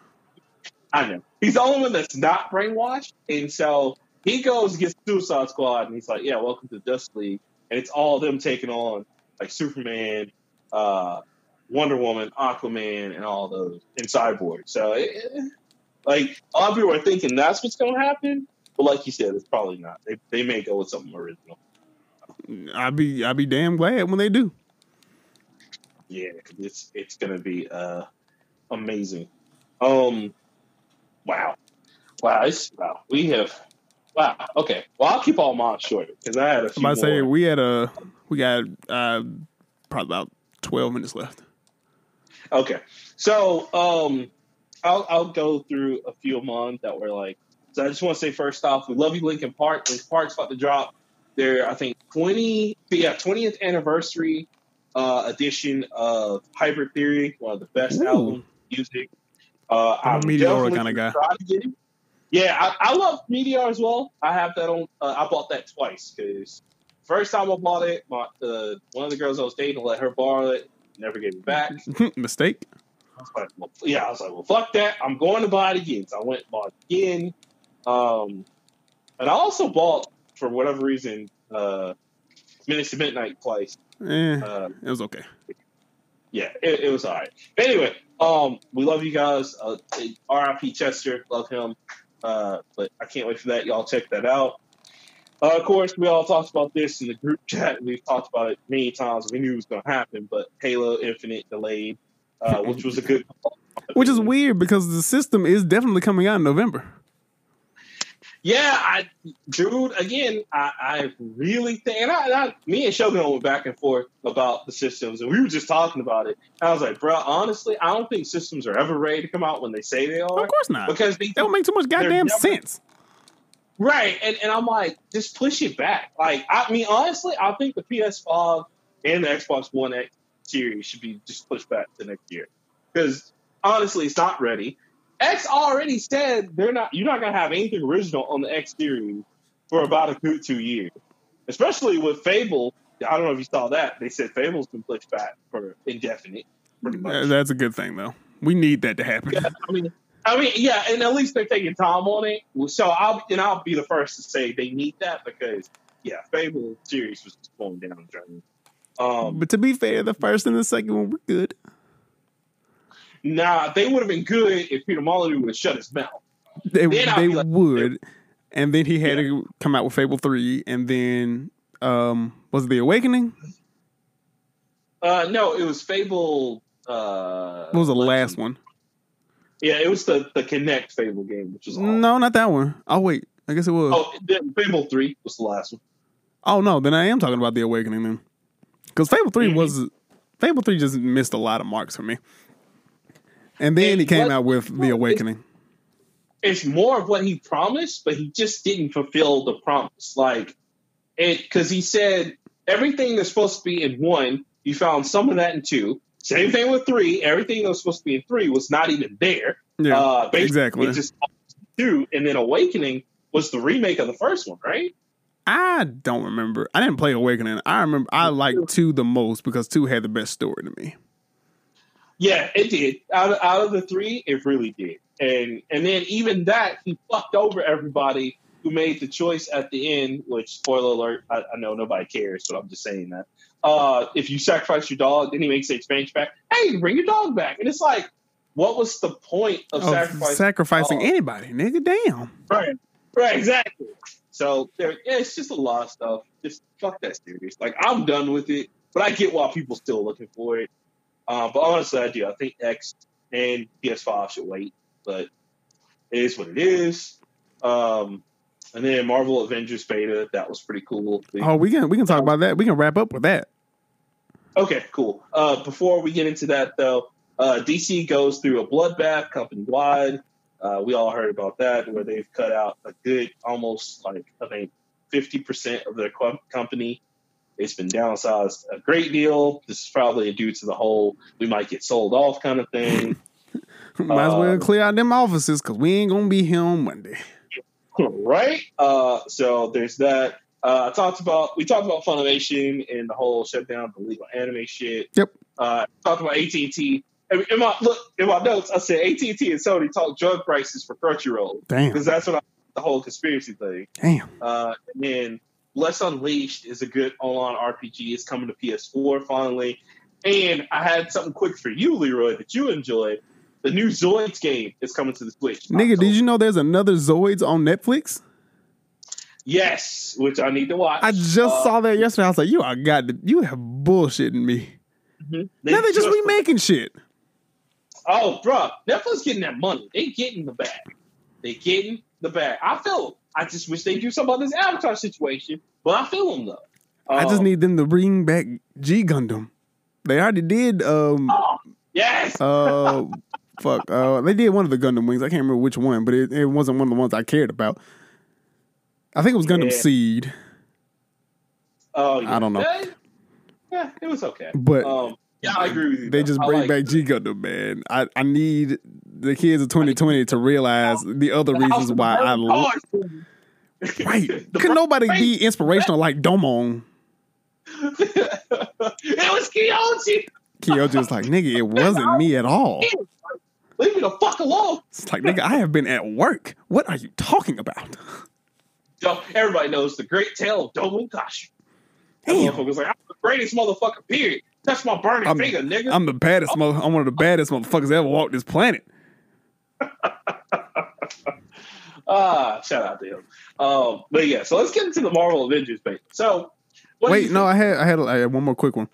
I know he's the only one that's not brainwashed, and so he goes against Suicide Squad, and he's like, "Yeah, welcome to the Justice League," and it's all them taking on like Superman, uh, Wonder Woman, Aquaman, and all those, and Cyborg. So, it, it- like, a lot of people are thinking that's what's going to happen, But like you said, it's probably not. They they may go with something original. I'd be I'd be damn glad when they do. Yeah, it's it's gonna be uh amazing. Um, wow, wow, it's wow. We have wow. Okay, well I'll keep all mine short because I had a I'm few to say we had a we got uh probably about twelve minutes left. Okay, so um, I'll I'll go through a few of mine that were like. So I just want to say first off, we love you, Linkin Park. Linkin Park's about to drop their I think twenty yeah twentieth anniversary uh, edition of Hybrid Theory, one of the best Ooh. album music. Uh, I'm a I'm Meteora definitely kinda guy. gonna try to get it. Yeah, I, I love Meteor as well. I have that on. Uh, I bought that twice because first time I bought it, my uh, one of the girls I was dating let her borrow it, never gave it back. Mistake. I was like, well, yeah, I was like, well, fuck that. I'm going to buy it again. So I went and bought it again. Um, and I also bought, for whatever reason, uh, Minutes to Midnight twice. Eh, Uh, it was okay. yeah, it, it was all right. Anyway, um, we love you guys. Uh, R.I.P. Chester, love him. Uh, but I can't wait for that. Y'all check that out. Uh, of course, we all talked about this in the group chat. We've talked about it many times. We knew it was going to happen, but Halo Infinite delayed, uh, which was a good. Which is weird because the system is definitely coming out in November. Yeah, I, dude. Again, I, I really think, and I, and I, me and Shogun went back and forth about the systems, and we were just talking about it. And I was like, bro, honestly, I don't think systems are ever ready to come out when they say they are. Of course not. because they That don't make too much goddamn never- sense. right. And and I'm like, just push it back. Like, I mean, honestly, I think the PS5 and the Xbox One X series should be just pushed back to next year, because honestly, it's not ready. X already said they're not. You're not gonna have anything original on the X series for about a good two years, especially with Fable. I don't know if you saw that. They said Fable's been pushed back for indefinite, pretty much. That's a good thing though. We need that to happen. Yeah, I mean, I mean, yeah, and at least they're taking time on it. So I'll and I'll be the first to say they need that because yeah, Fable series was just going down the drain. Um, But to be fair, the first and the second one were good. Nah, they would have been good if Peter Molyneux would have shut his mouth. They, they like- would. And then he had to come out with Fable 3 and then um was it The Awakening? Uh, no, it was Fable. Uh, What was the last one? Yeah, it was the the Kinect Fable game, which awesome. No, not that one. Oh wait, I guess it was. Oh, Fable Three was the last one. Oh no, then I am talking about The Awakening then. Because Fable 3 Mhm. was Fable 3 just missed a lot of marks for me. And then And he came what- out with The Awakening. It's more of what he promised, but he just didn't fulfill the promise. Like it, because he said everything that's supposed to be in one, you found some of that in two. Same thing with three. Everything that was supposed to be in three was not even there. Yeah, uh, basically exactly. it just two, and then Awakening was the remake of the first one, right? I don't remember. I didn't play Awakening. I remember I liked 2 the most because 2 had the best story to me. Yeah, it did. Out of, out of the three, it really did. And and then even that, he fucked over everybody who made the choice at the end. Which spoiler alert, I, I know nobody cares, but I'm just saying that. Uh, if you sacrifice your dog, then he makes the expansion back. Hey, bring your dog back, and it's like, what was the point of Of sacrificing? sacrificing Oh. anybody, nigga. Damn. right, right, exactly. So there, yeah, it's just a lot of stuff. Just fuck that series. Like I'm done with it, but I get why people still looking for it. Uh, but honestly, I do. I think X and PS5 should wait, but it is what it is. Um, and then Marvel Avengers beta, that was pretty cool. Oh, we can we can talk about that. We can wrap up with that. Okay, cool. Uh, before we get into that, though, uh, DC goes through a bloodbath company wide. Uh, we all heard about that, where they've cut out a good, almost like I think fifty percent of their co- company. It's been downsized a great deal. This is probably due to the whole "we might get sold off" kind of thing. Might as well Um, clear out them offices because we ain't gonna be here on Monday. right? Uh, so there's that. Uh, I talked about we talked about Funimation and the whole shutdown of the legal anime shit. Yep. Uh, talked about AT and T. In my look in my notes, I said AT and T and Sony talk drug prices for Crunchyroll Damn. because that's what I, the whole conspiracy thing. Damn. Uh, and then Bless Unleashed is a good online RPG. It's coming to PS4 finally. And I had something quick for you, Leroy, that you enjoyed. The new Zoids game is coming to the Switch. Nigga, did you know there's another Zoids on Netflix? Yes, which I need to watch. I just Uh, saw that yesterday. I was like, you are got you have bullshitting me. mhm. now they just remaking shit. Oh, bro, Netflix getting that money. They getting the bag. They getting the bag. I feel. I just wish they do something about this Avatar situation, but I feel them though. I just Um, need them to bring back G Gundam. They already did um Oh, yes. uh fuck uh they did one of the Gundam wings. I can't remember which one, but it, it wasn't one of the ones I cared about. I think it was Gundam Yeah. Seed, Oh, yeah. I don't know. Yeah, yeah, it was okay. but Um, yeah, I agree with you. they though. just bring like- back G Gundam, man. I, I need the kids of 2020 to realize oh, the other the House reasons why I love. Right? Could nobody be inspirational like Domon? it was Kiyoshi. Kyoji was like, nigga, it wasn't me at all. Leave me the fuck alone. It's like, nigga, I have been at work. What are you talking about? Yo, everybody knows the great tale of Domon Kasshu. That Damn. motherfucker was like, I'm the greatest motherfucker, period. Touch my burning I'm- finger, nigga. I'm the baddest mother. I'm one of the baddest motherfuckers that ever walked this planet. Ah, shout out to him. Um, but yeah, so let's get into the Marvel Avengers, baby. So, Wait, no. I had I had, I had one more quick one.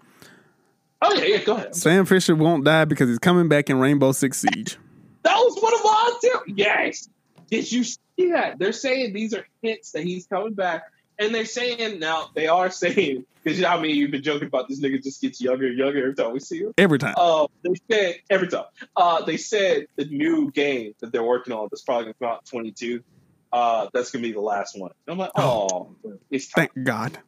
Oh yeah, yeah, go ahead. Sam Fisher won't die because he's coming back in Rainbow Six Siege. That was one of my too. Yes. Did you see that? They're saying these are hints that he's coming back, and they're saying now they are saying because you know, I mean you've been joking about this nigga just gets younger and younger every time we see him. Every time. Uh, they said every time. Uh, they said the new game that they're working on that's probably gonna come out 22. Uh, that's gonna be the last one. I'm like, oh, it's time. Thank God.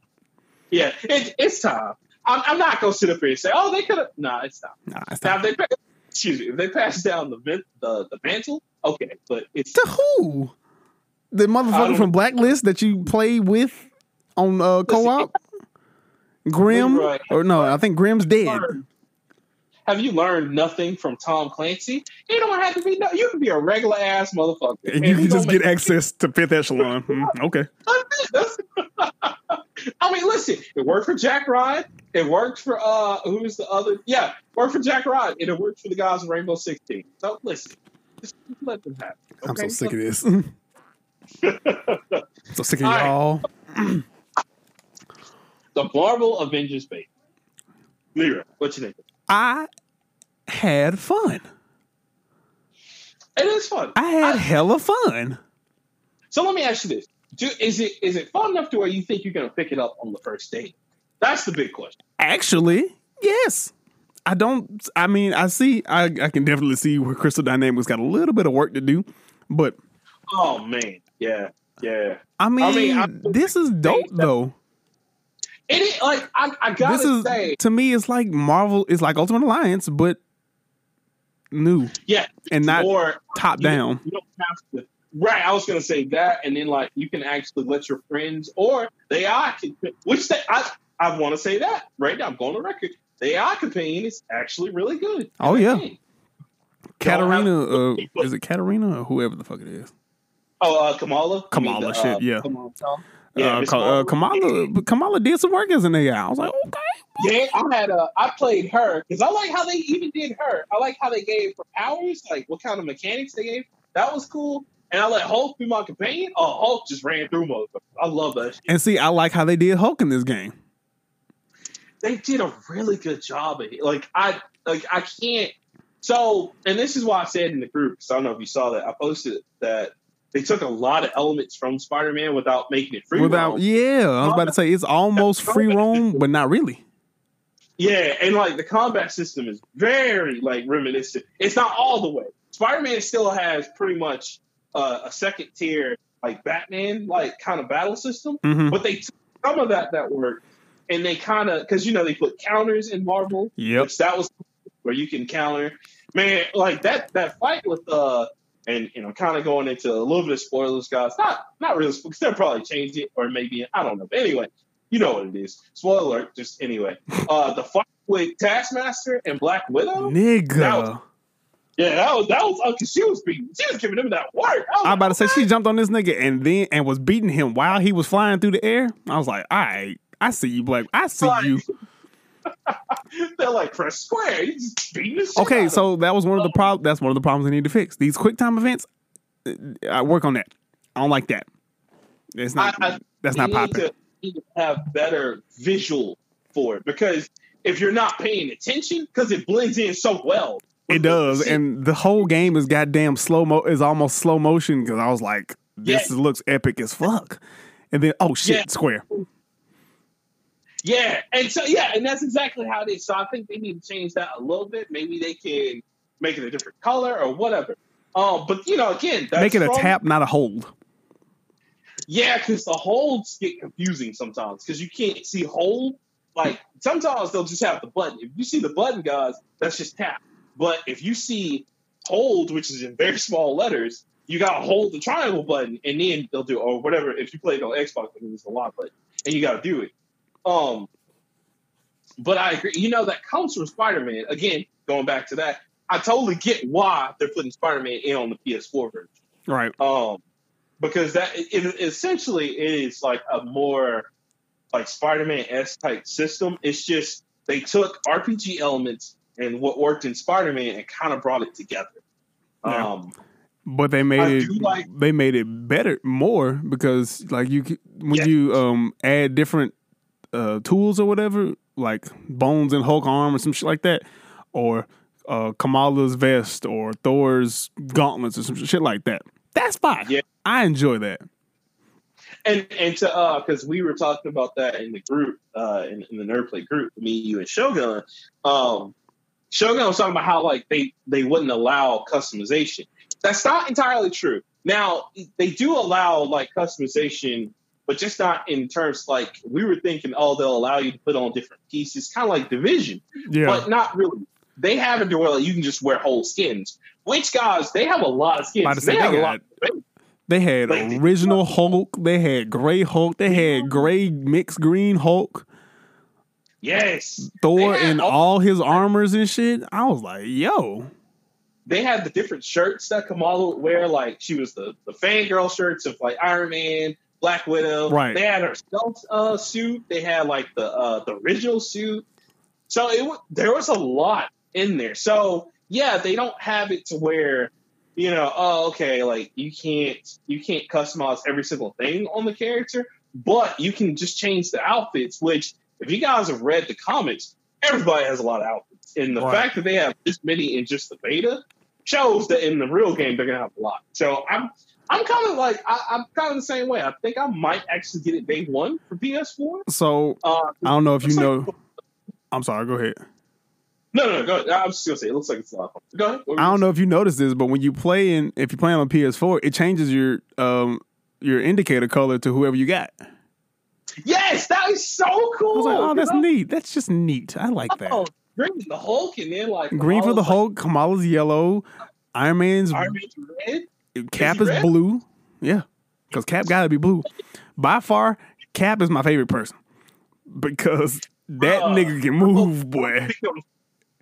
Yeah, it, it's time. I'm, I'm not gonna sit up here and say, oh, they could have. Nah, it's time. Nah, it's Now, not. if they excuse me, if they pass down the vent, the the mantle, okay, but it's To who? The motherfucker from Blacklist that you play with on uh, co-op? Grim? Or no, I think Grim's dead. learned- Have you learned nothing from Tom Clancy? You don't have to be. No, you can be a regular ass motherfucker, And you can just get access to fifth echelon. Hmm, okay. I mean, listen, it worked for Jack Ryan. It worked for uh, who's the other? Yeah, worked for Jack Ryan, and it worked for the guys in Rainbow Six Team. So listen, just let them have. It, I'm so sick of this. this. so sick of All right. y'all. the Marvel Avengers baby. Lyra, what you think? I had fun. It is fun. I had I- hella fun. So let me ask you this: Do, Is it is it fun enough to where you think you're going to pick it up on the first date? That's the big question. Actually, yes. I don't. I mean, I see. I, I can definitely see where Crystal Dynamics got a little bit of work to do, but Oh man, yeah, yeah. I mean, I mean, I- this is dope though. It is like I, I gotta This is say, to me, it's like Marvel. It's like Ultimate Alliance, but new yeah, and not or top you, down. You don't have to. Right, I was gonna say that, and then like you can actually let your friends or the AI which they, I I want to say that right now. I'm going on record. The AI companion is actually really good. Oh, yeah. Katarina, uh, is it Katarina or whoever the fuck it is? Oh, uh, Kamala. Kamala, the, shit, uh, yeah. Kamala Khan. Yeah, uh, Miss Ka- uh, Kamala, Kamala did some work as an AI. I was like, okay. Yeah, I had a. I played her because I like how they even did her. I like how they gave her powers, like what kind of mechanics they gave. That was cool. And I let Hulk be my companion. Oh, Hulk just ran through motherfuckers. I love that. Shit. And see, I like how they did Hulk in this game. They did a really good job of it. Like I, like I can't. So, and this is why I said in the group. Because I don't know if you saw that. I posted that they took a lot of elements from Spider-Man without making it free. Without, roam. yeah, I was about to say it's almost free roam, but not really. Yeah, and like the combat system is very like reminiscent. It's not all the way. Spider-Man still has pretty much uh, a second tier like Batman like kind of battle system, hmm but they took some of that that worked and they kind of because you know they put counters in Marvel, Yep. that was where you can counter. Man, like that that fight with uh and you know kind of going into a little bit of spoilers, guys. Not not really because they'll probably change it or maybe I don't know. But anyway, you know what it is. Spoiler alert. Just anyway, uh the fight with Taskmaster and Black Widow. Nigga. That was- Yeah, that was that was because she was beating, she was giving him that work. I was I was about to say like, she jumped on this nigga and then and was beating him while he was flying through the air. I was like, all right, I see you, Black. I see Like, you. They're like press square. He's beating the shit out Okay, so that was one of the prob that's one of the problems they need to fix. These quick time events, uh, I work on that. I don't like that. It's not I- I- That's not popular. to, need to have better visual for it because if you're not paying attention, because it blends in so well. It does, and the whole game is goddamn slow mo. Is almost slow motion because I was like, this Yeah. looks epic as fuck. And then oh shit, Yeah. square. Yeah, and so yeah, and that's exactly how it is. So I think they need to change that a little bit. Maybe they can make it a different color or whatever. Um, but you know, again, that's Make it a from- tap, not a hold. Yeah, because the holds get confusing sometimes because you can't see hold. Like sometimes they'll just have the button. If you see the button, guys, that's just tap. But if you see hold, which is in very small letters, you gotta hold the triangle button, and then they'll do or whatever. If you play it on Xbox, I mean, it's a lot button, and you gotta do it. Um, but I agree. You know that comes from Spider Man. Again, going back to that, I totally get why they're putting Spider Man in on the PS4 version Right. um, because that it, it essentially is like a more like Spider-Man s type system. It's just they took RPG elements and what worked in Spider-Man and kind of brought it together. Yeah. Um, But they made I it like- they made it better more because like you when Yeah. you um add different uh tools or whatever like bones and Hulk arm or some shit like that or uh Kamala's vest or Thor's gauntlets or some shit like that. That's fine. Yeah. I enjoy that. and and to uh because we were talking about that in the group uh in, in the nerd plate group me you and shogun um shogun was talking about how like they they wouldn't allow customization that's not entirely true now they do allow like customization but just not in terms like we were thinking oh they'll allow you to put on different pieces kind of like division. Yeah. but not really. They have it to where like, you can just wear whole skins. Which guys they have a lot of skins. Say, they they a lot They had Like, original Hulk, they had gray Hulk, they had gray mixed green Hulk, yes. Thor and all- all his armors and shit. I was like, yo. they had the different shirts that Kamala would wear. Like she was the the fangirl shirts of like Iron Man, Black Widow. Right. They had her stealth uh, suit. They had like the uh, the original suit. So it there was a lot in there. So yeah, they don't have it to where you know, oh okay, like you can't you can't customize every single thing on the character, but you can just change the outfits. Which if you guys have read the comics, everybody has a lot of outfits, and the Right. fact that they have this many in just the beta shows that in the real game they're gonna have a lot. So I'm I'm kind of like I, I'm kind of the same way. I think I might actually get it day one for PS4. So Uh, I don't know if you like- know. I'm sorry. Go ahead. No, no, no. Go ahead. I was just gonna say it looks like it's a lot. Go ahead. I don't know if you noticed this, but when you play in, if you play on PS4, it changes your um your indicator color to whoever you got. Yes, that is so cool. was like, oh, that's neat. That's just neat. I like that. Oh, green for the Hulk, and then like Green for the like, Hulk, Kamala's yellow, Iron Man's Iron Man's red. Cap he is blue. Yeah, because Cap gotta be blue. By far, Cap is my favorite person because that Uh, nigga can move, boy.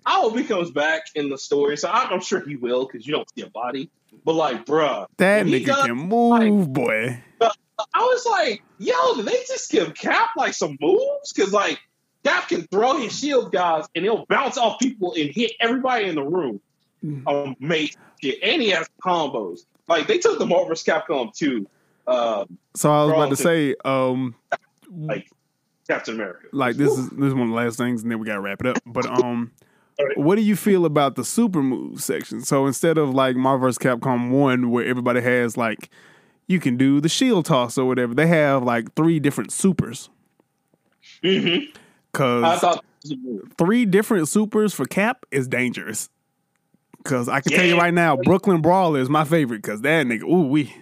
I hope he comes back in the story. So I'm, I'm sure he will because you don't see a body. But like, bruh, That nigga does- can move, boy. I was like, yo, did they just give Cap like some moves? Because like Cap can throw his shield guys and he'll bounce off people and hit everybody in the room. Mm. Amazing shit. And he has combos. Like they took the Marvel vs. Capcom 2, um, So I was about to say, um, like Captain America. like this is this is one of the last things, and then we gotta wrap it up. But um, right. what do you feel about the super move section? So instead of like Marvel vs. Capcom one, where everybody has like you can do the shield toss or whatever, they have like three different supers. Mm-hmm. Cause thought this was a move. three different supers for Cap is dangerous. Cause I can tell you right now, Brooklyn Brawler is my favorite. Cause that nigga, ooh we.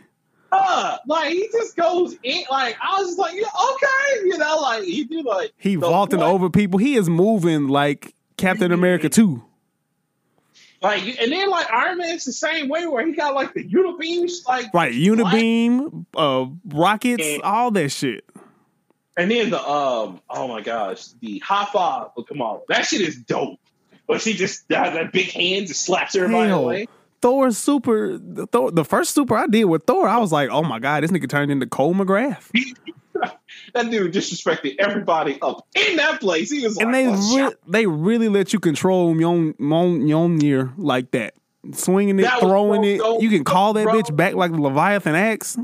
Uh, like he just goes in. Like I was just like, yeah, okay, you know, like he do like He vaulting over people. He is moving like Captain America too. Like, and then like Iron Man's the same way where he got like the unibeams, like Right, Unibeam, uh, rockets, And- all that shit. And then the um, oh my gosh, the high five with Kamala. That shit is dope. But she just has that big hand just slaps everybody Hell, away. Thor super, the, Thor, the first super I did with Thor, I was like, oh my god, this nigga turned into Cole McGrath. That dude disrespected everybody up in that place. He was like, And they oh, re- they really let you control Mjolnir Mjolnir like that, swinging it, That throwing so it. You can call that bro. bitch back like the Leviathan axe.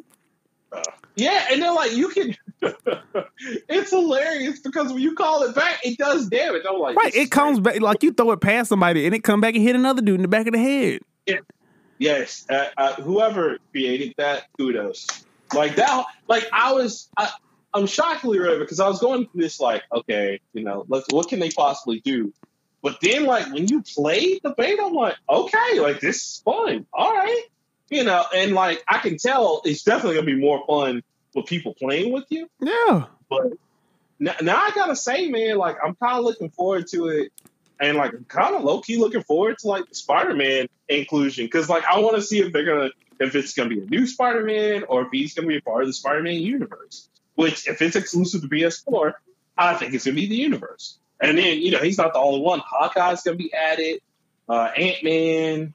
yeah, and then like you can it's hilarious because when you call it back, it does damage. I'm like, Right, it comes back like you throw it past somebody and it come back and hit another dude in the back of the head. Yes, uh, uh, whoever created that, kudos. Like that, like I was, I, I'm shockingly ready because I was going through this like, okay, you know, let's what can they possibly do? But then, like when you played the beta, I'm like, okay, like this is fun. All right, you know, and like I can tell it's definitely gonna be more fun with people playing with you. Yeah. But now, now I gotta say, man, like I'm kind of looking forward to it, and like I'm kind of low key looking forward to like the Spider-Man inclusion because like I want to see if they're gonna if it's gonna be a new Spider-Man or if he's gonna be a part of the Spider-Man universe. Which, if it's exclusive to PS4, I think it's gonna be the universe. And then you know he's not the only one. Hawkeye's gonna be added, uh, Ant Man.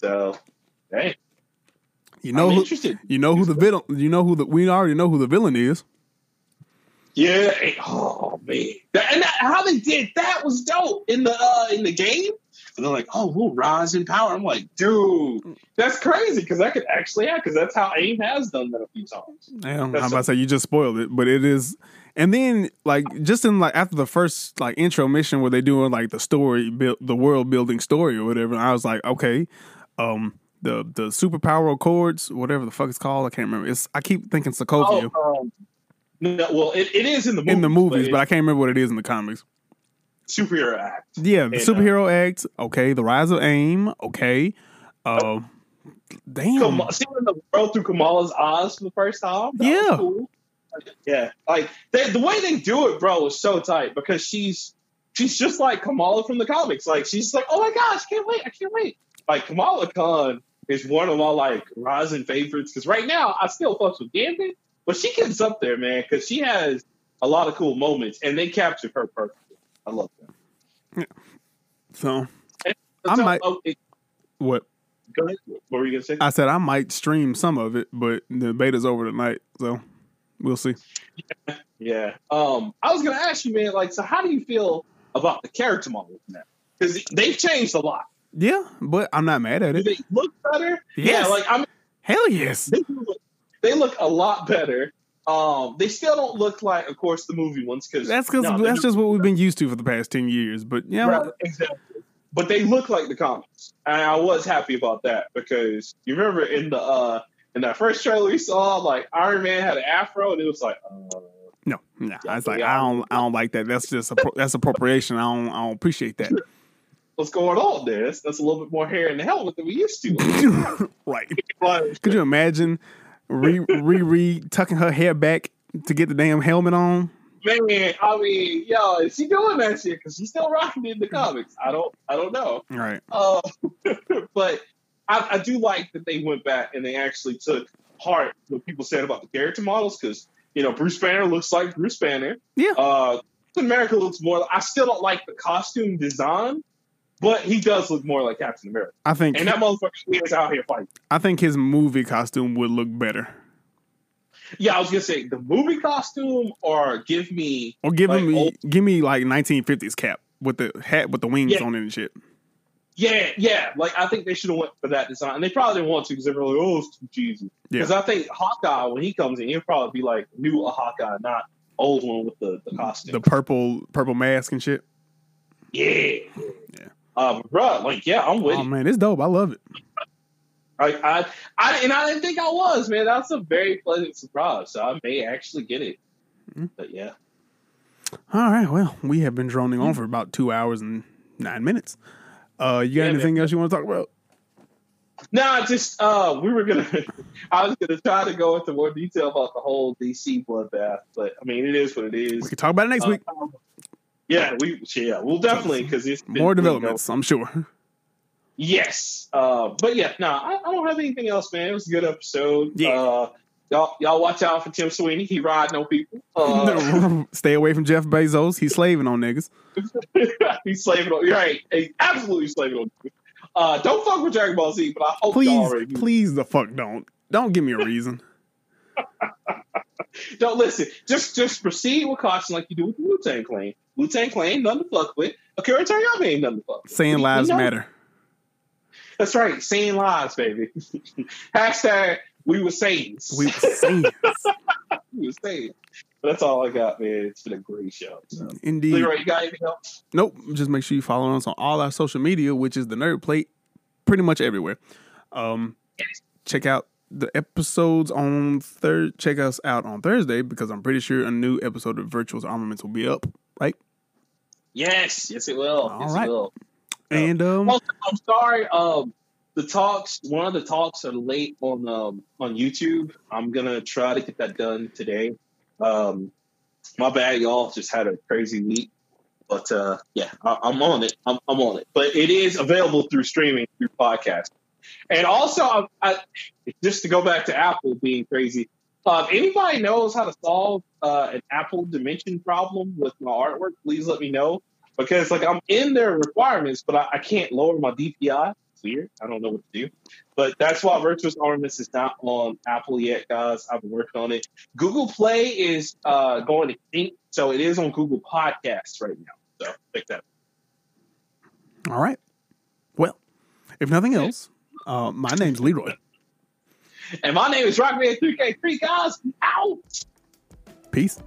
So, hey, You know I'm who interested. you know who the villain you know who the we already know who the villain is. Yeah. Oh man. And that, how they did that was dope in the uh in the game. And they're like, oh, we'll rise in power. I'm like, dude, that's crazy because that could actually happen because that's how AIM has done that a few times. Yeah, I'm about to say you just spoiled it, but it is. And then like just in like after the first like intro mission where they doing like the story build the world building story or whatever, I was like, okay, um, the the superpower accords, whatever the fuck it's called, I can't remember. It's I keep thinking Sokovia Oh, um, no, well, it, it is in the movies, in the movies, but, but I can't remember what it is in the comics. superhero act. Yeah, the And, uh, superhero act, okay, the rise of AIM, okay. Uh, damn. Kam- seeing the world through Kamala's eyes for the first time. Yeah. cool. Yeah, like they, the way they do it, bro, is so tight because she's she's just like Kamala from the comics. Like she's like, oh my gosh, can't wait, I can't wait. Like Kamala Khan is one of my like rising favorites because right now I still fucks with Gambit, but she gets up there, man, because she has a lot of cool moments and they captured her perfectly. I love that. So I So, might- oh, it- what go ahead. What were you gonna say? I said I might stream some of it, but the beta's over tonight, so we'll see. Yeah. Um, I was gonna ask you, man. Like, so how do you feel about the character models now? Because they've changed a lot. Yeah, but I'm not mad at Do it. they look better? Yes. Yeah. Like, I mean, Hell yes. they look, they look a lot better. Um, they still don't look like, of course, the movie ones. Because That's because that's just what we've been used to for the past ten years. But yeah, Right, exactly. But they look like the comics, and I was happy about that because you remember in the uh in that first trailer we saw, like Iron Man had an afro, and it was like, uh, no, no. I was like. I don't, I don't like that. That's just appro- that's appropriation. I don't, I don't appreciate that. What's going on there? That's, that's a little bit more hair in the helmet than we used to. right? Like, Could you imagine re re tucking her hair back to get the damn helmet on? Man, I mean, yo, is she doing that shit? Because she's still rocking it in the comics. I don't, I don't know. Right. Uh, but I, I do like that they went back and they actually took heart what people said about the character models because you know Bruce Banner looks like Bruce Banner. Yeah. Uh, Captain America looks more. I still don't like the costume design, but he does look more like Captain America. I think And that motherfucker is out here fighting. I think his movie costume would look better. Yeah, I was gonna say the movie costume, or give me Or give Like me old- give me like 1950s cap with the hat with the wings Yeah. on it and shit. Yeah, yeah. Like I think they should have went for that design, and they probably didn't want to because they were like, "Oh, it's too cheesy." Yeah. Because I think Hawkeye, when he comes in, he'll probably be like new a Hawkeye, not old one with the, the costume. The purple purple mask and shit. yeah, Yeah. Um, bro, like yeah, I'm with you. Oh it. man, it's dope. I love it. I, I, I, and I didn't think I was, man. That's a very pleasant surprise. So I may actually get it. Mhm. But yeah, All right. Well, we have been droning on for about two hours and nine minutes. Uh, you got Yeah, anything else you want to talk about? no, just uh, we were gonna. I was gonna try to go into more detail about the whole DC bloodbath, but I mean, it is what it is. We can talk about it next Uh, week. Yeah, we yeah, we'll definitely because it's been, More you know, developments, I'm sure. yes, uh, but yeah, no, I, I don't have anything else, man. It was a good episode. Yeah. Uh, y'all, y'all watch out for Tim Sweeney. He riding no people. Uh, Stay away from Jeff Bezos. He's slaving on niggas. he's slaving on. You're right. He's absolutely slaving on. Uh, don't fuck with Dragon Ball Z, but I hope Please, please, the fuck don't. Don't give me a reason. Don't listen. Just just proceed with caution like you do with the Wu Tang Clan. Wu Tang Clan nothing to fuck with. Akira Toriyama ain't nothing to fuck with. Saiyan We- we lives know. matter. That's right. Saiyan lies, baby. Hashtag we were Satans. We were saying. he was saying. But that's all I got, man. It's been a great show. So. Indeed. Leroy, you got anything else? Nope. Just make sure you follow us on all our social media, which is the Nerd Plate, pretty much everywhere. Um, check out the episodes on third. Check us out on Thursday because I'm pretty sure a new episode of Virtuous Armaments will be up, right? Yes, yes, it will. All yes, right. it will. And um, Also, I'm sorry. Um, the talks, one of the talks are late on um, on YouTube. I'm gonna try to get that done today. Um, my bad, y'all. Just had a crazy week, but uh, yeah, I, I'm on it. I'm, I'm on it. But it is available through streaming through podcast. And also, I, I, just to go back to Apple being crazy. Uh, if anybody knows how to solve uh, an Apple dimension problem with my artwork, please let me know because like I'm in their requirements, but I, I can't lower my DPI. It's weird. I don't know what to do. But that's why Virtuous Armaments is not on Apple yet, guys. I've been working on it. Google Play is uh, going extinct, so it is on Google Podcasts right now. So check that. all right. Well, if nothing else, uh, my name's Leroy. And my name is Rockman3K3, guys. Out. Peace.